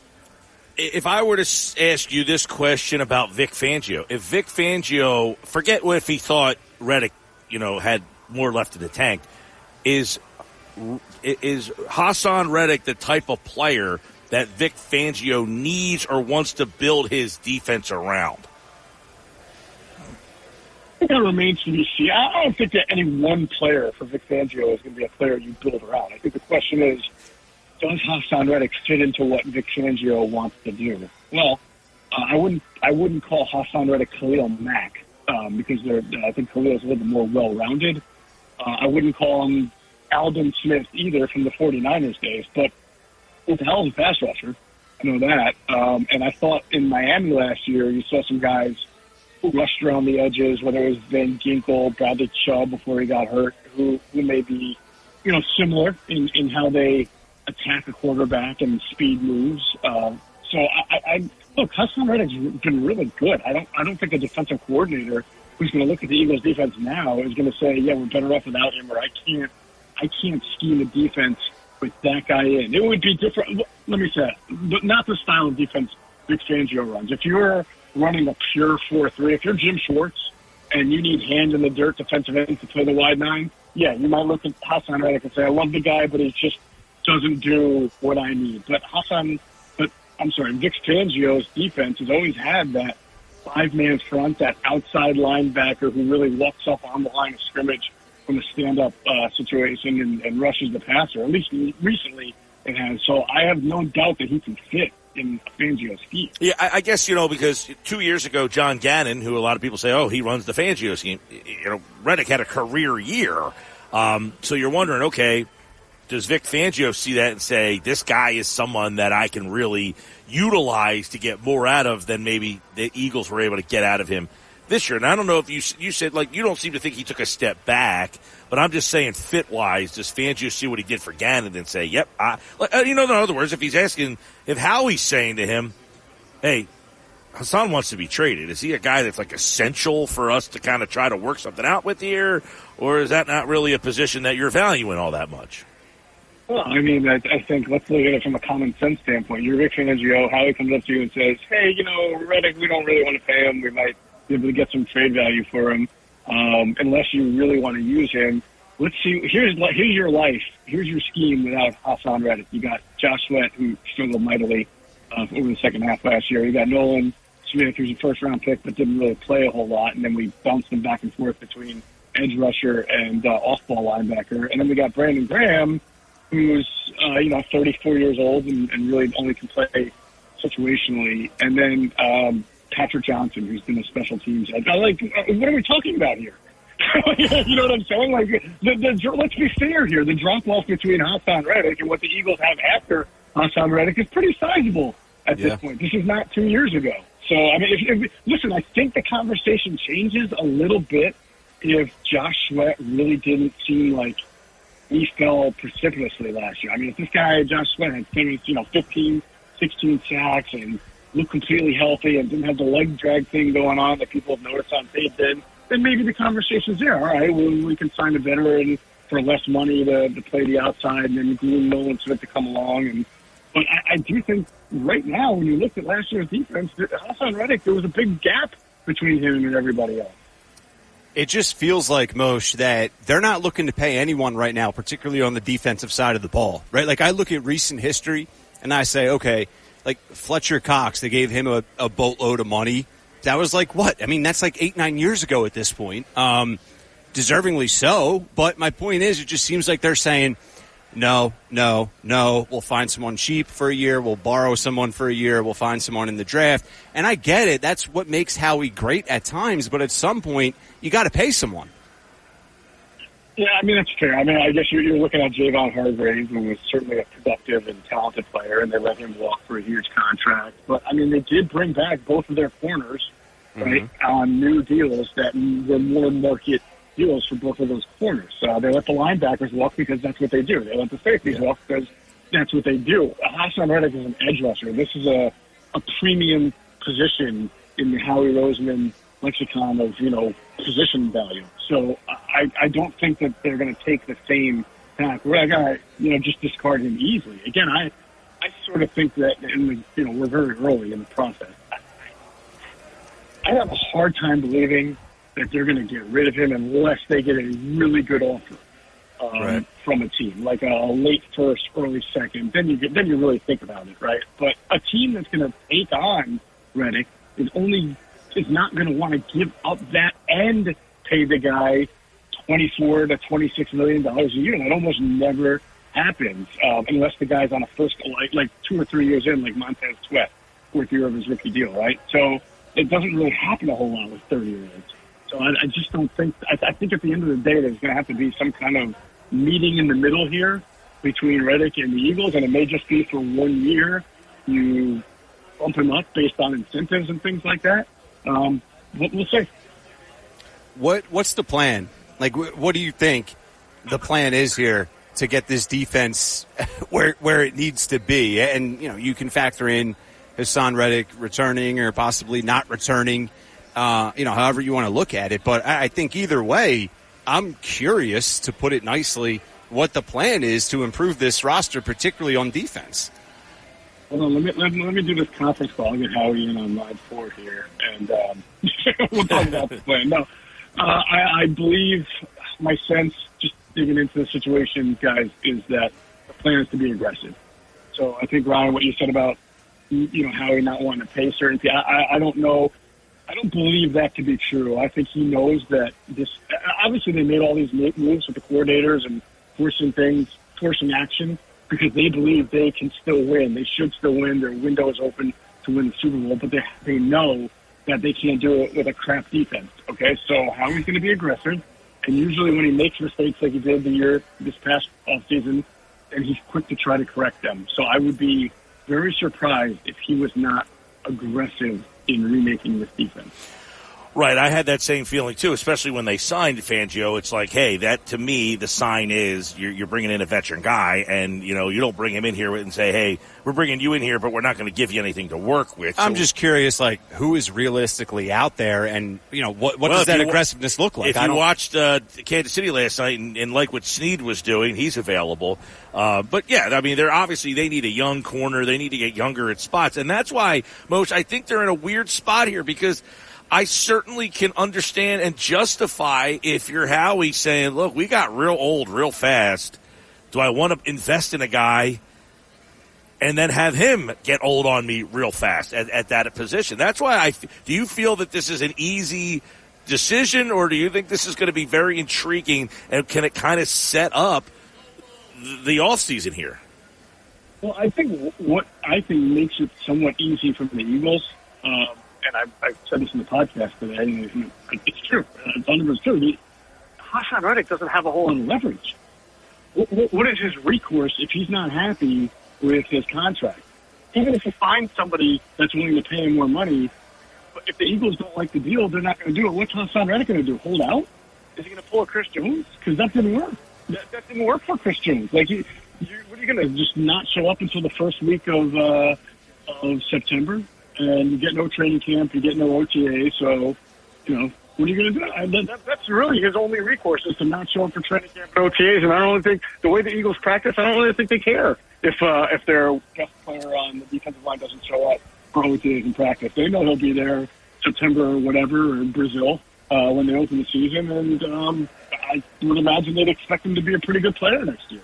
if I were to ask you this question about Vic Fangio, if Vic Fangio, forget what if he thought Reddick, you know, had more left in the tank, is is Haason Reddick the type of player that Vic Fangio needs or wants to build his defense around?
I think that remains to be seen. I don't think that any one player for Vic Fangio is going to be a player you build around. I think the question is does Haason Reddick fit into what Vic Fangio wants to do? Well, uh, I wouldn't I wouldn't call Haason Reddick Khalil Mack um, because they're, I think Khalil is a little bit more well rounded. Uh, I wouldn't call him Aldon Smith either from the 49ers days, but what the hell is a pass rusher? I know that. Um, and I thought in Miami last year, you saw some guys who rushed around the edges, whether it was Van Ginkel, Bradley Chubb before he got hurt, who, who may be, you know, similar in, in how they attack a quarterback and speed moves. Um, so I, I look, Haason Reddick's been really good. I don't I don't think a defensive coordinator who's going to look at the Eagles defense now is going to say, yeah, we're better off without him, or I can't I can't scheme a defense with that guy in. It would be different. Let me say, but not the style of defense Vic Fangio runs. If you're running a pure four three, if you're Jim Schwartz and you need hand in the dirt defensive end to play the wide nine, yeah, you might look at Haason Reddick and say, I love the guy, but he just doesn't do what I need. But Haason, but I'm sorry, Vic Fangio's defense has always had that five man front, that outside linebacker who really walks up on the line of scrimmage from a stand up uh, situation and, and rushes the passer. At least recently has. So I have no doubt that he can fit in Fangio's scheme.
Yeah, I, I, guess you know because two years ago, John Gannon, who a lot of people say, oh, he runs the Fangio scheme. You know, Reddick had a career year, um, so you're wondering, okay, does Vic Fangio see that and say this guy is someone that I can really utilize to get more out of than maybe the Eagles were able to get out of him this year? And I don't know if you you said like you don't seem to think he took a step back, but I'm just saying fit wise, does Fangio see what he did for Gannon and say, "Yep," I, uh, you know, in other words, if he's asking if Howie's saying to him, "Hey." Haason wants to be traded. Is he a guy that's like essential for us to kind of try to work something out with here? Or is that not really a position that you're valuing all that much?
Well, I mean, I, I think let's look at it from a common sense standpoint. You're Vic Fangio. Howie comes up to you and says, "Hey, you know, Reddick, we don't really want to pay him. We might be able to get some trade value for him, um, unless you really want to use him." Let's see. Here's here's your life. Here's your scheme without Haason Reddick. You got Josh Sweat, who struggled mightily uh, over the second half last year. You got Nolan Smith, who's a first round pick, but didn't really play a whole lot, and then we bounced him back and forth between edge rusher and uh, off ball linebacker, and then we got Brandon Graham, who's uh, you know 34 years old and, and really only can play situationally, and then um, Patrick Johnson, who's been a special teams. I, like, uh, what are we talking about here? (laughs) you know what I'm saying? Like, the, the, let's be fair here. The drop off between Haason Reddick and what the Eagles have after Haason Reddick is pretty sizable at
Yeah.
this point. This is not two years ago. So, I mean, if, if, listen, I think the conversation changes a little bit if Josh Sweat really didn't seem like he fell precipitously last year. I mean, if this guy, Josh Sweat, had finished, you know, 15, 16 sacks and looked completely healthy and didn't have the leg drag thing going on that people have noticed on tape, then, then maybe the conversation's there. All right, well, we can sign a veteran for less money to, to play the outside and then groom Nolan Smith to come along. And But I, I do think right now, when you look at last year's defense, Haason Reddick, there was a big gap between him and everybody else.
It just feels like Mosh that they're not looking to pay anyone right now, particularly on the defensive side of the ball, right? Like I look at recent history and I say, okay, like Fletcher Cox, they gave him a, a boatload of money. That was like what? I mean, that's like eight, nine years ago at this point. Um, deservingly so. But my point is, it just seems like they're saying, no, no, no, we'll find someone cheap for a year. We'll borrow someone for a year. We'll find someone in the draft. And I get it. That's what makes Howie great at times. But at some point, you got to pay someone.
Yeah, I mean that's fair. I mean, I guess you're, you're looking at Javon Hargrave, who was certainly a productive and talented player, and they let him walk for a huge contract. But I mean, they did bring back both of their corners, right, on new deals that were more market deals for both of those corners. Uh, they let the linebackers walk because that's what they do. They let the safeties walk because that's what they do. Haason Reddick is an edge rusher. This is a a premium position in the Howie Roseman lexicon of you know position value. So I, I don't think that they're going to take the same path. We're not going to you know just discard him easily. Again, I I sort of think that in the, you know we're very early in the process. I, I have a hard time believing that they're going to get rid of him unless they get a really good offer um,
Right.
from a team, like a late first, early second. Then you get, then you really think about it, right? But a team that's going to take on Reddick is only is not going to want to give up that and pay the guy twenty four to twenty six million dollars a year. And that almost never happens um, unless the guy's on a first like like two or three years in, like Montez Sweat, fourth year of his rookie deal, right? So it doesn't really happen a whole lot with thirty year olds. So I, I just don't think. I, I think at the end of the day, there's going to have to be some kind of meeting in the middle here between Reddick and the Eagles, and it may just be for one year. You bump him up based on incentives and things like that. Um, we'll see.
What What's the plan? Like, wh- what do you think the plan is here to get this defense (laughs) where where it needs to be? And you know, you can factor in Haason Reddick returning or possibly not returning. Uh, you know, however you want to look at it. But I, think either way, I'm curious to put it nicely what the plan is to improve this roster, particularly on defense.
Hold on, let me let, let me do this conference call. I'll get Howie in on line four here, and um, (laughs) we'll talk about the plan. No, uh, I, I believe my sense, just digging into the situation, guys, is that the plan is to be aggressive. So I think Ryan, what you said about you know Howie not wanting to pay certain people, I, I, don't know. I don't believe that to be true. I think he knows that this. Obviously, they made all these moves with the coordinators and forcing things, forcing action because they believe they can still win. They should still win. Their window is open to win the Super Bowl, but they they know that they can't do it with a crap defense. Okay, so Howie's going to be aggressive, and usually when he makes mistakes like he did the year this past off season, and he's quick to try to correct them. So I would be very surprised if he was not aggressive in remaking this defense.
Right, I had that same feeling too, especially when they signed Fangio. It's like, hey, that to me, the sign is you're, you're bringing in a veteran guy, and you know you don't bring him in here and say, hey, we're bringing you in here, but we're not going to give you anything to work with.
I'm just curious, like who is realistically out there, and you know what what
Well,
does that aggressiveness look like?
If
I
you watched uh, Kansas City last night and, and like what Sneed was doing, he's available. Uh, but yeah, I mean, they're obviously they need a young corner. They need to get younger at spots, and that's why Moshe. I think they're in a weird spot here because. I certainly can understand and justify if you're Howie saying, look, we got real old real fast. Do I want to invest in a guy and then have him get old on me real fast at, at that position. That's why I do you feel that this is an easy decision, or do you think this is going to be very intriguing and can it kind of set up the off season here?
Well, I think what I think makes it somewhat easy for the Eagles, um, and I, I said this in the podcast today, and it's true. It's 100% true. The, Haason Reddick doesn't have a whole lot of leverage. What, what, what is his recourse if he's not happy with his contract? Even if he finds somebody that's willing to pay him more money, if the Eagles don't like the deal, they're not going to do it. What's Haason Reddick going to do? Hold out? Is he going to pull a Chris Jones? Because that didn't work. That, that didn't work for Chris Jones. Like, you, you, what are you going to just not show up until the first week of uh, of September? And you get no training camp, you get no OTA, so you know what are you going to do? That, that's really his only recourse is to not show up for training camp and OTAs. And I don't really think the way the Eagles practice, I don't really think they care if uh, if their best player on the defensive line doesn't show up for OTAs in practice. They know he'll be there September or whatever or Brazil uh, when they open the season, and um, I would imagine they'd expect him to be a pretty good player next year.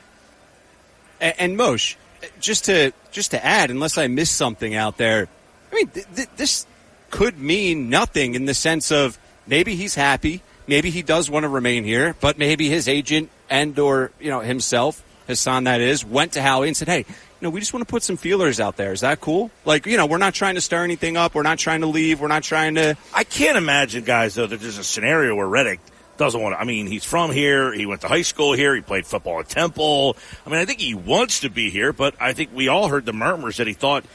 And, and Mosh, just to just to add, unless I missed something out there, I mean, th- th- this could mean nothing in the sense of maybe he's happy, maybe he does want to remain here, but maybe his agent and or you know himself, Haason that is, went to Howie and said, "Hey, you know, we just want to put some feelers out there. Is that cool? Like, you know, we're not trying to stir anything up. We're not trying to leave. We're not trying to."
I can't imagine, guys, though, that there's a scenario where Reddick doesn't want to. I mean, he's from here. He went to high school here. He played football at Temple. I mean, I think he wants to be here, but I think we all heard the murmurs that he thought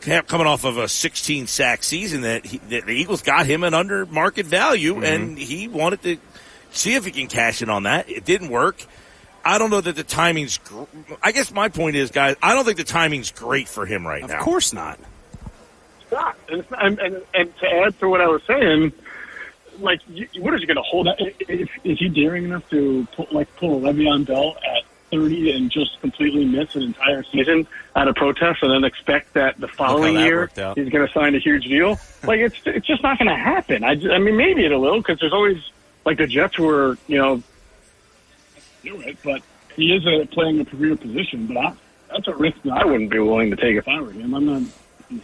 coming off of a 16 sack season that, he, that the Eagles got him an under market value mm-hmm. and he wanted to see if he can cash in on that. It didn't work. I don't know that the timing's. Gr- I guess my point is, guys, I don't think the timing's great for him right
of
now.
Of course not.
It's not. And, and, and, and to add to what I was saying, like, you, what is he going to hold? Is, is he daring enough to put, like pull a Le'Veon Bell at 30 and just completely miss an entire season out of protest and then expect that the following
that
year he's going to sign a huge deal? (laughs) like, it's it's just not going to happen. I, I mean, maybe it will because there's always like the Jets were, you know, do it, but he is a, playing a career position. But I, that's a risk that I wouldn't be willing to take if I were him. I'm not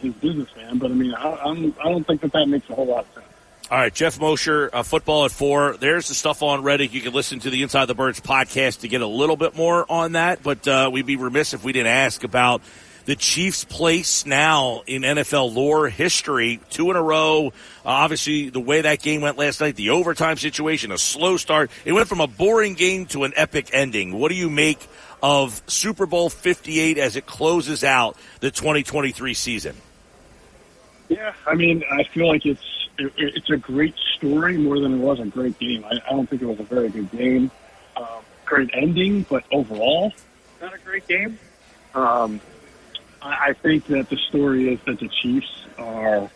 his businessman, but I mean, I, I'm, I don't think that that makes a whole lot of sense.
All right, Jeff Mosher, uh, football at four. There's the stuff on Reddick. You can listen to the Inside the Birds podcast to get a little bit more on that. But uh, we'd be remiss if we didn't ask about the Chiefs' place now in NFL lore history. Two in a row. Uh, obviously, the way that game went last night, the overtime situation, a slow start. It went from a boring game to an epic ending. What do you make of Super Bowl 58 as it closes out the 2023 season?
Yeah, I mean, I feel like it's it, it's a great story more than it was a great game. I, I don't think it was a very good game. Um, great ending, but overall, not a great game. Um, I, I think that the story is that the Chiefs are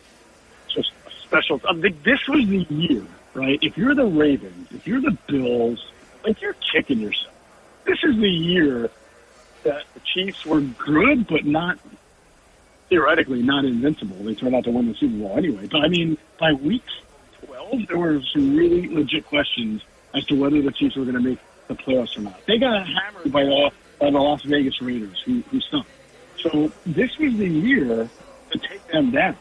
just special. I think this was the year, right? If you're the Ravens, if you're the Bills, like you're kicking yourself. This is the year that the Chiefs were good, but not theoretically not invincible. They turned out to win the Super Bowl anyway. But I mean, by week 12, there were some really legit questions as to whether the Chiefs were going to make the playoffs or not. They got hammered by the, by the Las Vegas Raiders, who, who stunk. So this was the year to take them down.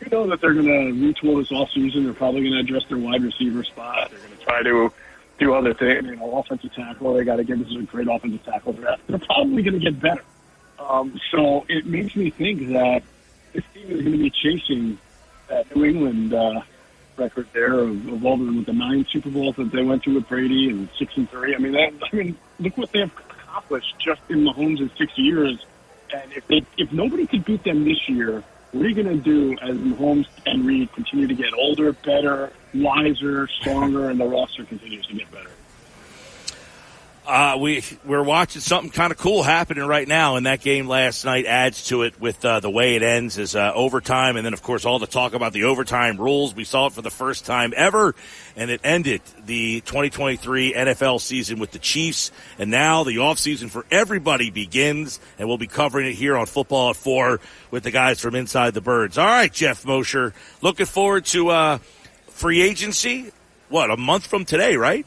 You know that they're going to retool this offseason. They're probably going to address their wide receiver spot. They're going to try to do other things. You know, offensive tackle. They got to give this is a great offensive tackle draft. They're probably going to get better. Um, so it makes me think that this team is going to be chasing that New England uh, record there of, of all the, with the nine Super Bowls that they went through with Brady and six and three. I mean, that, I mean, look what they have accomplished just in Mahomes in six years. And if they, if nobody could beat them this year, what are you going to do as Mahomes and Reid continue to get older, better, wiser, stronger, and the roster continues to get better?
Uh, we we're watching something kind of cool happening right now, and that game last night adds to it with uh, the way it ends is uh, overtime, and then of course all the talk about the overtime rules. We saw it for the first time ever, and it ended the 2023 NFL season with the Chiefs, and now the off season for everybody begins, and we'll be covering it here on Football at Four with the guys from Inside the Birds. All right, Jeff Mosher, looking forward to uh, free agency. What a month from today, right?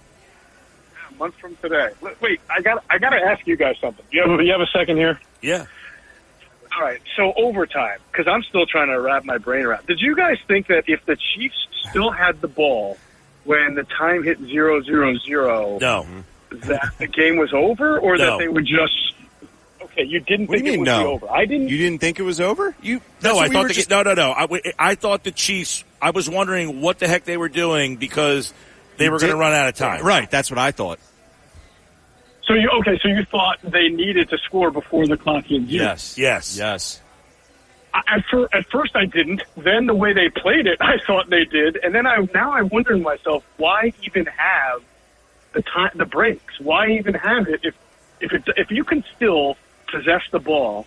Month from today. Wait, I got I got to ask you guys something. You have you have a second here?
Yeah.
All right, so overtime, because I'm still trying to wrap my brain around. Did you guys think that if the Chiefs still had the ball when the time hit zero zero zero,
No.
that the game was over, or
No.
that they would just? Okay, you didn't
What do
think
you
it
mean
would
no?
be over. I didn't.
You didn't think it was over? You
No, I
what we
thought the,
just-
no, no, no. I, I thought the Chiefs. I was wondering what the heck they were doing because they
You
were going to run out of time.
Right, that's what I thought.
So you okay? So you thought they needed to score before the clock hit zero?
Yes.
Yes.
Yes.
I- At, fir- at first, I didn't. Then the way they played it, (laughs) I thought they did. And then I now I'm wondering myself, why even have the time, the breaks? Why even have it if if it, if you can still possess the ball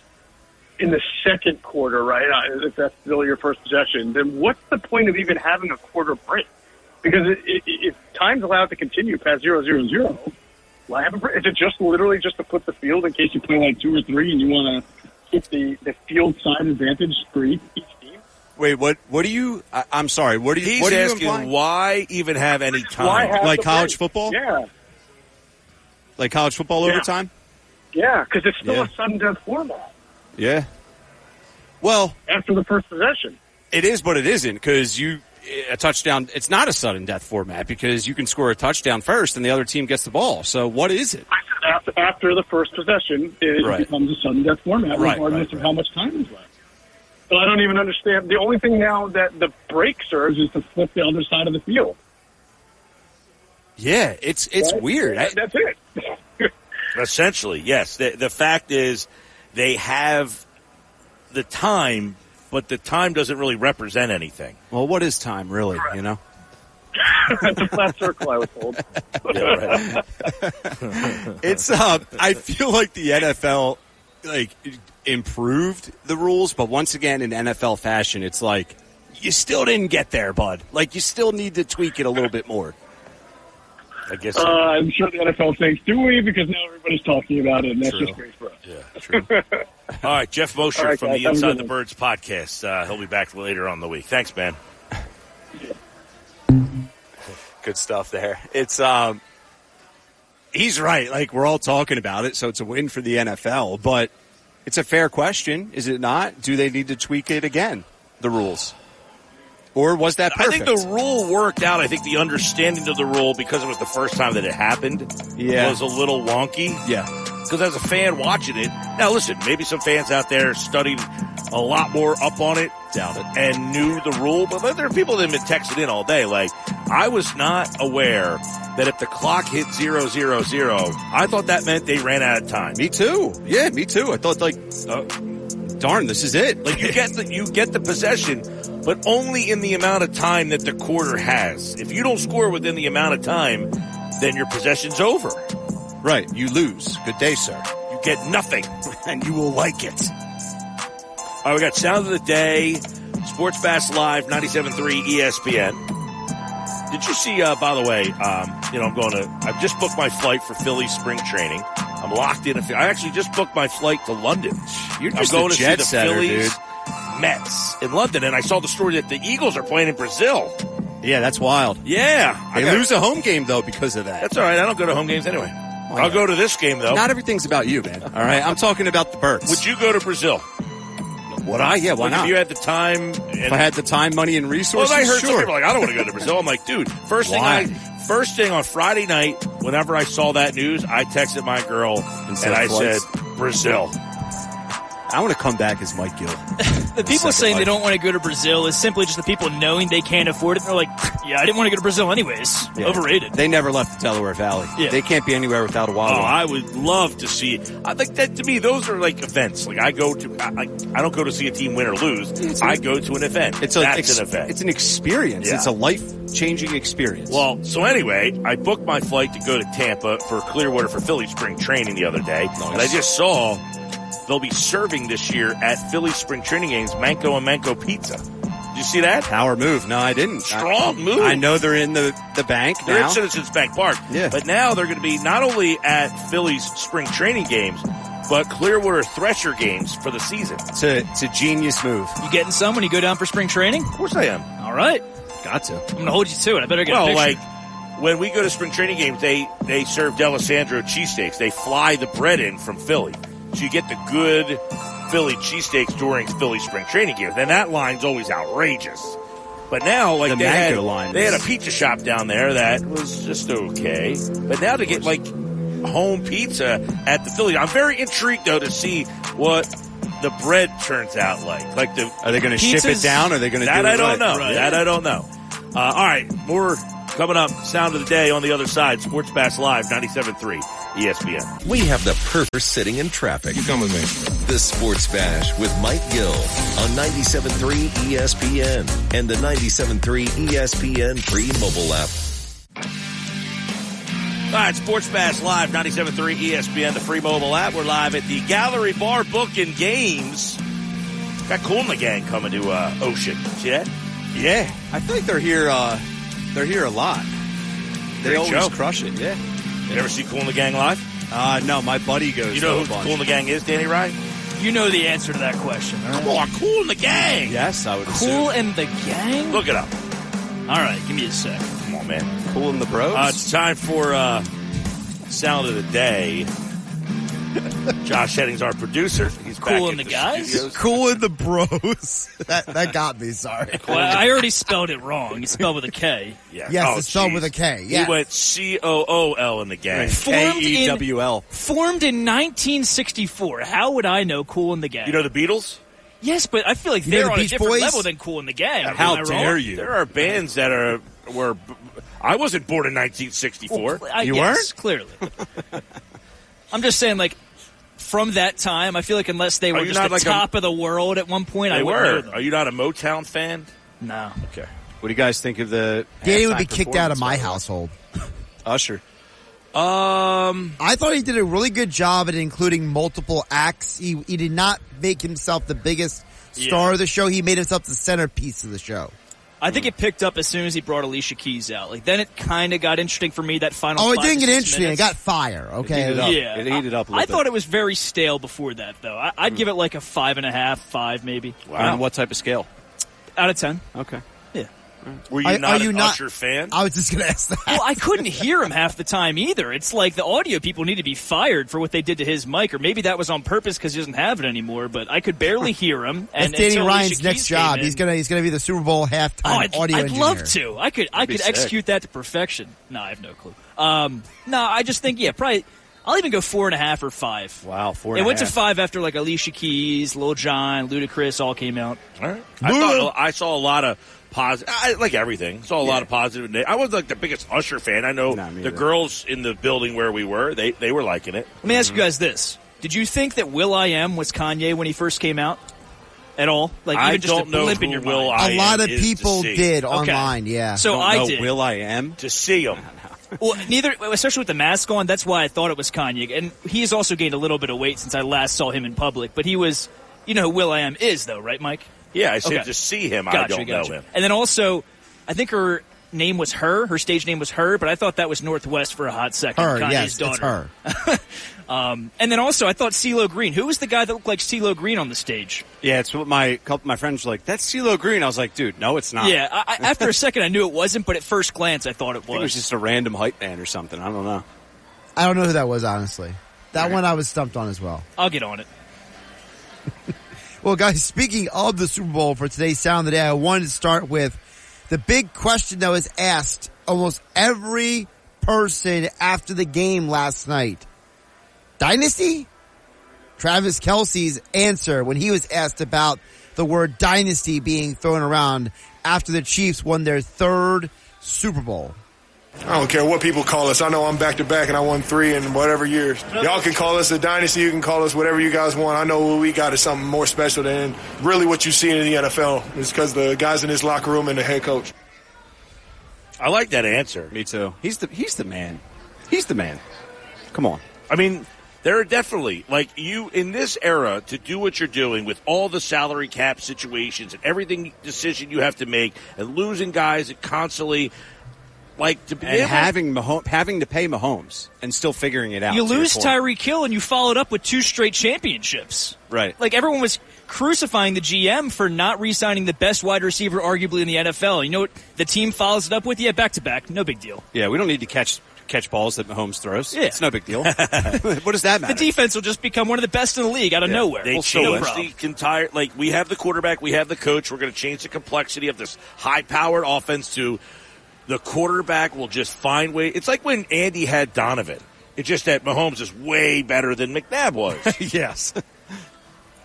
in the second quarter, right? uh, If that's still your first possession, then what's the point of even having a quarter break? Because it, it, if time's allowed to continue past zero zero zero, why have a break? Is it just literally just to put the field in case you play like two or three and you want to keep the, the field side advantage for each each team?
Wait, what? What do you? I, I'm sorry. What do you?
He's
what are you
asking
implying?
why even have any time?
Have
Like college
break?
football?
Yeah,
Like college football
Yeah.
overtime?
yeah, because it's still
Yeah.
a sudden death format
Yeah. Well,
after the first possession.
it is, but it isn't because you a touchdown. It's not a sudden death format because you can score a touchdown first and the other team gets the ball. So what is it?
After, after the first possession, it
Right.
becomes a sudden death format,
Right,
regardless
right,
of how much time is left. So I don't even understand. The only thing now that the break serves is to flip the other side of the field.
Yeah, it's it's
Right?
weird.
That- that's it. (laughs)
Essentially, yes. The, the fact is, they have the time, but the time doesn't really represent anything.
well, what is time really? You know. (laughs)
that's a flat circle, I was told. (laughs)
Yeah, right. (laughs)
It's uh I feel like the NFL like improved the rules, but once again in NFL fashion, it's like you still didn't get there, bud. Like you still need to tweak it a little bit more.
I guess.
Uh, I'm sure the NFL thinks, do we? Because now everybody's talking about it, and that's
True.
just great for us.
yeah, true. (laughs) All right, Jeff Mosher
All right,
from
guys,
the Inside the. Birds podcast. Uh, he'll be back later on the week. Thanks, man.
Good stuff there. It's um he's right. Like we're all talking about it, so it's a win for the NFL, but it's a fair question, is it not? Do they need to tweak it again, the rules? Or was that
I think the rule worked out. I think the understanding of the rule, because it was the first time that it happened,
Yeah.
was a little wonky.
yeah.
Because as a fan watching it, now listen, maybe some fans out there studied a lot more up on it,
Doubt it.
and knew the rule. But there are people that have been texting in all day. Like, I was not aware that if the clock hit zero zero zero, I thought that meant they ran out of time.
Me too. Yeah, me too. I thought like uh, darn, this is it.
Like you get the you get the possession, but only in the amount of time that the quarter has. If you don't score within the amount of time, then your possession's over.
right, you lose. Good day, sir.
You get nothing, (laughs) and you will like it. All right, we got Sound of the Day, Sports Bash Live, 97.3 ESPN. Did you see, uh, by the way, um, you know, I'm going to, I've just booked my flight for Philly spring training. I'm locked in. I actually just booked my flight to London.
You're
I'm
just
going
a
to see the Phillies
dude.
Mets in London, and I saw the story that the Eagles are playing in Brazil.
Yeah, that's wild.
Yeah. I
They
got-
lose a home game though because of that.
That's all right. I don't go to home games anyway. I'll go to this game, though.
Not everything's about you, man. All right, I'm talking about the birds.
Would you go to Brazil?
Would I? Yeah, why
Like,
not?
If you had the time and
if I had the time, money, and
Well,
resources,
I heard some
sure.
people like, I don't want to go to Brazil. I'm like, dude, first thing I, first thing on Friday night, whenever I saw that news, I texted my girl
Instead
and I
flights?
said, Brazil.
I want to come back as Mike Gill. (laughs)
The people
Second
saying they don't want to go to Brazil is simply just the people knowing they can't afford it. They're like, yeah, I didn't want to go to Brazil anyways.
Yeah.
Overrated.
They never left the Delaware Valley.
Yeah.
They can't be anywhere without a
Oh, I would love to see. I think that to me, those are like events. Like I go to, I, I I don't go to see a team win or lose. I go to an event.
it's a,
That's
ex-
an event.
It's an experience.
Yeah.
It's a life changing experience.
Well, so anyway, I booked my flight to go to Tampa for Clearwater for Philly spring training the other day, and I just saw they'll be serving this year at Philly spring training games Manco and Manco Pizza. Did you see that?
power move. No, I didn't.
Strong
I,
move.
I know they're in the the bank
They're
now.
at Citizens Bank Park,
Yeah.
but now they're going to be not only at Philly's spring training games, but Clearwater Thresher games for the season.
It's a, it's a genius move.
You getting some when you go down for spring training?
Of course, I am.
All right.
Got to.
I'm going to hold you to it. I better get a
Well,
picture.
like when we go to spring training games, they they serve Dalessandro cheesesteaks. They fly the bread in from Philly, so you get the good Philly cheesesteaks during Philly spring training gear, then that line's always outrageous. But now, like
The
they had,
line
they had a pizza shop down there that was just okay. But now to get like home pizza at the Philly, I'm very intrigued though to see what the bread turns out like. Like the
Are they going to ship it down? Or are they going to
that
do
I don't know.
Right.
That I don't know. Uh, all right, more coming up. Sound of the day on the other side. Sports Bash Live, 97.3 ESPN.
We have the perfect sitting in traffic.
You Come with me.
The Sports Bash with Mike Gill on 97.3 ESPN and the 97.3 ESPN free mobile app.
All right, Sports Bash Live, 97.3 ESPN, the free mobile app. We're live at the Gallery Bar Book and Games. Got Cool in the Gang coming to uh, Ocean. See that?
Yeah, I think they're here. Uh, they're here a lot. They
Great
always
show.
crush it. Yeah.
You ever see Cool in the Gang live?
Uh, no, my buddy goes.
You know
to a
who
bunch.
Cool in the Gang is, Danny Wright?
You know the answer to that question. all right?
Come on, Cool in the Gang.
Yes, I would.
Cool
assume.
and the gang?
Look it up.
All right, give me a sec.
Come on, man.
Cool in the bros.
Uh, it's time for uh, Sound of the Day. Josh Heading's our producer. He's
Cool in the guys?
studios. (laughs)
Cool in the bros. (laughs) that that got me. Sorry. (laughs)
Well, I already spelled it wrong. It's spelled with a K.
Yeah.
Yes,
Oh,
it's spelled
geez.
with a K. Yes.
He went C O O L in the gang.
Formed
K
in-
E W L.
Formed in 1964. How would I know Cool in the Gang?
You know the Beatles?
yes, but I feel like
You
they're
the
on a different
Boys?
level than Cool in the Gang. Am
How
I wrong?
dare you?
There are bands that are were. I wasn't born in 1964.
Well, I,
You
yes, clearly. I'm just saying, like, from that time, I feel like unless they were
you
just
not
the
like a-
top of the world at one point, I
they
wouldn't know
were.
them.
Are you not a Motown fan?
No.
Okay.
What do you guys think of the?
Danny would be kicked out of my
by the way?
household. (laughs)
Usher.
Um,
I thought he did a really good job at including multiple acts. He he did not make himself the biggest star
Yeah.
of the show. He made himself the centerpiece of the show.
I think it picked up as soon as he brought Alicia Keys out. Like then it kind of got interesting for me. That final.
Oh, it didn't get
six
interesting. It got fire. Okay.
heated up.
Yeah,
It heated up a
I,
little
I thought it was very stale before that, though. I, I'd hmm. give it like a five and a half, five maybe
On what type of scale?
out of ten.
Okay.
Yeah.
were you
Are-
not
are you
an
not-
Usher fan?
I was just gonna ask that.
Well, I couldn't hear him half the time either. It's like the audio people need to be fired for what they did to his mic, or maybe that was on purpose because he doesn't have it anymore. But I could barely hear him.
That's (laughs)
And
Danny Ryan's
Alicia
next job.
in-
He's gonna he's gonna be the Super Bowl halftime
Oh, I'd,
audio
I'd
engineer.
love to. I could. I could
sick.
execute that to perfection. No, I have no clue. Um, no, I just think yeah, probably. I'll even go four and a half or five.
Wow, four
It
and a
went to five after like Alicia Keys, Lil Jon, Ludacris all came out.
All right. I thought I saw a lot of positive, I, like everything. Saw a lot of positive. and I was like the biggest Usher fan. I know the girls in the building where we were, they they were liking it.
Let me ask you guys this: Did you think that Will I Am was Kanye when he first came out? At all? Like even
I
just
don't
a
know
blip
who
in your
Will
mind.
I
A lot of people did
Okay.
online. Yeah.
So
Don't
I
know
did.
Will I am?
to see him. (laughs)
Well, neither, especially with the mask on. That's why I thought it was Kanye, and he has also gained a little bit of weight since I last saw him in public. But he was, you know, who Will I Am is though, right, Mike?
Yeah, I said
Okay.
to see him. I
Gotcha,
don't
gotcha.
know him.
And then also, I think her name was her. Her stage name was her, but I thought that was North West for a hot second.
her.
Kanye's
yes,
daughter.
it's her. (laughs)
Um, and then also, I thought CeeLo Green. Who was the guy that looked like CeeLo Green on the stage?
Yeah, it's what my couple my friends were like. That's CeeLo Green. I was like, dude, no, it's not.
Yeah. I, I, after a second, I knew it wasn't, but at first glance, I thought it
I think it was
was.
just a random hype band or something. I don't know.
I don't know who that was honestly. That one I was stumped on as well.
I'll get on it. (laughs)
Well, guys, speaking of the Super Bowl for today's Sound of the Day, I wanted to start with the big question that was asked almost every person after the game last night. Dynasty? Travis Kelce's answer when he was asked about the word dynasty being thrown around after the Chiefs won their third Super Bowl.
I don't care what people call us. I know I'm back to back and I won three in whatever years. Y'all can call us a dynasty. You can call us whatever you guys want. I know what we got is something more special than really what you see in the NFL. It's because the guys in this locker room and the head coach.
I like that answer.
Me too. He's the he's the man. He's the man. Come on.
I mean, there are definitely like you in this era to do what you're doing with all the salary cap situations and everything decision you have to make and losing guys and constantly like to be
And
able-
having Mahomes, having to pay Mahomes and still figuring it out.
You lose
point.
Tyreek Hill, and you followed up with two straight championships.
Right.
Like everyone was crucifying the GM for not re-signing the best wide receiver, arguably in the NFL. You know what? The team follows it up with yeah, back to back, no big deal.
Yeah, we don't need to catch catch balls that Mahomes throws.
Yeah.
It's no big deal. (laughs) what does that matter?
The defense will just become one of the best in the league out of nowhere.
They
Well,
changed
no
the entire like we have the quarterback, we have the coach. We're going to change the complexity of this high-powered offense to the quarterback will just find way. It's like when Andy had Donovan. It's just that Mahomes is way better than McNabb was. (laughs)
yes. (laughs)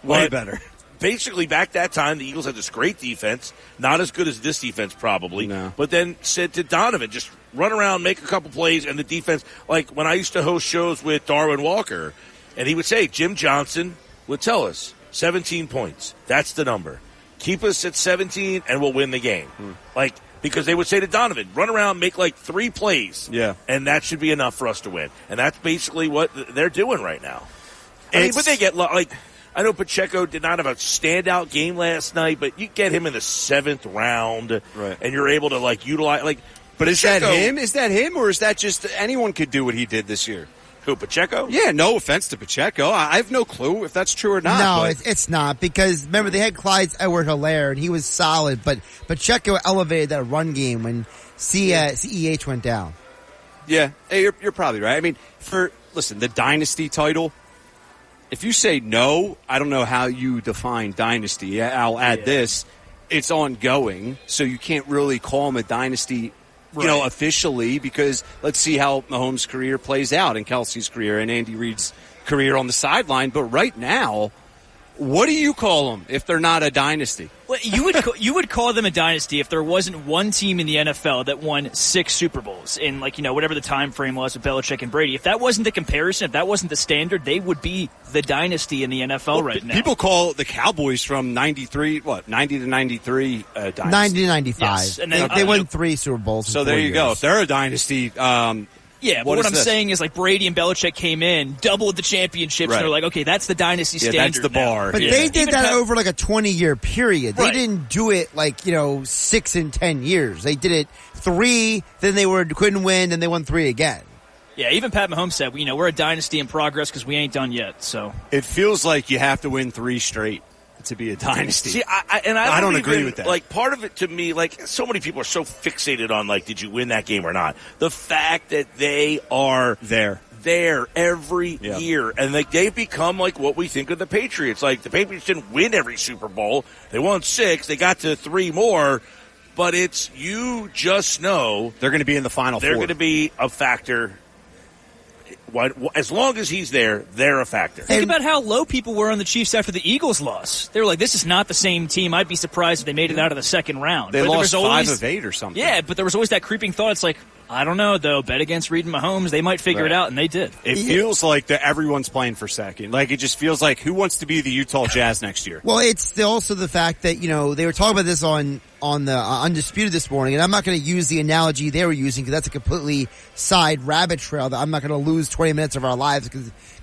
Way
But
better.
Basically, back that time, the Eagles had this great defense, not as good as this defense probably.
No.
But then said to Donovan, just run around, make a couple plays, and the defense. Like when I used to host shows with Darwin Walker, and he would say, Jim Johnson would tell us, 17 points. That's the number. Keep us at 17, and we'll win the game.
Hmm.
Like because they would say to Donovan, run around, make like three plays,
Yeah.
and that should be enough for us to win. And that's basically what they're doing right now. I mean, but they get like I know Pacheco did not have a standout game last night, but you get him in the seventh round,
Right.
And you're able to like utilize like.
But is that him? Is that him, or is that just anyone could do what he did this year?
Who Pacheco?
Yeah, no offense to Pacheco. I I have no clue if that's true or not.
no,
but-
it's, it's not because remember they had Clyde Edwards-Helaire and he was solid, but Pacheco elevated that run game when C, uh, CEH went down.
Yeah, hey, you're, you're probably right. I mean, for listen, the dynasty title. If you say no, I don't know how you define dynasty. I'll add this: it's ongoing, so you can't really call him a dynasty. You know, officially, because let's see how Mahomes' career plays out and Kelce's career and Andy Reid's career on the sideline. But right now, what do you call them if they're not a dynasty?
Well, you would ca- you would call them a dynasty if there wasn't one team in the NFL that won six Super Bowls in like you know whatever the time frame was with Belichick and Brady. If that wasn't the comparison, if that wasn't the standard, they would be the dynasty in the NFL right now.
People call the Cowboys from '93, what '90 to '93 uh, dynasty.
90 to 95.
Yes, and then,
they, they
uh,
won three Super Bowls. in
So there
four
you go. If they're a dynasty, um,
yeah, but
what
what,
is
I'm
this?
saying is like Brady and Belichick came in, doubled the championships,
Right.
and they're like, okay, that's the dynasty
Yeah,
standard.
that's the
now.
bar.
But
Yeah.
they did
Even
that
Pat-
over like a 20 year period. They
Right.
didn't do it like, you know, six and 10 years. They did it three, then they were, couldn't win, and they won three again.
Yeah, even Pat Mahomes said, you know, we're a dynasty in progress because we ain't done yet. So
it feels like you have to win three straight to be a dynasty.
See, I, I, and I don't,
I don't agree with that.
Like part of it to me, like so many people are so fixated on like, did you win that game or not? The fact that they are
there.
there every
Yeah.
year, and like they've become like what we think of the Patriots. Like the Patriots didn't win every Super Bowl; they won six. They got to three more, but it's you just know
They're going to be in the final
they're going to be a factor. What, as long as he's there, they're a factor.
Think about how low people were on the Chiefs after the Eagles loss. They were like, "This is not the same team." I'd be surprised if they made it out of the second round.
they
But
lost
was
five of eight or something.
Yeah, but there was always that creeping thought. It's like, I don't know though. Bet against Reid and Mahomes, they might figure
Right.
it out, and they did.
It feels like that everyone's playing for second. Like it just feels like who wants to be the Utah Jazz next year?
Well, it's the, also the fact that, you know, they were talking about this on, on the uh, Undisputed this morning, and I'm not going to use the analogy they were using because that's a completely side rabbit trail that I'm not going to lose 20 minutes of our lives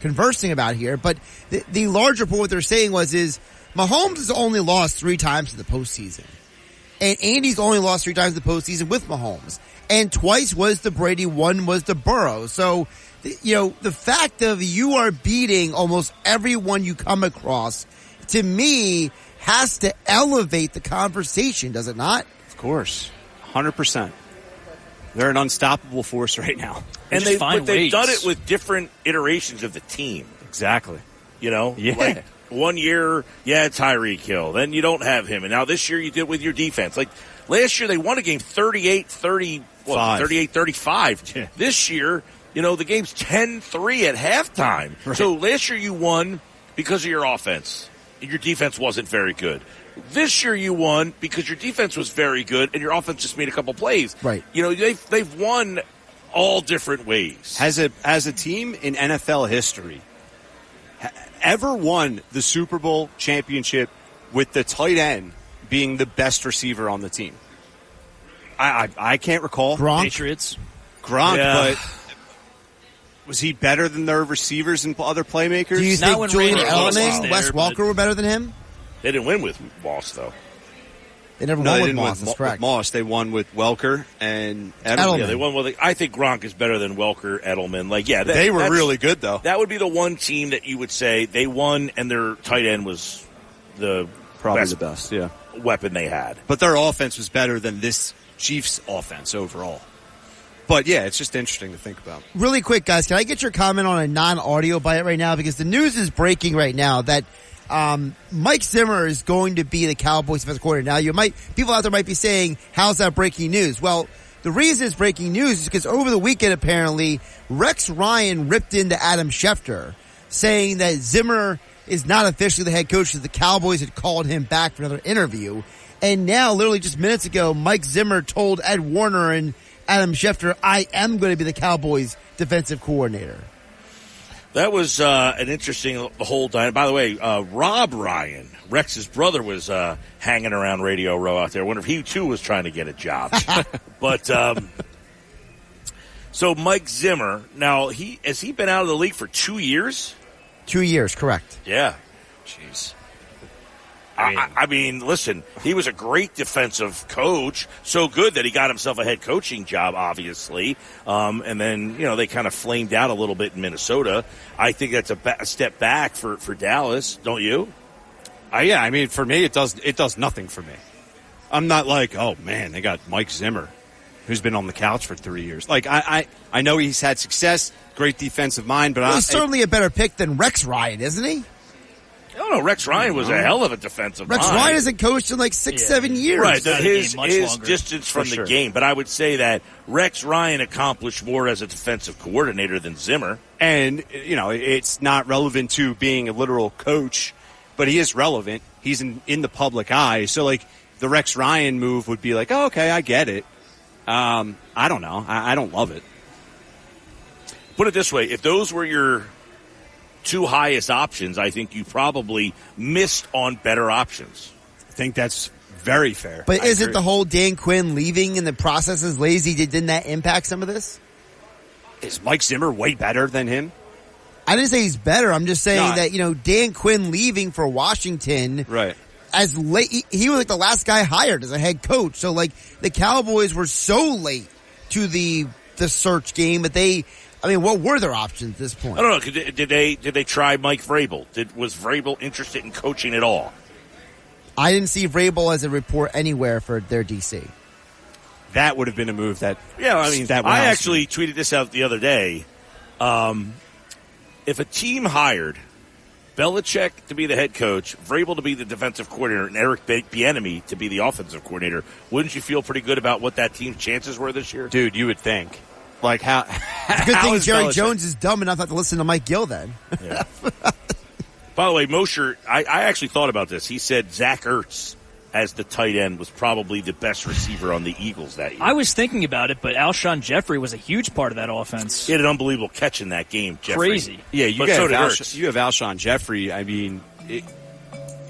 conversing about here. But the, the larger point what they're saying was is Mahomes has only lost three times in the postseason. And Andy's only lost three times in the postseason with Mahomes. And twice was the Brady, one was the Burrow. So, you know, the fact of you are beating almost everyone you come across, to me, has to elevate the conversation, does it not?
Of course, hundred percent. They're an unstoppable force (laughs) right now.
and they
find
but they've done it with different iterations of the team.
Exactly.
You know,
Yeah.
Like one year, yeah, Tyreek Hill. Then you don't have him, and now this year you did with your defense. Like last year, they won a game 38-30, what,
Five.
38-35.
Yeah.
This year, you know, the game's 10-3 at halftime. So last year you won because of your offense. and Your defense wasn't very good. This year you won because your defense was very good and your offense just made a couple plays.
Right.
You know, they've they've won all different ways.
Has a as a team in NFL history ever won the Super Bowl championship with the tight end being the best receiver on the team? I I, I can't recall
Gronk?
Patriots.
Gronk,
Yeah.
but was he better than their receivers and other playmakers?
Do you
Not
think Julian
was
Edelman,
there,
Wes Welker were better than him?
They didn't win with Moss though.
They never
no,
won
they
with
didn't
Moss,
with,
that's correct.
with Moss. They won with Welker and Edelman.
Edelman.
Yeah, they won. Well, they, I think Gronk is better than Welker, Edelman. Like, yeah, that-
They were really good though.
That would be the one team that you would say they won, and their tight end was the
Probably
best
the best. Yeah.
Weapon they had.
But their offense was better than this Chiefs offense overall. But yeah, it's just interesting to think about.
Really quick, guys, can I get your comment on a non-audio bite right now? Because the news is breaking right now that um, Mike Zimmer is going to be the Cowboys defensive coordinator. Now, you might people out there might be saying, "How's that breaking news?" Well, the reason it's breaking news is because over the weekend, apparently, Rex Ryan ripped into Adam Schefter, saying that Zimmer is not officially the head coach because the Cowboys had called him back for another interview. And now, literally just minutes ago, Mike Zimmer told Ed Werder and Adam Schefter, I am going to be the Cowboys defensive coordinator.
That was uh, an interesting whole time. By the way, uh, Rob Ryan, Rex's brother, was uh, hanging around Radio Row out there. I wonder if he too was trying to get a job. (laughs) but um, so Mike Zimmer, now he has he been out of the league for two years?
Two years, correct.
Yeah.
Jeez.
I mean, I, I mean, listen, he was a great defensive coach, so good that he got himself a head coaching job, obviously. Um, and then, you know, they kind of flamed out a little bit in Minnesota. I think that's a, ba- a step back for, for Dallas, don't you?
Uh, yeah, I mean, for me, it does it does nothing for me. I'm not like, oh man, they got Mike Zimmer, who's been on the couch for three years. Like, I I, I know he's had success, great defensive mind, but
Well,
I,
he's certainly a better pick than Rex Ryan, isn't he?
I don't know. Rex Ryan was a hell of a defensive
Rex
mind.
Ryan hasn't coached in like six, seven years.
Right, the,
Out of the
his his
longer.
distance from
For
the
sure.
game, but I would say that Rex Ryan accomplished more as a defensive coordinator than Zimmer.
and you know it's not relevant to being a literal coach, but he is relevant. He's in in the public eye, so like the Rex Ryan move would be like, oh, okay, I get it. Um, I don't know, I, I don't love it.
Put it this way: if those were your two highest options, I think you probably missed on better options.
I think that's very fair.
But
I
is it
agree.
the whole Dan Quinn leaving and the process is lazy? Did, didn't that impact some of this?
is Mike Zimmer way better than him?
I didn't say he's better. I'm just saying
No.
that, you know, Dan Quinn leaving for Washington
Right.
As late, he, he was like the last guy hired as a head coach. So like the Cowboys were so late to the, the search game, but they, I mean, what were their options at this point?
I don't know. Did, did they did they try Mike Vrabel? Did was Vrabel interested in coaching at all?
I didn't see Vrabel as a report anywhere for their DC.
That would have been a move that.
Yeah, I mean,
that
I actually
me.
tweeted this out the other day. Um, if a team hired Belichick to be the head coach, Vrabel to be the defensive coordinator, and Eric Bieniemy to be the offensive coordinator, wouldn't you feel pretty good about what that team's chances were this year?
dude. You would think, like how. (laughs)
Good
how
thing
is
Jerry
Belichick-
Jones is dumb enough not to listen to Mike Gill then.
By the way, Mosher, I, I actually thought about this. He said Zach Ertz as the tight end was probably the best receiver on the Eagles that year.
I was thinking about it, but Alshon Jeffery was a huge part of that offense.
he had an unbelievable catch in that game, Jeffery.
Crazy.
Yeah, you
But
have
so did
Alsh- you have Alshon Jeffery. I mean, it,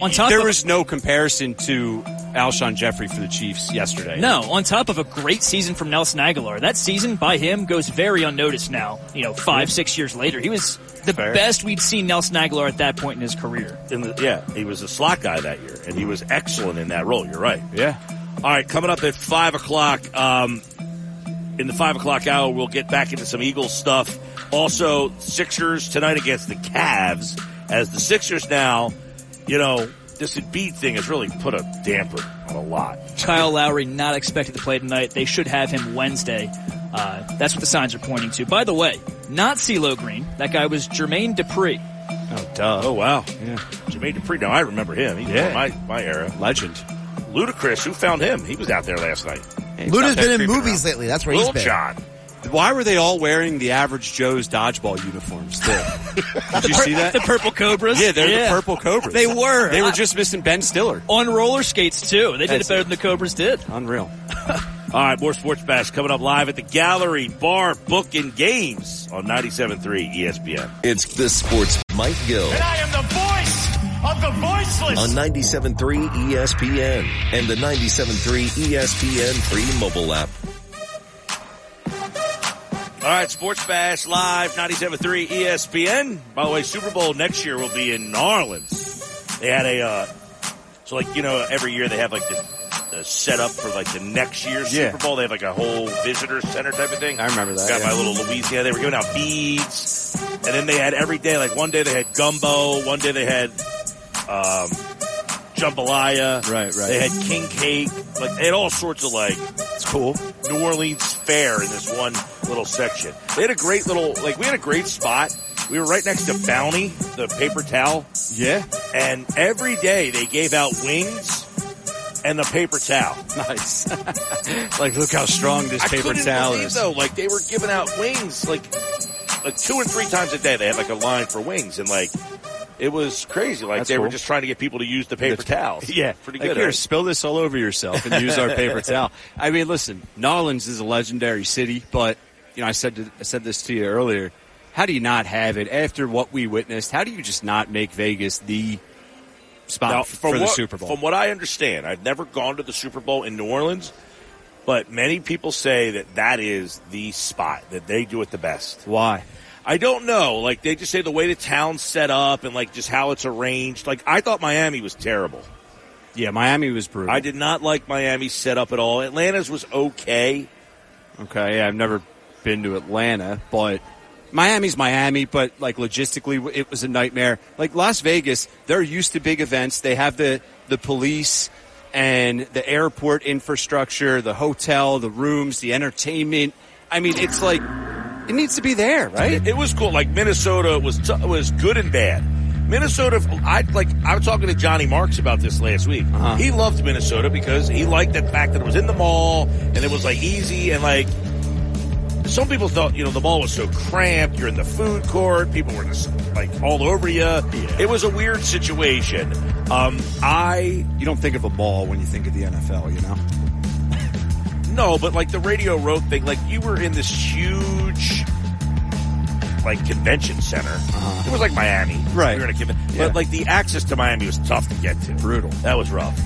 On top
there
of
was no comparison to Alshon Jeffery for the Chiefs yesterday.
no, on top of a great season from Nelson Agholor, that season by him goes very unnoticed now. You know, five six years later, he was the
Fair.
best we'd seen Nelson Agholor at that point in his career.
In the, yeah, he was a slot guy that year, and he was excellent in that role. You're right.
Yeah.
All right, coming up at five o'clock. Um, in the five o'clock hour, we'll get back into some Eagles stuff. Also, Sixers tonight against the Cavs. As the Sixers now, you know, this Embiid thing has really put a damper on a lot.
Kyle Lowry not expected to play tonight. They should have him Wednesday. Uh, that's what the signs are pointing to. By the way, not CeeLo Green. That guy was Jermaine Dupri.
Oh, duh.
Oh wow,
Yeah.
Jermaine Dupri. Now I remember him. He's
Yeah.
my my era.
Legend.
Ludacris. Who found him? He was out there last night.
He's
Luda's
out
been in movies
around.
lately. That's where
Lil
he's been.
Jon.
Why were they all wearing the average Joe's dodgeball uniforms? Too? (laughs) Did you see that?
The Purple Cobras.
Yeah, they're the purple cobras.
They were.
They were
I-
just missing Ben Stiller.
on roller skates too. They did
That's-
it better than the Cobras did.
Unreal. (laughs)
All right, more Sports Bash coming up live at the Gallery Bar Book and Games on 97.3 ESPN.
It's the Sports Mike Gill
And I am the voice of the voiceless.
on 97.3 ESPN and the 97.3 ESPN free mobile app.
All right, Sports Bash live 97.3 ESPN. By the way, Super Bowl next year will be in New Orleans. They had a, uh, so like, you know, every year they have like the, the setup for like the next year's
Yeah.
Super Bowl. They have like a whole visitor center type of thing.
I remember that,
Got
yeah.
my little Louisiana. They were giving out beads. And then they had every day, like one day they had gumbo, one day they had, um, jambalaya.
Right, right.
They had king cake. Like they had all sorts of like
It's cool.
New Orleans fair in this one little section. They had a great little like we had a great spot. We were right next to Bounty, the paper towel,
Yeah.
and every day they gave out wings and the paper towel.
Nice. (laughs) like, look how strong this
I
paper
couldn't
towel
believe
is.
though, like they were giving out wings like like two and three times a day. They had like a line for wings, and like it was crazy. Like
That's
they were just trying to get people to use the paper towels.
Yeah,
pretty good.
Like, here,
right?
spill this all over yourself and use our paper (laughs) towel. I mean, listen, New Orleans is a legendary city, but you know, I said to, I said this to you earlier. How do you not have it after what we witnessed? How do you just not make Vegas the spot
Now,
for the Super Bowl?
From what I understand, I've never gone to the Super Bowl in New Orleans, but many people say that that is the spot that they do it the best.
Why?
I don't know. Like they just say the way the town's set up and like just how it's arranged. Like I thought Miami was terrible.
Yeah, Miami was brutal.
I did not like Miami's setup at all. Atlanta's was okay.
Okay, yeah, I've never been to Atlanta, but Miami's Miami, but like logistically, it was a nightmare. Like Las Vegas, they're used to big events. They have the the police and the airport infrastructure, the hotel, the rooms, the entertainment. I mean, it's like it needs to be there, right?
It, it was cool. Like Minnesota was t- was good and bad. Minnesota, I like. I was talking to Johnny Marks about this last week.
Uh-huh.
He loved Minnesota because he liked the fact that it was in the mall and it was like easy and like. Some people thought, you know, the mall was so cramped. You're in the food court. People were just like all over you. It was a weird situation. Um, I
You don't think of a mall when you think of the NFL, you know?
No, but like the Radio Row thing, like you were in this huge like convention center. It was like Miami,
Uh-huh. Right.
We were in a conven-
Yeah.
But like the access to Miami was tough to get to.
Brutal. Mm-hmm.
That was rough.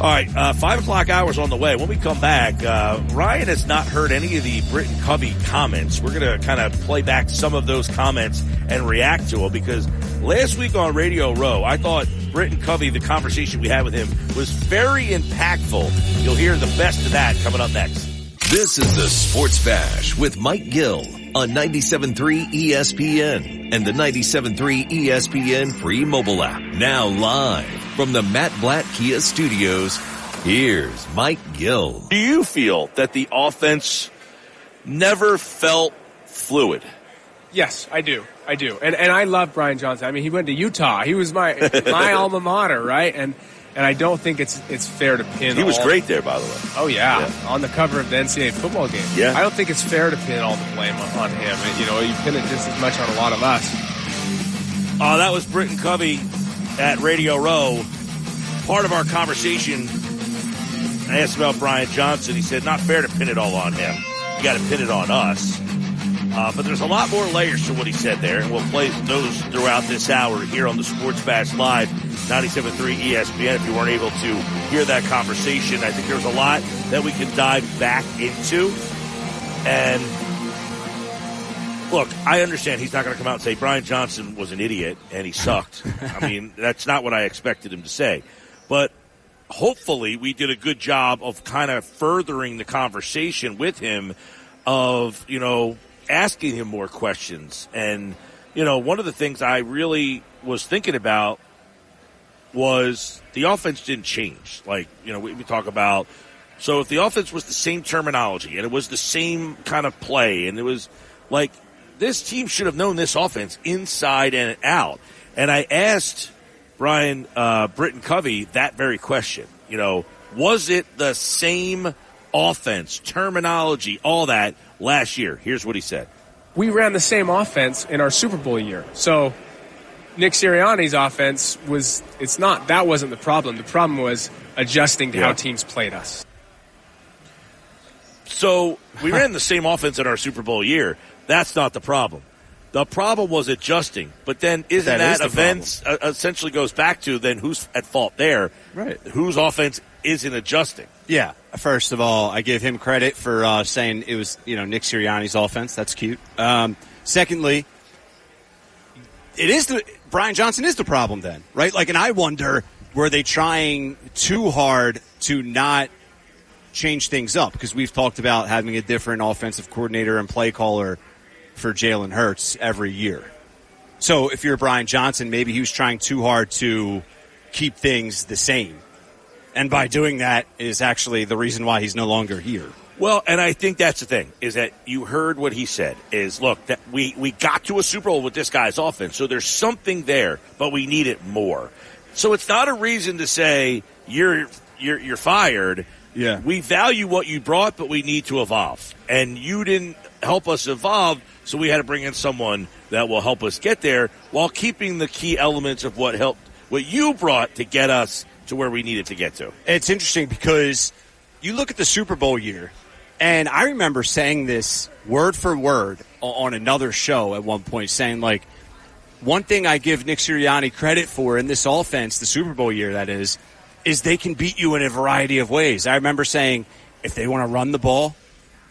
All right, uh, five o'clock hours on the way. When we come back, uh, Ryan has not heard any of the Britton Covey comments. We're going to kind of play back some of those comments and react to them because last week on Radio Row, I thought Britton Covey, the conversation we had with him, was very impactful. You'll hear the best of that coming up next.
This is the Sports Bash with Mike Gill on 97.3 ESPN and the 97.3 ESPN free mobile app. Now live from the Matt Blatt Kia studios, here's Mike Gill.
Do you feel that the offense never felt fluid?
Yes, I do. I do. And and I love Brian Johnson. I mean, he went to Utah. He was my my (laughs) alma mater, right? And and I don't think it's it's fair to pin.
He was
all-
great there, by the way.
Oh yeah. on the cover of the NCAA football game.
Yeah.
I don't think it's fair to pin all the blame on, on him. You know, you pin it just as much on a lot of us.
Uh, that was Britton Covey at Radio Row. Part of our conversation, I asked about Brian Johnson. He said, not fair to pin it all on him. You got to pin it on us. Uh, but there's a lot more layers to what he said there, and we'll play those throughout this hour here on the Sports Bash Live, 97.3 ESPN. If you weren't able to hear that conversation, I think there's a lot that we can dive back into. And look, I understand he's not going to come out and say Brian Johnson was an idiot and he sucked. (laughs) I mean, that's not what I expected him to say. But hopefully we did a good job of kind of furthering the conversation with him of, you know, asking him more questions. And, you know, one of the things I really was thinking about was the offense didn't change. Like, you know, we, we talk about, so if the offense was the same terminology and it was the same kind of play and it was like, this team should have known this offense inside and out. And I asked Brian uh, Britton Covey that very question. You know, was it the same offense, terminology, all that last year? Here's what he said.
We ran the same offense in our Super Bowl year. So Nick Sirianni's offense was it's not that wasn't the problem. The problem was adjusting to
Yeah.
how teams played us.
So we ran the same offense in our Super Bowl year. That's not the problem. The problem was adjusting. But then isn't
That
that,
is
events uh, essentially goes back to then who's at fault there?
Right.
Whose offense isn't adjusting?
Yeah. First of all, I give him credit for uh, saying it was you know Nick Sirianni's offense. That's cute. Um, secondly, it is the Brian Johnson is the problem then, right? Like, and I wonder were they trying too hard to not change things up because we've talked about having a different offensive coordinator and play caller for Jalen Hurts every year. So if you're Brian Johnson, maybe he was trying too hard to keep things the same. And by doing that is actually the reason why he's no longer here.
Well, and I think that's the thing is that you heard what he said is look that we we got to a Super Bowl with this guy's offense, so there's something there, but we need it more. So it's not a reason to say you're you're you're fired.
Yeah.
We value what you brought, but we need to evolve. And you didn't help us evolve, so we had to bring in someone that will help us get there while keeping the key elements of what helped what you brought to get us to where we needed to get to.
It's interesting because you look at the Super Bowl year, and I remember saying this word for word on another show at one point, saying like, one thing I give Nick Sirianni credit for in this offense, the Super Bowl year that is, is they can beat you in a variety of ways. I remember saying, if they want to run the ball,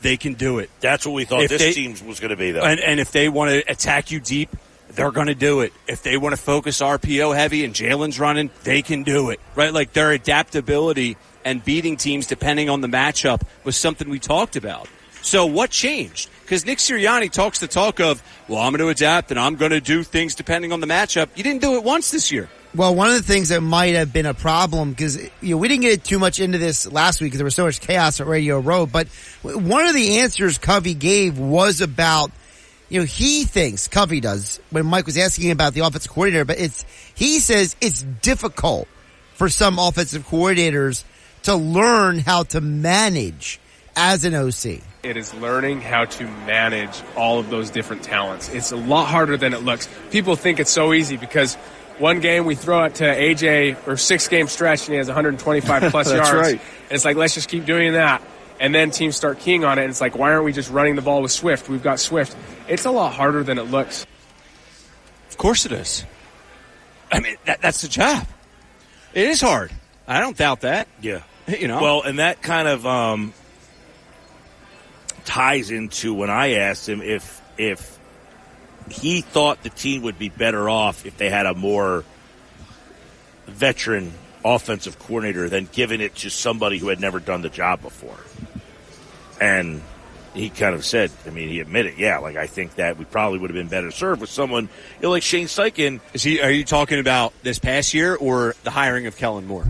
they can do it.
That's what we thought
If
this
they-
team was going to be, though.
And, and if they want to attack you deep, they're going to do it. If they want to focus RPO heavy and Jalen's running, they can do it. Right? Like their adaptability and beating teams depending on the matchup was something we talked about. So what changed? Because Nick Sirianni talks the talk of, well, I'm going to adapt and I'm going to do things depending on the matchup. You didn't do it once this year.
Well, one of the things that might have been a problem because you know we didn't get too much into this last week because there was so much chaos at Radio Row. But one of the answers Covey gave was about you know he thinks Covey does when Mike was asking about the offensive coordinator, but it's he says it's difficult for some offensive coordinators to learn how to manage as an OC.
It is learning how to manage all of those different talents. It's a lot harder than it looks. People think it's so easy because one game we throw it to AJ or six game stretch and he has (laughs) 125 plus
That's
yards.
right.
And it's like, let's just keep doing that. And then teams start keying on it. And it's like, why aren't we just running the ball with Swift? We've got Swift. It's a lot harder than it looks.
Of course it is. I mean, that, that's the job. It is hard. I don't doubt that.
Yeah. (laughs)
You know?
Well, and that kind of um, ties into when I asked him if if he thought the team would be better off if they had a more veteran offensive coordinator than giving it to somebody who had never done the job before. And he kind of said, I mean, he admitted, yeah, like I think that we probably would have been better served with someone you know, like Shane Steichen.
Is he? Are you talking about this past year or the hiring of Kellen Moore?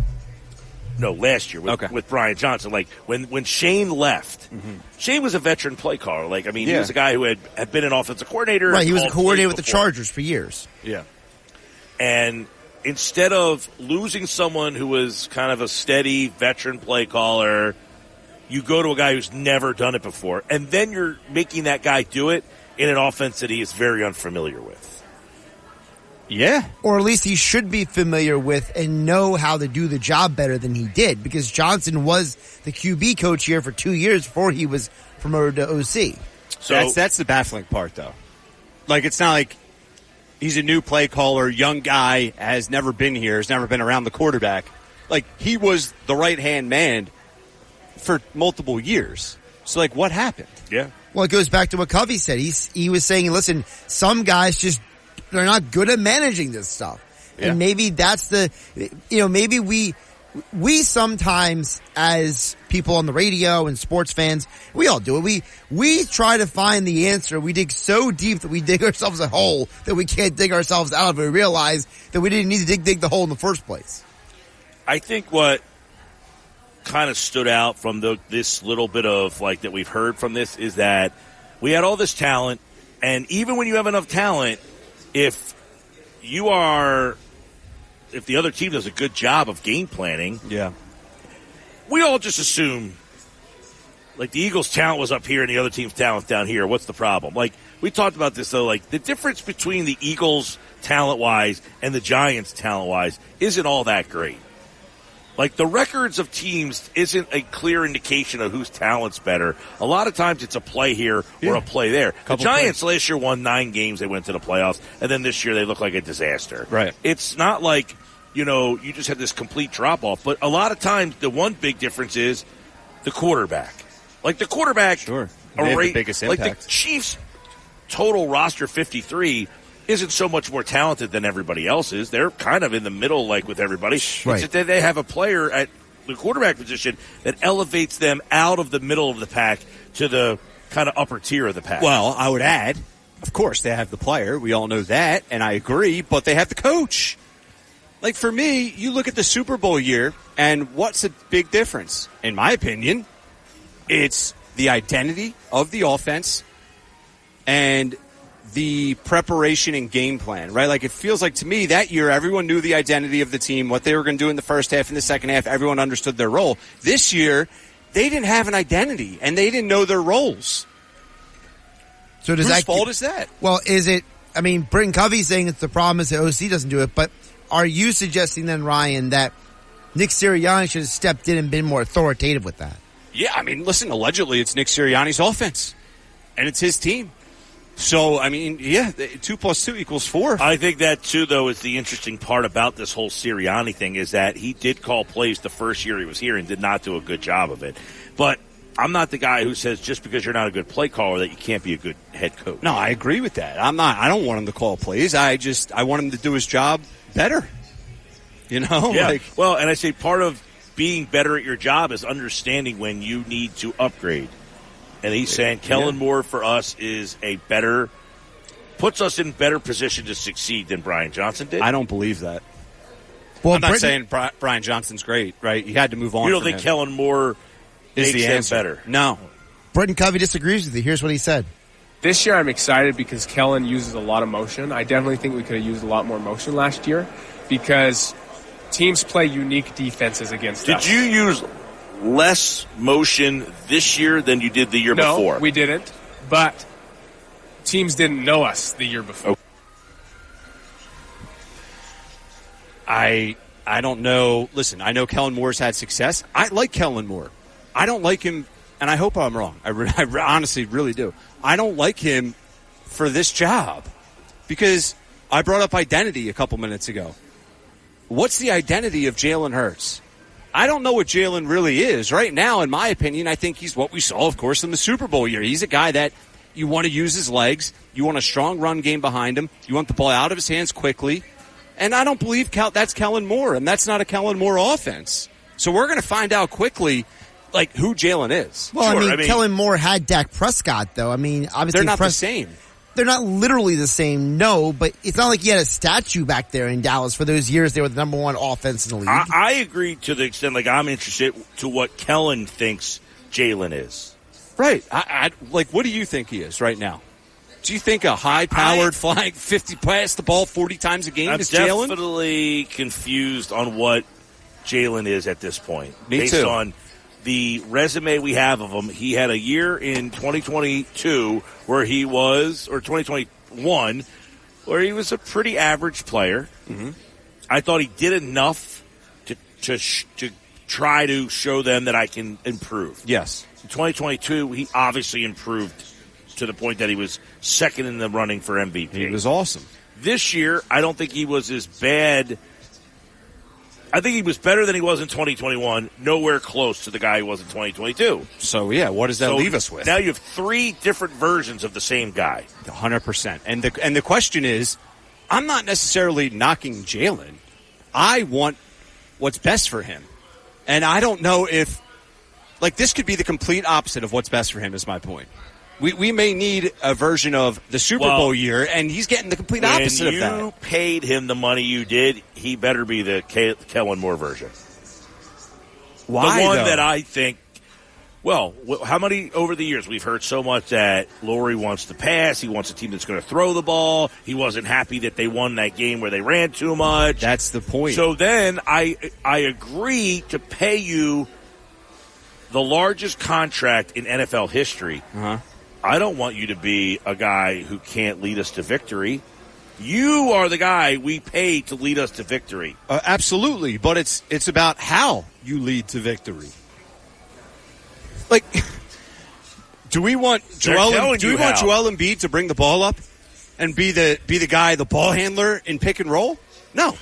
No, last year with,
Okay.
with Brian Johnson. Like when when Shane left, mm-hmm. Shane was a veteran play caller. Like I mean, he was a guy who had, had been an offensive coordinator.
Right, he was a coordinator
plays
with the. Chargers for years.
Yeah.
And instead of losing someone who was kind of a steady veteran play caller, you go to a guy who's never done it before, and then you're making that guy do it in an offense that he is very unfamiliar with.
Yeah.
Or at least he should be familiar with and know how to do the job better than he did because Johnson was the QB coach here for two years before he was promoted to OC.
So that's that's the baffling part, though. Like it's not like he's a new play caller, young guy, has never been here, has never been around the quarterback. Like he was the right hand man for multiple years. So like, what happened?
Yeah.
Well, it goes back to what Covey said. He's, he was saying, listen, some guys just, they're not good at managing this stuff.
Yeah.
And maybe that's the, you know, maybe we, we sometimes as people on the radio and sports fans, we all do it. We, we try to find the answer. We dig so deep that we dig ourselves a hole that we can't dig ourselves out of. We realize that we didn't need to dig, dig the hole in the first place.
I think what kind of stood out from the, this little bit of like that we've heard from this is that we had all this talent, and even when you have enough talent, if you are, if the other team does a good job of game planning,
Yeah.
we all just assume like the Eagles' talent was up here and the other team's talent down here. What's the problem? Like we talked about this though. Like the difference between the Eagles talent wise and the Giants talent wise isn't all that great. Like the records of teams isn't a clear indication of whose talent's better. A lot of times it's a play here or a play there. The
Couple
Giants last year won nine games. They went to the playoffs, and then this year they look like a disaster.
Right.
It's not like you know you just had this complete drop off. But a lot of times the one big difference is the quarterback. Like the quarterback,
Sure. Have the
array-
biggest
like the Chiefs total roster 53 isn't so much more talented than everybody else is. They're kind of in the middle, like with everybody.
Right.
It's that they- they have a player at the quarterback position that elevates them out of the middle of the pack to the kind of upper tier of the pack.
Well, I would add, of course, they have the player. We all know that, and I agree, but they have the coach. Like for me, you look at the Super Bowl year, and what's the big difference? In my opinion, it's the identity of the offense and the preparation and game plan, right? Like it feels like to me that year everyone knew the identity of the team, what they were going to do in the first half and the second half, everyone understood their role. This year, they didn't have an identity and they didn't know their roles.
So does
Whose
that
fault is that?
Well, is it? I mean, Britton Covey saying it's the problem is the OC doesn't do it, but are you suggesting then, Ryan, that Nick Sirianni should have stepped in and been more authoritative with that?
Yeah, I mean, listen, allegedly it's Nick Sirianni's offense and it's his team. So, I mean, yeah, two plus two equals four.
I think that too, though, is the interesting part about this whole Sirianni thing is that he did call plays the first year he was here and did not do a good job of it. But I'm not the guy who says just because you're not a good play caller that you can't be a good head coach.
No, I agree with that. I'm not. I don't want him to call plays. I just I want him to do his job better. You know,
Yeah.
like
well, and I say part of being better at your job is understanding when you need to upgrade. And he's saying Kellen
Yeah.
Moore for us is a better, puts us in better position to succeed than Brian Johnson did.
I don't believe that.
Well,
I'm not
Britton-
saying Bri- Brian Johnson's great, right? You had to move on.
You don't
from
think
him.
Kellen Moore
is
makes
the answer?
better?
No.
Britton Covey disagrees with you. Here's what he said.
This year, I'm excited because Kellen uses a lot of motion. I definitely think we could have used a lot more motion last year because teams play unique defenses against
Did
us.
Did you use less motion this year than you did the year
no,
before?
we didn't. But teams didn't know us the year before.
I I don't know. Listen, I know Kellen Moore's had success. I like Kellen Moore. I don't like him, and I hope I'm wrong. I, re- (laughs) I re- honestly really do. I don't like him for this job because I brought up identity a couple minutes ago. What's the identity of Jalen Hurts? I don't know what Jalen really is right now. In my opinion, I think he's what we saw, of course, in the Super Bowl year. He's a guy that you want to use his legs. You want a strong run game behind him. You want the ball out of his hands quickly. And I don't believe Cal- that's Kellen Moore, and that's not a Kellen Moore offense. So we're going to find out quickly, like who Jalen is.
Well, I, mean, Kellen Moore had Dak Prescott, though. I mean, obviously
they're not
Pres-
the same.
They're not literally the same, no, but it's not like he had a statue back there in Dallas for those years they were the number one offense in the league.
I, I agree to the extent like I'm interested to what Kellen thinks Jalen is.
Right. I, I, like, what do you think he is right now? Do you think a high-powered, flying (laughs) fifty pass the ball forty times a game
I'm
is Jalen?
definitely confused on what Jalen is at this point.
Me
based
too.
on the resume we have of him. He had a year in 2022 where he was, or 2021, where he was a pretty average player.
Mm-hmm.
I thought he did enough to to sh- to try to show them that I can improve.
Yes.
In 2022, he obviously improved to the point that he was second in the running for MVP.
He was awesome.
This year, I don't think he was as bad. I think he was better than he was in 2021. Nowhere close to the guy he was in 2022.
So yeah, what does that
So
leave us with?
Now you have three different versions of the same guy.
hundred percent. And the and the question is, I'm not necessarily knocking Jalen. I want what's best for him, and I don't know if like this could be the complete opposite of what's best for him. Is my point. We we may need a version of the Super
Well,
Bowl year, and he's getting the complete opposite of that.
You paid him the money you did, he better be the Ke- Kellen Moore version.
Why,
The one
though?
that I think. Well, how many over the years we've heard so much that Lurie wants to pass, he wants a team that's going to throw the ball. He wasn't happy that they won that game where they ran too much.
That's the point.
So then I I agree to pay you the largest contract in NFL history.
Uh-huh.
I don't want you to be a guy who can't lead us to victory. You are the guy we pay to lead us to victory.
Uh, absolutely, but it's it's about how you lead to victory. Like, (laughs) do we want
They're
Joel?
telling
Do we want. Joel Embiid to bring the ball up and be the be the guy, the ball handler in pick and roll? No,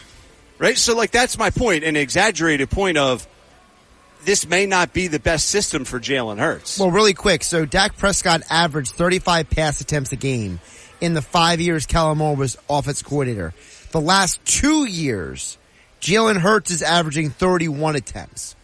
right? So, like, that's my point, an exaggerated point of this may not be the best system for Jalen Hurts.
Well, really quick. So Dak Prescott averaged 35 pass attempts a game in the five years Kellen Moore was offense coordinator. The last two years, Jalen Hurts is averaging 31 attempts.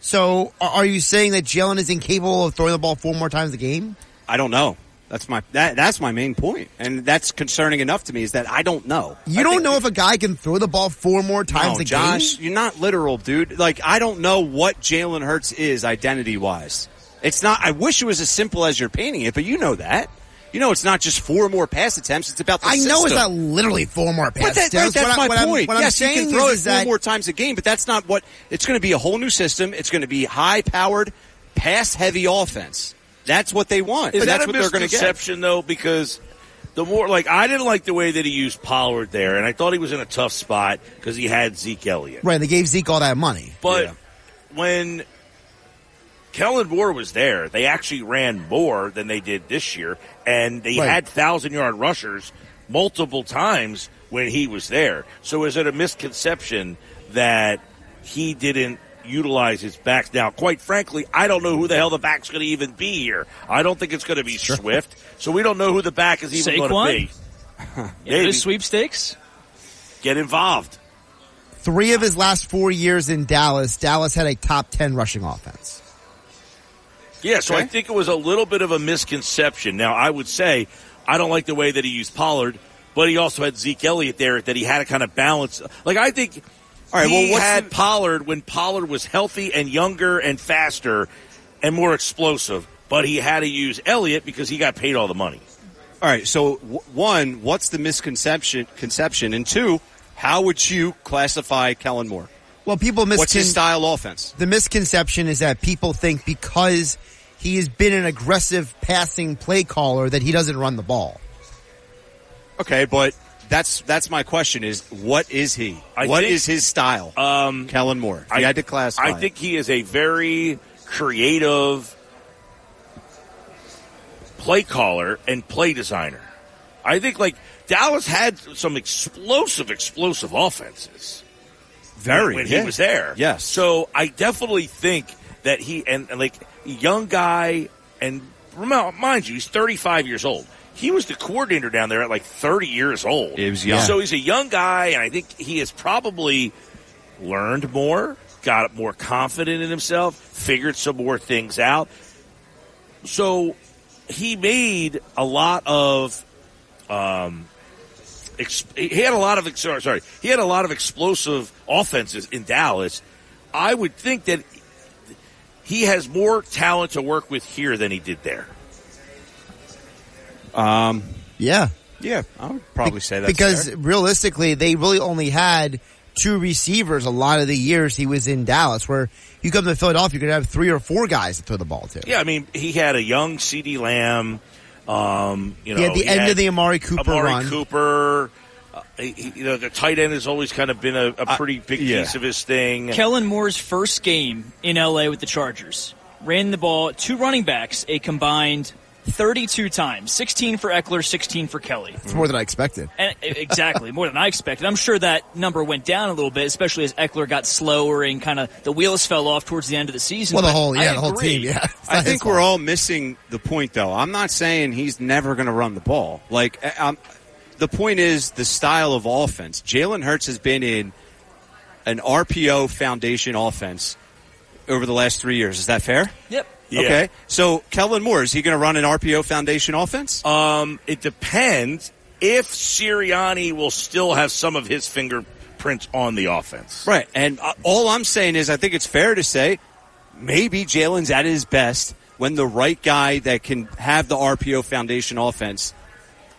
So are are you saying that Jalen is incapable of throwing the ball four more times a game?
I don't know. That's my that, that's my main point, and that's concerning enough to me. Is that I don't know.
You don't know if a guy can throw the ball four more times
No,
a
Josh,
game.
you're not literal, dude. Like I don't know what Jalen Hurts is identity wise. It's not. I wish it was as simple as you're painting it, but you know that. You know, it's not just four more pass attempts. It's about the
I know it's not literally four more
But
pass
that, right, that's
What I-
my
I'm-
point.
I'm
yes, you can throw
is-
it four more times a game, but that's not what. It's going to be a whole new system. It's going to be high powered, pass heavy offense. That's what they want.
Is
that's
that a
what they're going to get.
misconception though? Because the more like I didn't like the way that he used Pollard there, and I thought he was in a tough spot because he had Zeke Elliott.
Right, they gave Zeke all that money.
But when Kellen Moore was there, they actually ran more than they did this year, and they
Right.
had thousand yard rushers multiple times when he was there. So is it a misconception that he didn't utilize his backs? Now, quite frankly, I don't know who the hell the back's going to even be here. I don't think it's going to be Swift, so we don't know who the back is even going to be. (laughs)
Yeah,
Maybe.
those sweepstakes.
Get involved.
Three of his last four years in Dallas, Dallas had a top ten rushing offense.
Yeah, so I think it was a little bit of a misconception. Now, I would say I don't like the way that he used Pollard, but he also had Zeke Elliott there that he had to kind of balance. Like I think,
All right,
he
well, what's
had
the-
Pollard when Pollard was healthy and younger and faster and more explosive, but he had to use Elliott because he got paid all the money.
All right. So w- one, what's the misconception? Conception, and two, how would you classify Kellen Moore?
Well, people miscon-
What's his style offense?
The misconception is that people think because he has been an aggressive passing play caller that he doesn't run the ball.
Okay, but that's that's my question: is what is he?
I
What is
think-
his style?
Um,
Kellen Moore. You had to classify.
I think he is a very creative play caller and play designer. I think like Dallas had some explosive, explosive offenses.
Very,
when
yeah.
he was there.
Yes.
So I definitely think that he and, and like young guy and remember, mind you, he's 35 years old. He was the coordinator down there at like 30 years old.
He was young.
So he's a young guy, and I think he has probably learned more, got more confident in himself, figured some more things out. So he made a lot of um, ex- he had a lot of sorry he had a lot of explosive offenses in Dallas. I would think that he has more talent to work with here than he did there.
Um,
Yeah.
yeah, I would probably say that
because realistically, they really only had two receivers a lot of the years he was in Dallas. Where you come to Philadelphia, you could have three or four guys to throw the ball to.
Yeah, I mean he had a young CeeDee Lamb. Um, you know,
He had the end of the Amari Cooper
Amari
run.
Cooper. Uh, he, he- you know, the tight end has always kind of been a, a pretty big
yeah.
piece of his thing.
Kellen Moore's first game in LA with the Chargers ran the ball two running backs a combined 32 times 16 for Ekeler 16 for Kelley
It's more than I expected.
and exactly more than I expected I'm sure that number went down a little bit especially as Ekeler got slower and kind of the wheels fell off towards the end of the season
Well, the
But
whole
I
yeah, the whole team. Yeah, (laughs)
I think we're all missing the point, though. I'm not saying he's never going to run the ball. Like, I'm, um, the point is the style of offense. Jalen Hurts has been in an RPO foundation offense over the last three years. Is that fair?
yep
Yeah.
Okay. So, Kellen Moore, is he going to run an RPO foundation offense?
Um, it depends if Sirianni will still have some of his fingerprints on the offense.
Right. And uh, all I'm saying is I think it's fair to say maybe Jalen's at his best when the right guy that can have the RPO foundation offense,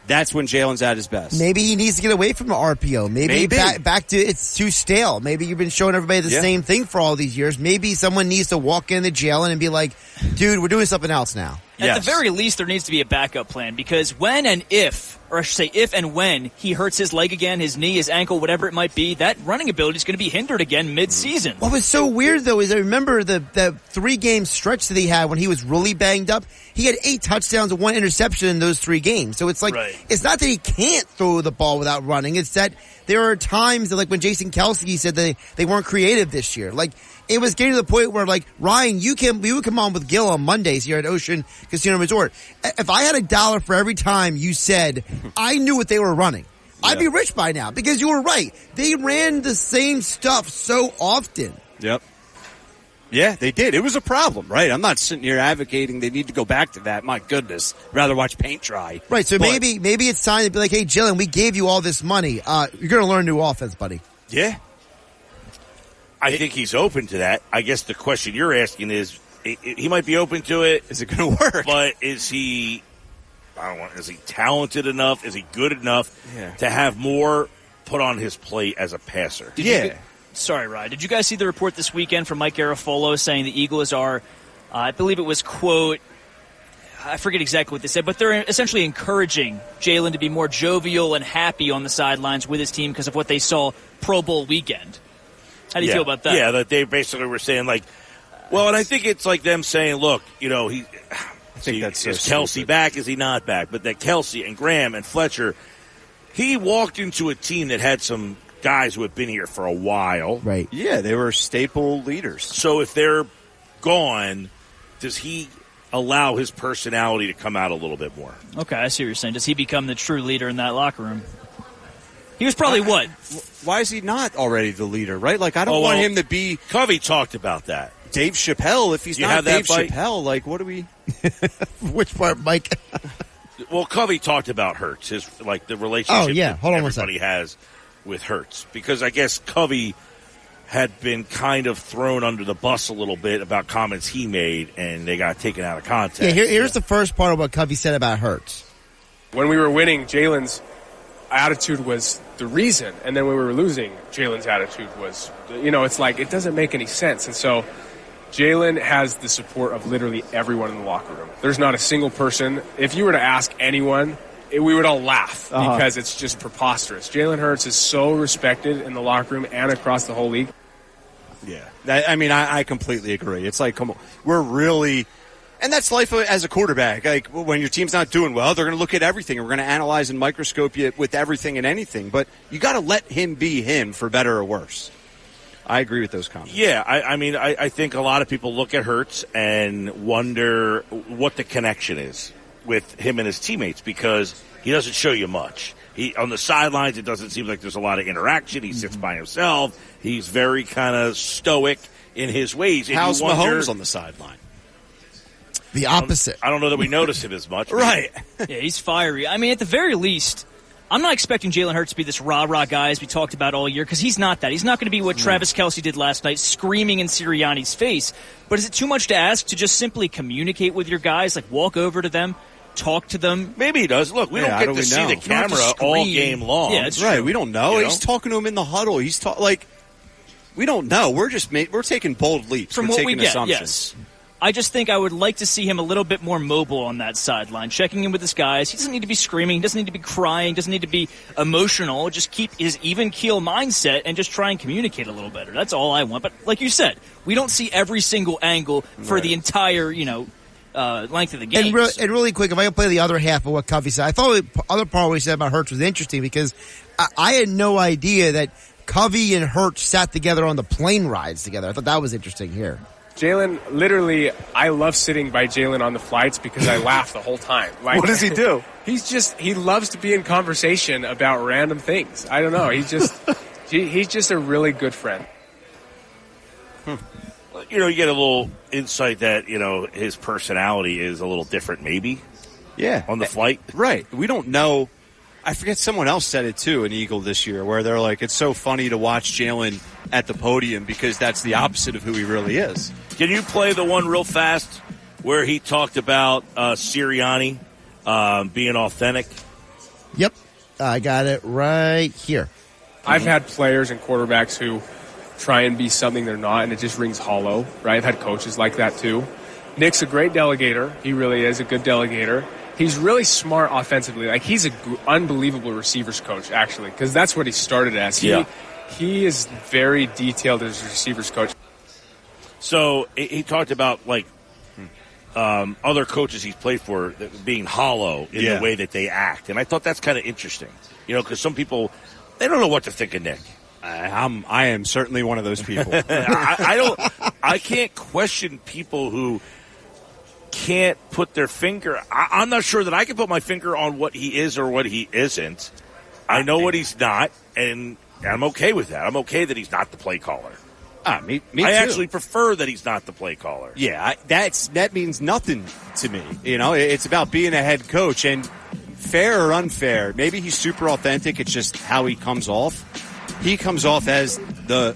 that's when Jalen's at his best.
Maybe he needs to get away from the RPO. Maybe,
Maybe.
Back, back to it's too stale. Maybe you've been showing everybody the
Yeah.
same thing for all these years. Maybe someone needs to walk into jail and be like, "Dude, we're doing something else now."
At
Yes.
the very least, there needs to be a backup plan because when and if, or I should say if and when, he hurts his leg again, his knee, his ankle, whatever it might be, that running ability is going to be hindered again mid-season.
What was so weird though is I remember the the three game stretch that he had when he was really banged up. He had eight touchdowns and one interception in those three games. So it's like
Right.
it's not that he can't throw the ball without running. It's that there are times that like when Jason Kelce said they they weren't creative this year. Like it was getting to the point where like Ryan, you can we would come on with Gill on Mondays here at Ocean Casino Resort. If I had a dollar for every time you said (laughs) I knew what they were running. I'd be rich by now because you were right. They ran the same stuff so often.
Yep. Yeah, they did. It was a problem, right? I'm not sitting here advocating they need to go back to that. My goodness, rather watch paint dry.
Right. So
But-
maybe maybe it's time to be like, hey, Jalen, we gave you all this money. Uh, you're going to learn new offense, buddy.
yeah,
I think he's open to that. I guess the question you're asking is, i- i- he might be open to it,
is it going to work?
but is he? I don't want. Is he talented enough? Is he good enough
Yeah.
to have more put on his plate as a passer?
Did
Yeah.
get- sorry, Ryan. Did you guys see the report this weekend from Mike Garafolo saying the Eagles are, uh, I believe it was quote, I forget exactly what they said, but they're essentially encouraging Jalen to be more jovial and happy on the sidelines with his team because of what they saw Pro Bowl weekend. How do you
yeah.
feel about that?
Yeah, that they basically were saying like, well, and I think it's like them saying, look, you know, he. I
think that's so
is Kelce
stupid.
back? Is he not back? But that Kelce and Graham and Fletcher, he walked into a team that had some guys who have been here for a while.
Right.
yeah, they were staple leaders.
So if they're gone, does he allow his personality to come out a little bit more?
Okay, I see what you're saying. Does he become the true leader in that locker room? He was probably what?
Why is he not already the leader? Right? Like I don't
Oh,
want
well,
him to be
Covey talked about that.
Dave Chappelle if he's
You
not
have
Dave
fight?
Chappelle. Like what do we? (laughs)
Which part, Mike?
Well, Covey talked about Hurts, his like the relationship.
Oh, yeah.
that
Hold on one
everybody has with Hurts because I guess Covey had been kind of thrown under the bus a little bit about comments he made, and they got taken out of context.
yeah. Here, here's the first part of what Covey said about Hurts.
When we were winning, Jalen's attitude was the reason, and then when we were losing, Jalen's attitude was, you know, it's like it doesn't make any sense. And so, Jalen has the support of literally everyone in the locker room. There's not a single person. If you were to ask anyone, it, we would all laugh
Uh-huh.
because it's just preposterous. Jalen Hurts is so respected in the locker room and across the whole league.
Yeah, that, I mean, I, I completely agree. It's like, come on, we're really, and that's life as a quarterback. Like when your team's not doing well, they're going to look at everything. We're going to analyze and microscope you with everything and anything. But you got to let him be him, for better or worse. I agree with those comments.
Yeah, I, I mean, I, I think a lot of people look at Hurts and wonder what the connection is with him and his teammates because he doesn't show you much. He on the sidelines, it doesn't seem like there's a lot of interaction. He sits mm-hmm. by himself. He's very kind of stoic in his ways. And
How's
wonder-
Mahomes on the sideline?
The opposite.
I don't know that we notice it as much. (laughs)
Right. (laughs)
yeah, he's fiery. I mean, at the very least, I'm not expecting Jalen Hurts to be this rah rah guy as we talked about all year because he's not that. He's not going to be what mm. Travis Kelce did last night, screaming in Sirianni's face. But is it too much to ask to just simply communicate with your guys, like walk over to them, talk to them?
Maybe he does. Look, we
Yeah,
don't get to see
know?
the
You don't have to
camera all game long.
Yeah,
right.
true.
We don't know.
You
He's
know?
talking to him in the huddle. He's ta- like, we don't know. We're just ma- we're taking bold leaps.
From
we're
what
taking
we get,
assumptions.
yes. I just think I would like to see him a little bit more mobile on that sideline, checking in with his guys. He doesn't need to be screaming, doesn't need to be crying, doesn't need to be emotional. Just keep his even keel mindset and just try and communicate a little better. That's all I want. But like you said, we don't see every single angle for the entire, you know, uh, length of the game.
And, re- and really quick, if I can play the other half of what Covey said, I thought the other part of what he said about Hurts was interesting because I, I had no idea that Covey and Hurts sat together on the plane rides together. I thought that was interesting here.
Jalen, literally, I love sitting by Jalen on the flights because I laugh the whole time. (laughs) Like,
What does he do? (laughs)
He's just he loves to be in conversation about random things. I don't know. He's just (laughs) he, he's just a really good friend.
You know, you get a little insight that you know his personality is a little different, maybe
Yeah.
on the flight.
Right. We don't know. I forget someone else said it too, an Eagle this year, where they're like, it's so funny to watch Jalen at the podium because that's the opposite of who he really is.
Can you play the one real fast where he talked about uh, Sirianni um, being authentic?
Yep. I got it right here.
I've had players and quarterbacks who try and be something they're not, and it just rings hollow. Right? I've had coaches like that too. Nick's a great delegator. He really is a good delegator. He's really smart offensively. Like he's an unbelievable receivers coach, actually, because that's what he started as. He,
Yeah.
he is very detailed as a receivers coach.
So he, he talked about like um, other coaches he's played for being hollow in
Yeah.
the way that they act, and I thought that's kind of interesting. You know, because some people they don't know what to think of Nick.
I, I'm, I am certainly one of those people. (laughs)
I, I don't. I can't question people who can't put their finger. I, I'm not sure that I can put my finger on what he is or what he isn't. I know what he's not, and I'm okay with that. I'm okay that he's not the play caller.
Ah, me, me
I
too.
actually prefer that he's not the play caller.
Yeah, I, that's that means nothing to me. You know, it's about being a head coach and fair or unfair. Maybe he's super authentic. It's just how he comes off. He comes off as the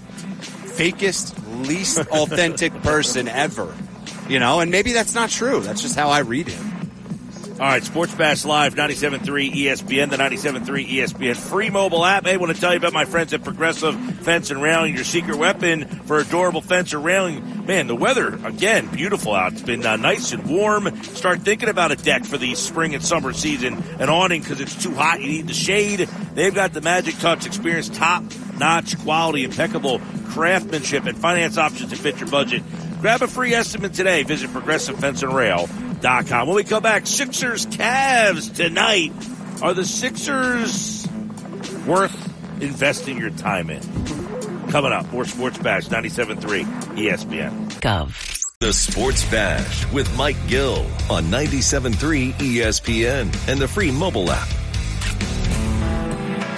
fakest, least authentic person ever. You know, and maybe that's not true. That's just how I read him.
All right, Sports Bash Live, 97.3 ESPN, the 97.3 ESPN free mobile app. I want to tell you about my friends at Progressive Fence and Railing, your secret weapon for adorable fence or railing. Man, the weather, again, beautiful out. It's been uh, nice and warm. Start thinking about a deck for the spring and summer season, an awning because it's too hot. You need the shade. They've got the Magic Touch experience, top notch quality, impeccable craftsmanship, and finance options to fit your budget. Grab a free estimate today. Visit progressivefenceandrail.com. When we come back, Sixers Cavs tonight. Are the Sixers worth investing your time in? Coming up, more Sports Bash 97.3 ESPN.
Gov. The Sports Bash with Mike Gill on 97.3 ESPN and the free mobile app.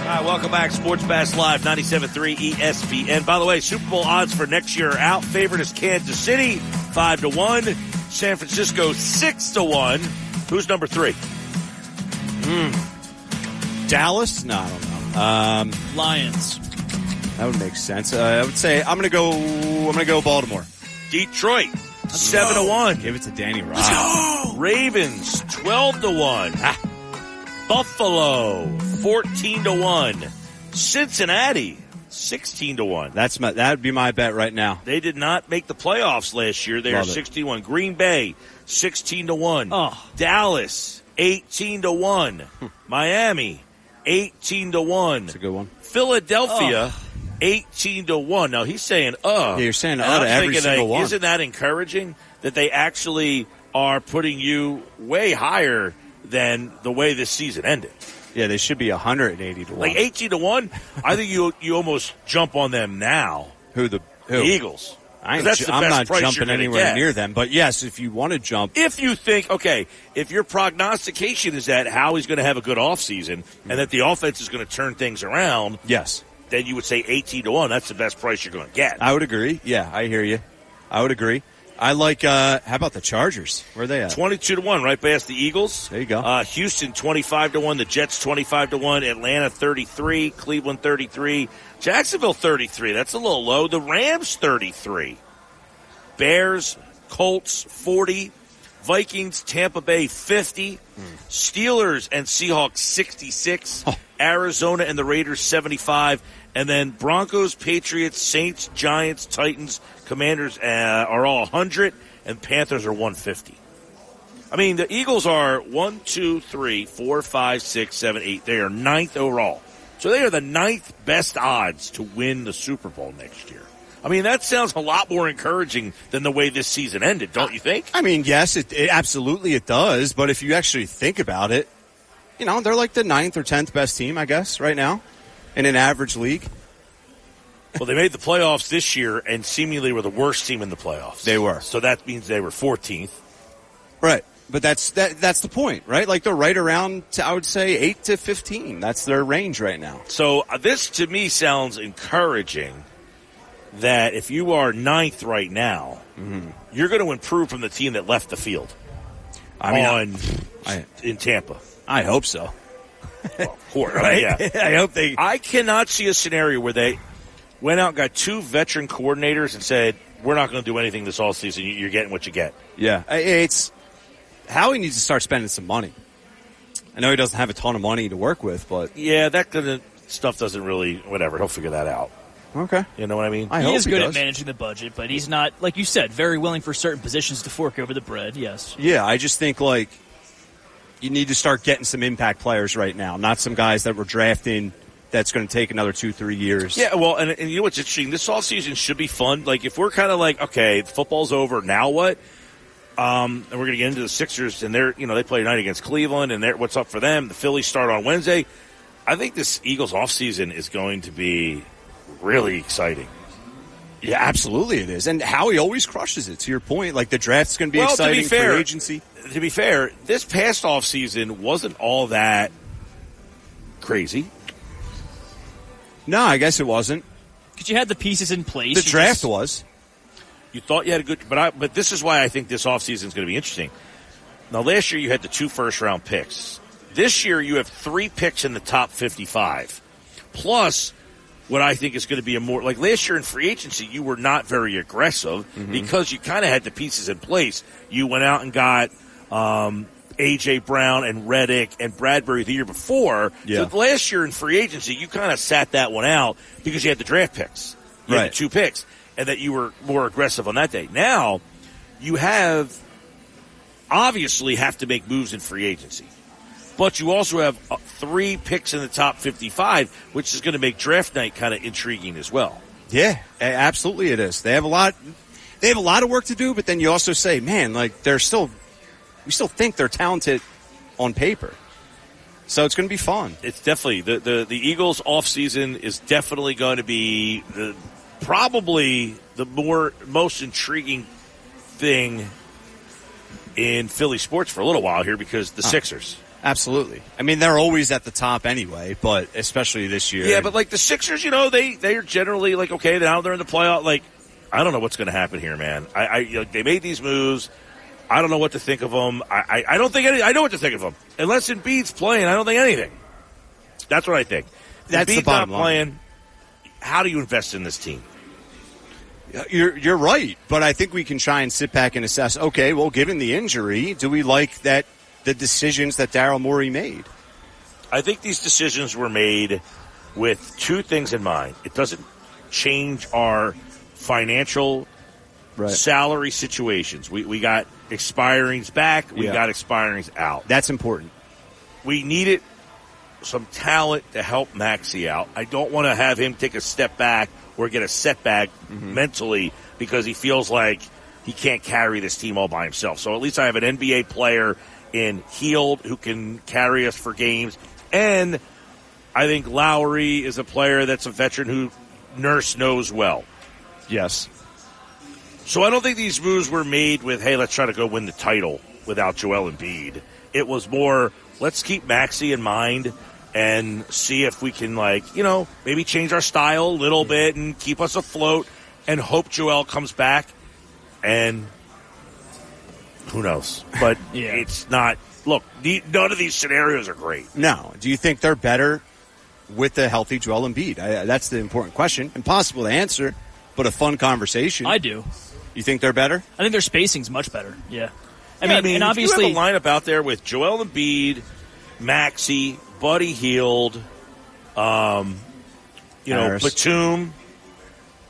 All right, welcome back. Sports Bash Live, 97.3 ESPN. By the way, Super Bowl odds for next year are out. Favorite is Kansas City, 5 to 1. San Francisco, 6 to 1. Who's number three?
Dallas? No, I don't know. Um,
Lions.
that would make sense. Uh, I would say I'm going to go. I'm going to go Baltimore.
Detroit, 7 to 1.
Give it to Danny Ryan.
Ravens, 12 to 1. Buffalo, 14 to 1. Cincinnati, 16 to 1.
That's my. That would be my bet right now.
They did not make the playoffs last year. They are. 61. Green Bay, 16 to 1.
Oh.
Dallas, 18 to 1. Miami, 18 to 1.
That's a good one.
Philadelphia, 18 to 1. Now he's saying, uh.
Yeah, you're saying uh to every single
like,
one.
Isn't that encouraging that they actually are putting you way higher than the way this season ended?
Yeah, they should be 180 to one.
Like 18 to 1, I think you you almost jump on them now.
who the who?
The Eagles.
I
That's
ju-
the
I'm
best
not jumping anywhere
get.
near them. But yes, if you want to jump,
if you think, okay, if your prognostication is that Howie's going to have a good offseason and that the offense is going to turn things around,
yes,
then you would say 18 to 1. That's the best price you're going to get.
I would agree. Yeah, I hear you. I would agree. I like. uh How about the Chargers? Where are they at?
22 to 1, right past the Eagles.
There you go.
Uh, Houston 25 to 1, the Jets 25 to 1, Atlanta 33, Cleveland 33, Jacksonville 33. That's a little low. The Rams 33. Bears, Colts 40, Vikings, Tampa Bay 50, Steelers and Seahawks 66, Arizona and the Raiders 75, and then Broncos, Patriots, Saints, Giants, Titans, Commanders uh, are all 100, and Panthers are 150. I mean, the Eagles are one, two, three, four, five, six, seven, eight. They are ninth overall. So they are the ninth best odds to win the Super Bowl next year. I mean, that sounds a lot more encouraging than the way this season ended, don't you think?
I mean, yes, it, it absolutely it does. But if you actually think about it, you know, they're like the ninth or tenth best team, I guess, right now in an average league.
Well, they made the playoffs this year and seemingly were the worst team in the playoffs.
They were.
So that means they were 14th.
Right. But that's that. That's the point, right? Like they're right around, to, I would say, eight to fifteen. That's their range right now.
So uh, this to me sounds encouraging that if you are ninth right now, you're going to improve from the team that left the field
I mean,
on
I,
in Tampa.
I hope so.
Court, (laughs) right? Yeah. (laughs)
I hope they.
I cannot see a scenario where they went out and got two veteran coordinators and said, "We're not going to do anything this all season. You're getting what you get."
Yeah, I- it's Howie needs to start spending some money. I know he doesn't have a ton of money to work with, but
Yeah, that kind of stuff doesn't really. Whatever, he'll figure that out.
okay.
You know what I mean?
I
he
hope
is
he
good
does.
at managing the budget, but he's not, like you said, very willing for certain positions to fork over the bread. Yes.
Yeah, I just think like you need to start getting some impact players right now, not some guys that were drafting that's going to take another two, three years.
Yeah, well, and, and you know what's interesting? This all season should be fun. Like, if we're kind of like, okay, football's over, now what? Um, and we're going to get into the Sixers, and they're, you know, they play tonight against Cleveland, and they're, what's up for them? The Phillies start on Wednesday. I think this Eagles offseason is going to be really exciting.
Yeah, absolutely it is. And Howie always crushes it. To your point, like the draft's going to be
Well, to be fair-
free agency.
To be fair, this past off season wasn't all that crazy.
No, I guess it wasn't.
Because you had the pieces in place.
The
you
draft
just-
was.
You thought you had a good, but I, but this is why I think this offseason is going to be interesting. Now, last year you had the two first round picks. This year you have three picks in the top 55. Plus, what I think is going to be a more, like last year in free agency, you were not very aggressive because you kind of had the pieces in place. You went out and got, um, AJ Brown and Reddick and Bradberry the year before.
Yeah.
So last year in free agency, you kind of sat that one out because you had the draft picks. You had
Right.
the two picks and that you were more aggressive on that day. Now, you have obviously have to make moves in free agency. But you also have uh, three picks in the top 55, which is going to make draft night kind of intriguing as well.
Yeah, absolutely it is. They have a lot. They have a lot of work to do, but then you also say, man, like they're still, we still think they're talented on paper. So it's going to be fun.
It's definitely the the, the Eagles offseason is definitely going to be the, probably the more most intriguing thing in Philly sports for a little while here because the
Huh.
Sixers.
Absolutely. I mean, they're always at the top anyway, but especially this year.
Yeah, but like the Sixers, you know, they they are generally like okay, now they're in the playoff. Like, I don't know what's going to happen here, man. I, I you know, they made these moves. I don't know what to think of them. I, I, I don't think any. I know what to think of them. Unless Embiid's playing, I don't think anything. That's what I think.
That's the
Embiid's
bottom
not
line.
playing. How do you invest in this team?
You're you're right, but I think we can try and sit back and assess. Okay, well, given the injury, do we like that the decisions that Daryl Morey made?
I think these decisions were made with two things in mind. It doesn't change our financial salary situations. We, we got expirings back. We
Yeah.
got expirings out.
That's important.
We needed some talent to help Maxey out. I don't want to have him take a step back or get a setback mm-hmm. mentally because he feels like he can't carry this team all by himself. So at least I have an NBA player in Hield who can carry us for games. And I think Lowry is a player that's a veteran who Nurse knows well.
Yes.
So I don't think these moves were made with, hey, let's try to go win the title without Joel Embiid. It was more, let's keep Maxey in mind and see if we can, like, you know, maybe change our style a little bit and keep us afloat and hope Joel comes back. And who knows? But (laughs) it's not, look, none of these scenarios are great.
No. Do you think they're better with the healthy Joel Embiid? I, that's the important question. Impossible to answer, but a fun conversation.
I do.
You think they're better?
I think their spacing's much better. Yeah. I
Yeah,
mean, and
if
obviously,
you have a lineup out there with Joel Embiid, Maxey, Buddy Hield, um, you
Harris.
know, Batum,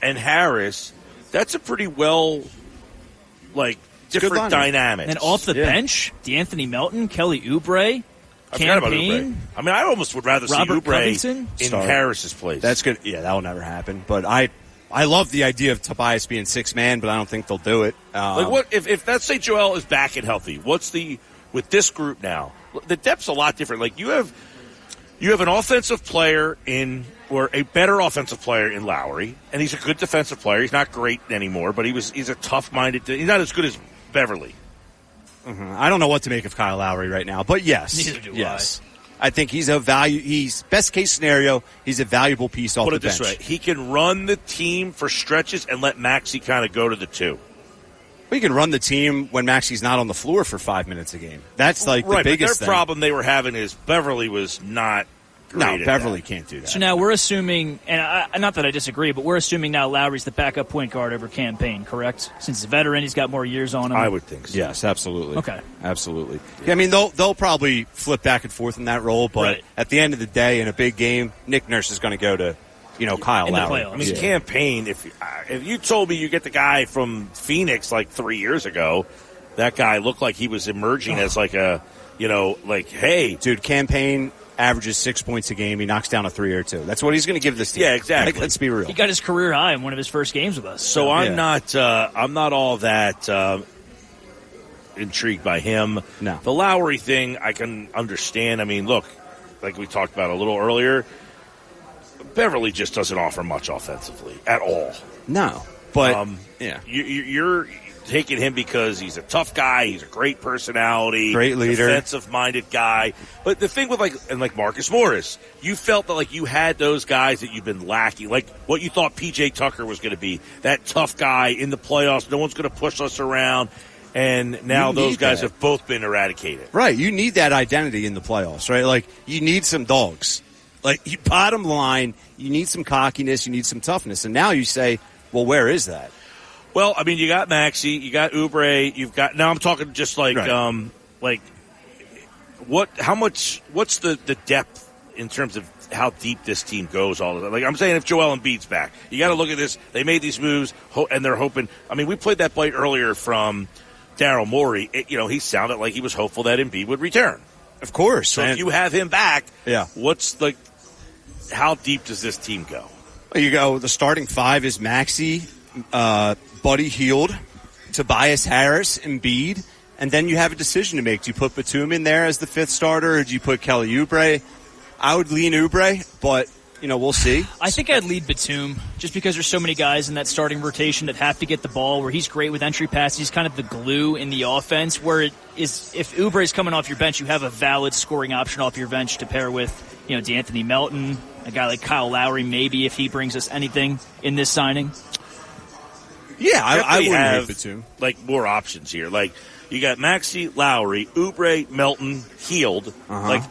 and Harris. That's a pretty well, like, different
lineup.
dynamics.
and off the bench, D'Anthony Melton, Kelly Oubre,
I forgot about. Oubre. I mean, I almost would rather see
Robert
Oubre
Covington?
in
Start.
Harris's place.
That's good. Yeah, that will never happen. But I, I love the idea of Tobias being six man, but I don't think they'll do it. Um,
like what if if let's say Joel is back and healthy? What's the with this group now? The depth's a lot different. Like you have you have an offensive player in or a better offensive player in Lowry, and he's a good defensive player. He's not great anymore, but he was he's a tough minded. He's not as good as Beverley.
Mhm. I don't know what to make of Kyle Lowry right now, but yes,
do
yes. I. think he's a value. He's best case scenario. He's a valuable piece off
Put
the
it this
bench.
way: he can run the team for stretches and let Maxey kind of go to the two.
We can run the team when Maxey's not on the floor for five minutes a game. That's like
right,
the biggest
but their
thing.
problem they were having is Beverley was not.
No,
at
Beverley
that.
can't do that.
So now we're assuming, and I, not that I disagree, but we're assuming now Lowry's the backup point guard over Cam Payne, correct? Since he's a veteran, he's got more years on him.
I would think so.
Yes, absolutely.
Okay.
absolutely. Yeah, I mean, they'll they'll probably flip back and forth in that role, but
Right.
at the end of the day, in a big game, Nick Nurse is going to go to, you know, Kyle Lowry.
I mean,
Yeah.
Cam Payne. If if you told me you get the guy from Phoenix like three years ago, that guy looked like he was emerging (sighs) as like a, you know, like hey,
dude, Cam Payne averages six points a game. He knocks down a three or two. That's what he's going to give this team.
Yeah, exactly.
Like, let's be real.
He got his career high in one of his first games with us.
So I'm
Yeah.
not uh, I'm not all that uh, intrigued by him.
No.
the Lowry thing I can understand. I mean, look, like we talked about a little earlier, Beverley just doesn't offer much offensively at all.
No, but
um,
yeah.
you, you- you're taking him because he's a tough guy. He's a great personality,
Great leader.
defensive minded guy. But the thing with like and like Marcus Morris, you felt that like you had those guys that you've been lacking, like what you thought PJ Tucker was going to be, that tough guy in the playoffs. No one's going to push us around. And now those guys
that.
have both been eradicated.
Right. You need that identity in the playoffs, right? Like you need some dogs. Like you, (laughs) bottom line, you need some cockiness, you need some toughness. And now you say, well, where is that?
Well, I mean, you got Maxey, you got Oubre, you've got. Now I'm talking just like,
Right.
um, like what? How much? What's the the depth in terms of how deep this team goes? All of that. Like I'm saying, if Joel Embiid's back, you got to look at this. They made these moves, ho- and they're hoping. I mean, we played that bite earlier from Daryl Morey. It, you know, he sounded like he was hopeful that Embiid would return.
Of course.
So
man.
if you have him back,
Yeah.
what's the? How deep does this team go?
You go. The starting five is Maxey, uh, Buddy Hield, Tobias Harris, Embiid, and then you have a decision to make. Do you put Batum in there as the fifth starter, or do you put Kelly Oubre? I would lean Oubre, but you know we'll see.
I think I'd lead Batum just because there's so many guys in that starting rotation that have to get the ball. Where he's great with entry passes, he's kind of the glue in the offense. Where it is, if Oubre is coming off your bench, you have a valid scoring option off your bench to pair with, you know, D'Anthony Melton, a guy like Kyle Lowry, maybe if he brings us anything in this signing.
Yeah, I, I wouldn't
have like more options here. Like you got Maxey, Lowry, Oubre, Melton, Hield.
Uh-huh.
Like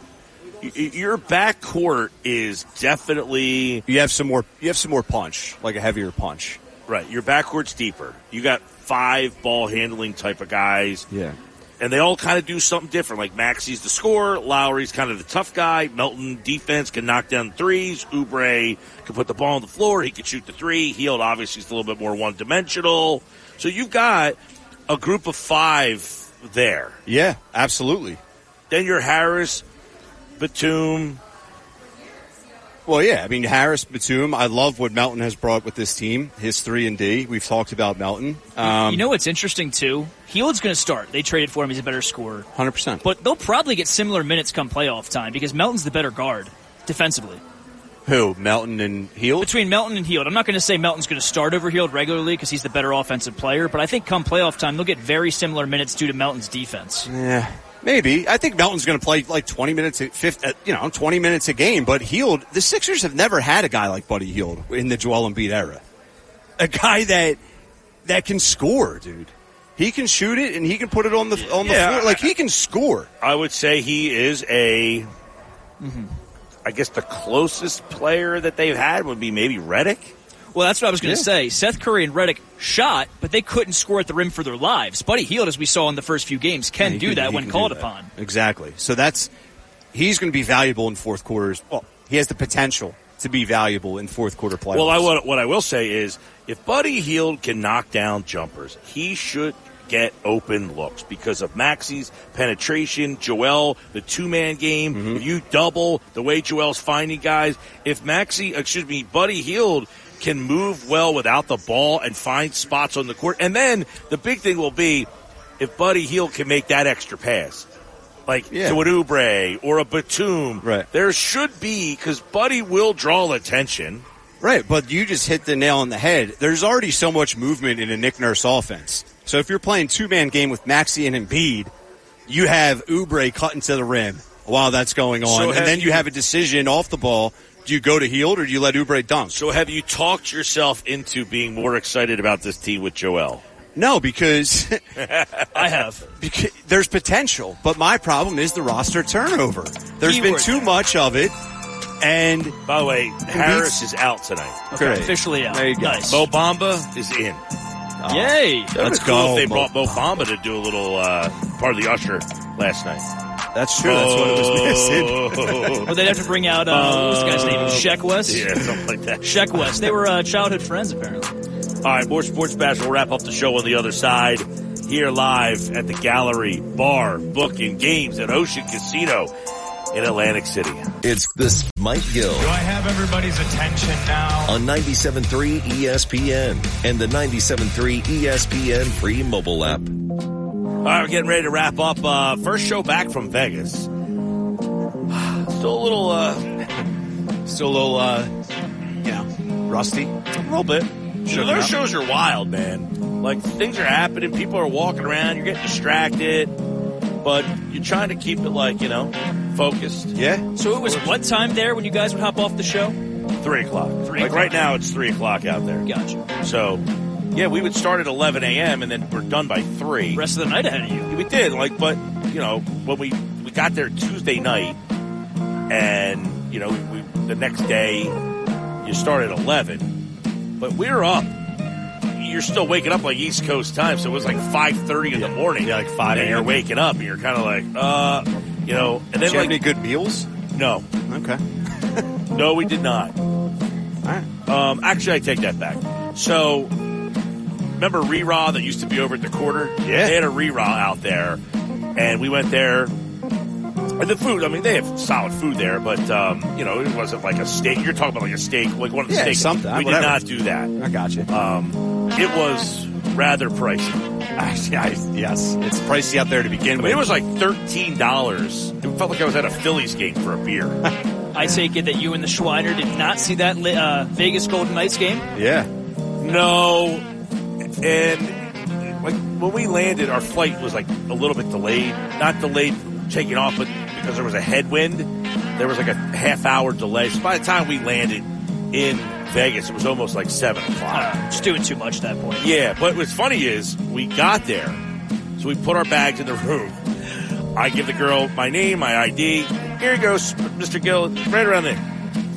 your backcourt is definitely
You have some more. You have some more punch, like a heavier punch.
right. Your backcourt's deeper. You got five ball handling type of guys.
Yeah.
And they all kind of do something different. Like Maxey's the scorer, Lowry's kind of the tough guy, Melton defense can knock down threes, Oubre can put the ball on the floor, he can shoot the three. Hield obviously is a little bit more one dimensional. So you've got a group of five there.
Yeah, absolutely.
Then you're Harris, Batum.
Well, yeah. I mean, Harris, Batum. I love what Melton has brought with this team. His three and D. We've talked about Melton. Um,
you know what's interesting too? Hield's going to start. They traded for him; he's a better scorer.
hundred percent.
But they'll probably get similar minutes come playoff time because Melton's the better guard defensively.
Who? Melton and Hield.
Between Melton and Hield, I'm not going to say Melton's going to start over Hield regularly because he's the better offensive player, but I think come playoff time they'll get very similar minutes due to Melton's defense.
Yeah, maybe. I think Melton's going to play like twenty minutes, at fifth, uh, you know, twenty minutes a game. But Hield, the Sixers have never had a guy like Buddy Hield in the Joel Embiid era. A guy that that can score, dude. He can shoot it and he can put it on the on the
Yeah,
floor. Like he can score.
I would say he is a. I guess the closest player that they've had would be maybe Reddick.
Well, that's what I was going to
Yeah.
say. Seth Curry and Reddick shot, but they couldn't score at the rim for their lives. Buddy Hield, as we saw in the first few games, can
He
do
can-
that when called
that.
upon.
Exactly. So that's he's going to be valuable in fourth quarters. Well, he has the potential to be valuable in fourth quarter playoffs.
Well, I what, what I will say is, if Buddy Hield can knock down jumpers, he should get open looks because of Maxey's penetration. Joel, the two man game.
Mm-hmm.
If you double the way Joel's finding guys, if Maxey, excuse me, Buddy Hield can move well without the ball and find spots on the court, and then the big thing will be if Buddy Hield can make that extra pass. Like
Yeah.
to an Oubre or a Batum,
Right.
There should be because Buddy will draw attention.
Right, but you just hit the nail on the head. There's already so much movement in a Nick Nurse offense. So if you're playing two man game with Maxey and Embiid, you have Oubre cutting to the rim while that's going on,
So
and then you- have a decision off the ball. Do you go to Hield or do you let Oubre dunk?
So have you talked yourself into being more excited about this team with Joel?
No, because (laughs)
I have.
Because there's potential, but my problem is the roster turnover. There's been
Keyword.
too much of it, and
By the way, Harris is out tonight.
Okay,
Great.
officially out.
There you go.
Nice.
Mo Bamba is in.
Yay!
That would
Let's
cool
go,
If they
Mo
brought Mo Bamba to do a little uh, part of the usher last night.
that's true. That's what it was missing. (laughs)
Well, they'd have to bring out, uh, what was the guy's name? Sheck Wes?
Yeah, something like that.
Sheck Wes. They were uh, childhood friends, apparently.
All right, more sports bash. We'll wrap up the show on the other side. Here live at the Gallery Bar, book, and Games at Ocean Casino in Atlantic City.
It's this Mike Gill
Do I have everybody's attention now?
on 97.3 ESPN and the 97.3 ESPN free mobile app.
All right, we're getting ready to wrap up. Uh, first show back from Vegas. (sighs) Still a little, uh,
Still a little, uh, you know, rusty.
a little bit. Sure, know, those shows are wild, man. Like things are happening, people are walking around, you're getting distracted, but you're trying to keep it like you know focused.
Yeah.
So it was what time there when you guys would hop off the show?
Three o'clock.
Three
like
o'clock.
right now, it's three o'clock out there.
Gotcha.
So, yeah, we would start at 11 a.m. and then we're done by three.
Rest of the night ahead of you.
We did, like, but you know, when we we got there Tuesday night, and you know, we, the next day you start at 11, but we're up. You're still waking up like East Coast time, so it was like 5:30 in the morning.
Yeah, like 5
And you're waking up, and you're kind of like, uh, you know, and then
Did you have
like
any good meals?
no,
Okay. (laughs)
no, we did not.
All right.
Um, actually, I take that back. So, remember Rí Rá that used to be over at the quarter?
Yeah.
They had a Rí Rá out there, and we went there. And the food, I mean, they have solid food there, but, um, you know, it wasn't like a steak. You're talking about like a steak, like one of the
Yeah,
steaks.
something,
We
whatever.
did not do that.
I got you.
Um, it was rather pricey. (laughs)
Actually, I, yes, it's pricey out there to begin
I
with.
mean, it was like $13. It felt like I was at a Phillies game for a beer. (laughs)
I take it that you and the Schweiner did not see that uh, Vegas Golden Knights game.
yeah.
No, and like when we landed, our flight was like a little bit delayed. Not delayed taking off, but because there was a headwind, there was like a half hour delay. So by the time we landed in Vegas, it was almost like seven o'clock.
Uh, just doing too much at that point.
Yeah, but what's funny is we got there, so we put our bags in the room. I give the girl my name, my ID. Here you go, Mr. Gill. Right around there.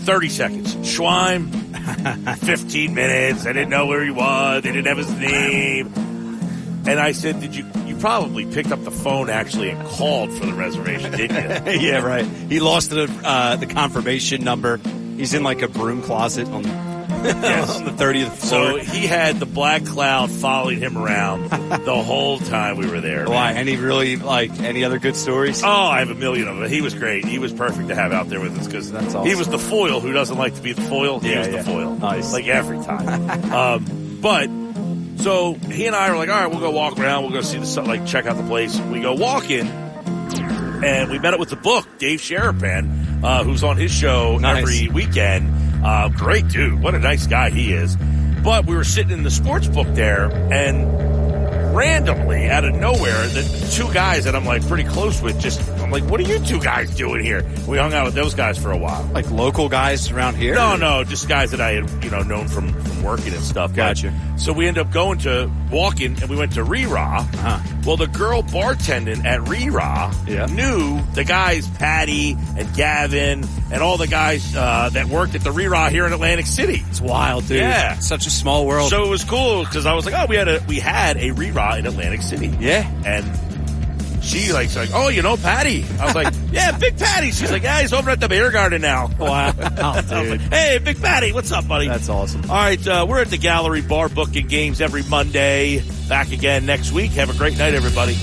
30 seconds. Schwein, (laughs) 15 minutes. I didn't know where he was. They didn't have his name. And I said, did you, you probably picked up the phone actually and called for the reservation, didn't you? (laughs)
yeah, right. He lost the uh, the confirmation number. He's in like a broom closet on, (laughs) on the thirtieth
So he had the black cloud following him around the (laughs) whole time we were there.
Why?
man.
Any really like any other good stories?
Oh, I have a million of them. He was great. He was perfect to have out there with us because
That's
he was the foil who doesn't like to be the foil. He
Yeah,
was
yeah.
the foil.
Nice.
Like every time. um, but so he and I were like, all right, we'll go walk around. We'll go see the like check out the place. We go walking and we met up with the book, Dave Sherapan, uh, who's on his show
Nice.
every weekend. Uh, great dude. What a nice guy he is. But we were sitting in the sports book there and randomly out of nowhere, the two guys that I'm like pretty close with just, I'm like, what are you two guys doing here? We hung out with those guys for a while.
Like local guys around here?
No, no, just guys that I had, you know, known from, from working and stuff.
Gotcha.
so we ended up going to walking and we went to Rí Rá.
Uh-huh.
Well, the girl bartending at Rí Rá
Yeah.
knew the guys, Patty and Gavin and all the guys, uh, that worked at the Rí Rá here in Atlantic City.
It's wild, dude.
Yeah.
Such a small world.
So it was cool because I was like, oh, we had a, we had a Rí Rá in Atlantic City.
yeah.
And she likes like, oh, you know Patty? I was like, (laughs) yeah, Big Patty. She's like, yeah, he's over at the beer garden now.
Wow, (laughs)
like, (laughs) hey, Big Patty, what's up, buddy?
That's awesome.
All right, uh, we're at the gallery bar booking games every Monday. Back again next week. Have a great night, everybody.